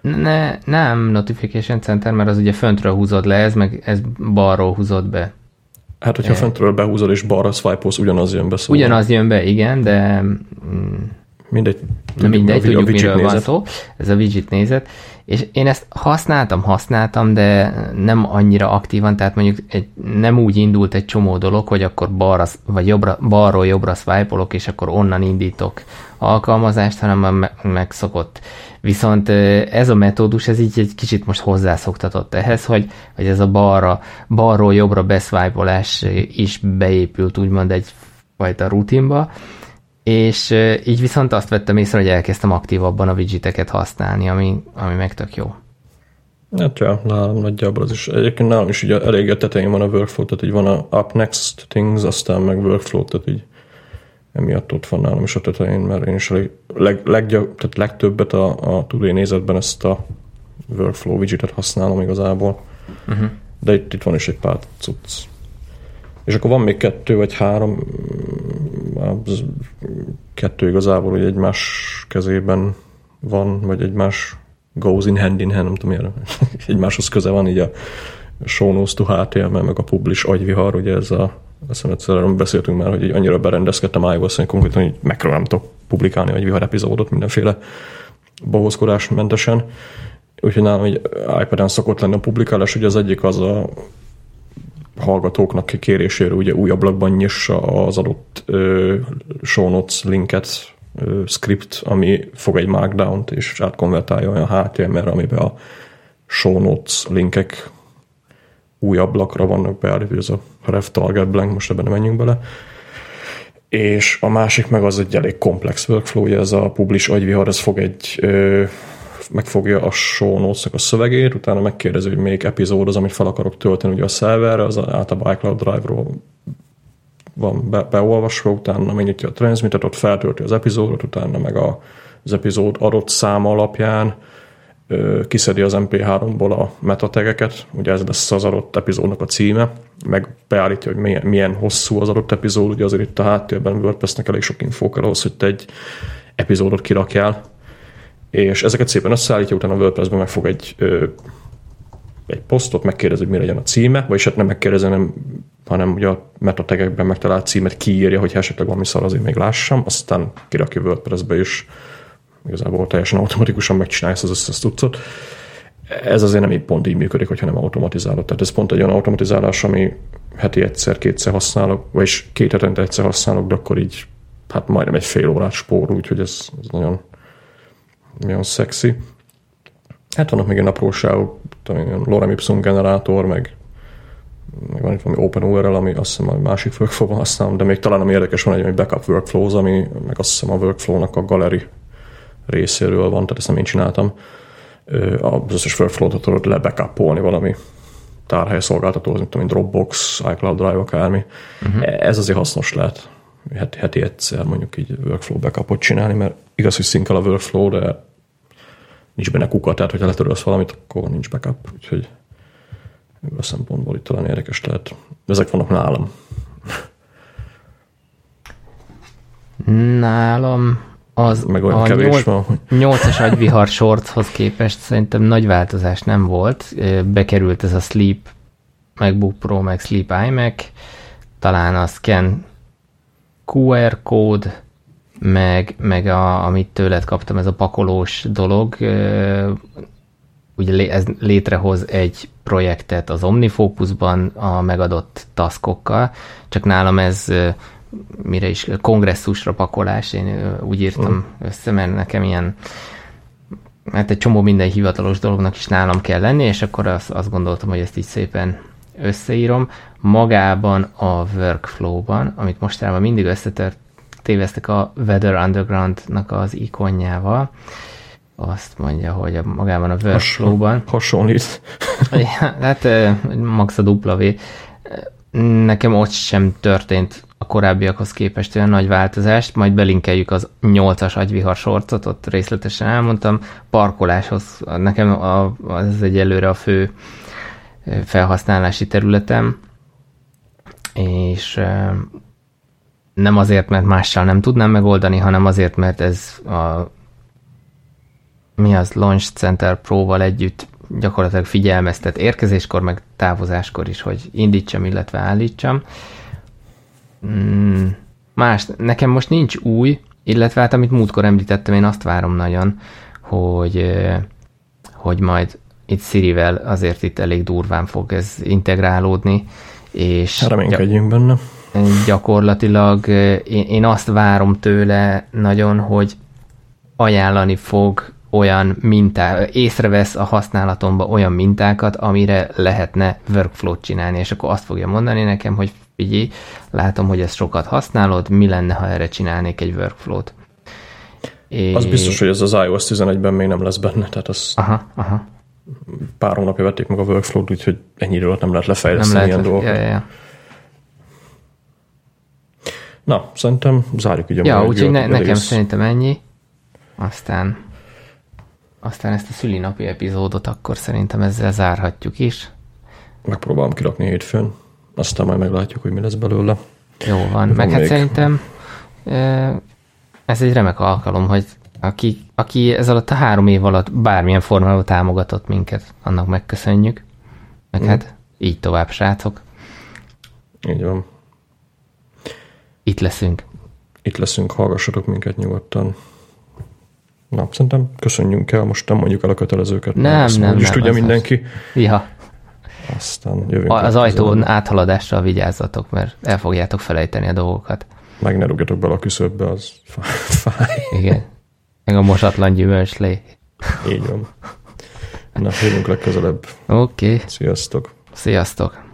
[SPEAKER 2] Ne, nem Notification Center, mert az ugye föntről húzod le, ez meg ez balról húzod be.
[SPEAKER 1] Hát, hogyha e... föntről behúzod és balra swipe ugyanaz jön be.
[SPEAKER 2] Szóval. Ugyanaz jön be, igen, de... Mm,
[SPEAKER 1] mindegy.
[SPEAKER 2] Na mindegy, tudjuk, miről nézet. van szó. Ez a widget nézet. És én ezt használtam, használtam, de nem annyira aktívan, tehát mondjuk egy, nem úgy indult egy csomó dolog, hogy akkor balra, vagy jobbra, balról jobbra swipe és akkor onnan indítok alkalmazást, hanem megszokott. Viszont ez a metódus, ez így egy kicsit most hozzászoktatott ehhez, hogy, hogy ez a balra, balról jobbra beszvájpolás is beépült úgymond egy fajta rutinba, és így viszont azt vettem észre, hogy elkezdtem aktívabban a widgeteket használni, ami, ami meg tök jó.
[SPEAKER 1] Hát ja, nálam nagyjából az is. Egyébként nálam is ugye elég a tetején van a workflow, tehát így van a up next things, aztán meg workflow, tehát így emiatt ott van nálam is a tetején, mert én is a leg, leggyab, tehát legtöbbet a, a Today nézetben ezt a workflow widgetet használom igazából. Uh-huh. De itt, itt van is egy pár cucc. És akkor van még kettő vagy három, az kettő igazából, hogy egymás kezében van, vagy egymás goes in hand in hand, nem tudom, milyen, egymáshoz köze van, így a show notes to HTML, meg a publish agyvihar, ugye ez a azt egyszer beszéltünk már, hogy így annyira berendezkedtem iOS, hogy konkrétan így megről nem tudok publikálni egy vihar epizódot mindenféle bohózkodásmentesen. Úgyhogy nálam egy iPad-en szokott lenni a publikálás, ugye az egyik az a hallgatóknak kérésére ugye új ablakban nyissa az adott ö, show notes linket, ö, script, ami fog egy markdown-t és átkonvertálja olyan HTML-re, amiben a show notes linkek új ablakra vannak beállítva, ez a ref target blank, most ebben nem menjünk bele. És a másik meg az egy elég komplex workflow, ugye ez a publish agyvihar, ez fog egy ö, megfogja a show notes a szövegét, utána megkérdezi, hogy melyik epizód az, amit fel akarok tölteni ugye a szerverre, az általában iCloud Drive-ról van be, beolvasva, utána megnyitja a transmitet, ott feltölti az epizódot, utána meg a, az epizód adott száma alapján kiszedi az MP3-ból a metategeket, ugye ez lesz az adott epizódnak a címe, meg beállítja, hogy milyen, milyen hosszú az adott epizód, ugye azért itt a háttérben WordPress-nek elég sok infó kell ahhoz, hogy te egy epizódot kirakjál, és ezeket szépen összeállítja, utána a WordPress-ben megfog egy, ö, egy posztot, megkérdezi, hogy mi legyen a címe, vagyis hát nem megkérdezi, hanem, hanem ugye a metategekben megtalált címet kiírja, hogy esetleg valami szar azért még lássam, aztán kirakja WordPress-be, és igazából teljesen automatikusan megcsinálja ezt az összes tudszot. Ez azért nem így pont így működik, hogyha nem automatizálod. Tehát ez pont egy olyan automatizálás, ami heti egyszer-kétszer használok, vagyis két hetente egyszer használok, de akkor így hát majdnem egy fél órát spórol, úgyhogy ez, ez nagyon, nagyon szexi. Hát vannak még ilyen apróságok, tudom, lorem ipsum generátor, meg, meg van itt valami Open URL, ami azt hiszem a másik workflow-ban használom, de még talán ami érdekes van egy, egy backup workflows, ami meg azt hiszem a workflow-nak a galeri részéről van, tehát ezt nem én csináltam. Az összes workflow-t tudod lebackupolni valami tárhely szolgáltatóhoz, mint tudom, Dropbox, iCloud Drive, akármi. Uh-huh. Ez azért hasznos lehet heti, heti egyszer mondjuk így workflow backupot csinálni, mert igaz, hogy szinkel a workflow, de nincs benne kuka, tehát hogyha letörölsz valamit, akkor nincs backup, úgyhogy ebből a szempontból itt talán érdekes lehet. Ezek vannak nálam.
[SPEAKER 2] Nálam az
[SPEAKER 1] Meg olyan
[SPEAKER 2] a
[SPEAKER 1] kevés
[SPEAKER 2] nyolc-
[SPEAKER 1] van, hogy
[SPEAKER 2] 8-as agyvihar shortshoz képest szerintem nagy változás nem volt. Bekerült ez a Sleep MacBook Pro, meg Sleep iMac, talán a Scan QR kód, meg, meg a, amit tőled kaptam, ez a pakolós dolog, ugye ez létrehoz egy projektet az OmniFocusban a megadott taskokkal, csak nálam ez mire is kongresszusra pakolás, én úgy írtam össze, mert nekem ilyen hát egy csomó minden hivatalos dolognak is nálam kell lenni, és akkor azt, azt gondoltam, hogy ezt így szépen összeírom. Magában a workflow-ban, amit mostanában mindig összetört, téveztek a Weather Underground-nak az ikonjával, azt mondja, hogy a, magában a workflow-ban,
[SPEAKER 1] hasonlít.
[SPEAKER 2] Ja, hát max a dupla V. Nekem ott sem történt a korábbiakhoz képest olyan nagy változást, majd belinkeljük az 8-as agyvihar sorcot, ott részletesen elmondtam. Parkoláshoz nekem a, az egyelőre a fő felhasználási területem, és nem azért, mert mással nem tudnám megoldani, hanem azért, mert ez a mi az Launch Center Pro-val együtt gyakorlatilag figyelmeztet érkezéskor, meg távozáskor is, hogy indítsam, illetve állítsam. Mm, más, nekem most nincs új, illetve hát amit múltkor említettem, én azt várom nagyon, hogy, hogy majd itt Sirivel azért itt elég durván fog ez integrálódni, és
[SPEAKER 1] Reménykedjünk benne.
[SPEAKER 2] gyakorlatilag ö, én, én azt várom tőle nagyon, hogy ajánlani fog olyan mintá, észrevesz a használatomba olyan mintákat, amire lehetne workflow-t csinálni, és akkor azt fogja mondani nekem, hogy figyelj, látom, hogy ezt sokat használod, mi lenne, ha erre csinálnék egy workflow-t.
[SPEAKER 1] Az biztos, hogy ez az iOS 11-ben még nem lesz benne, tehát az
[SPEAKER 2] Aha, aha.
[SPEAKER 1] Pár hónapja vették meg a workflow-t, úgyhogy ennyi idő alatt nem lehet
[SPEAKER 2] Nem
[SPEAKER 1] lefejleszteni
[SPEAKER 2] lehet,
[SPEAKER 1] ilyen
[SPEAKER 2] ja,
[SPEAKER 1] dolgokat.
[SPEAKER 2] ja, ja.
[SPEAKER 1] Na, szerintem zárjuk így a
[SPEAKER 2] ja úgyhogy ne, nekem szerintem ennyi. Aztán aztán ezt a szülinapi epizódot akkor szerintem ezzel zárhatjuk is.
[SPEAKER 1] Megpróbálom kirakni hétfőn, aztán majd meglátjuk, hogy mi lesz belőle.
[SPEAKER 2] Jó van.
[SPEAKER 1] Van
[SPEAKER 2] Meg hát
[SPEAKER 1] még.
[SPEAKER 2] szerintem ez egy remek alkalom, hogy aki, aki ez alatt a három év alatt bármilyen formában támogatott minket, annak megköszönjük. Meg
[SPEAKER 1] Mm.
[SPEAKER 2] hát így tovább, srácok.
[SPEAKER 1] Így van.
[SPEAKER 2] Itt leszünk.
[SPEAKER 1] Itt leszünk, hallgassatok minket nyugodtan. Na, szerintem köszönjünk el, most nem mondjuk el a kötelezőket.
[SPEAKER 2] Nem, nem, nem,
[SPEAKER 1] tudja
[SPEAKER 2] az-
[SPEAKER 1] mindenki.
[SPEAKER 2] Ja,
[SPEAKER 1] Aztán jövünk.
[SPEAKER 2] a- az ajtón áthaladással vigyázzatok, mert el fogjátok felejteni a dolgokat.
[SPEAKER 1] Meg ne rúgjatok bele a küszöbbe, az fá- fáj.
[SPEAKER 2] Igen. Meg a mosatlan gyümölcslé.
[SPEAKER 1] Így van. Na, jövünk legközelebb.
[SPEAKER 2] Oké, okay.
[SPEAKER 1] Sziasztok!
[SPEAKER 2] sziasztok!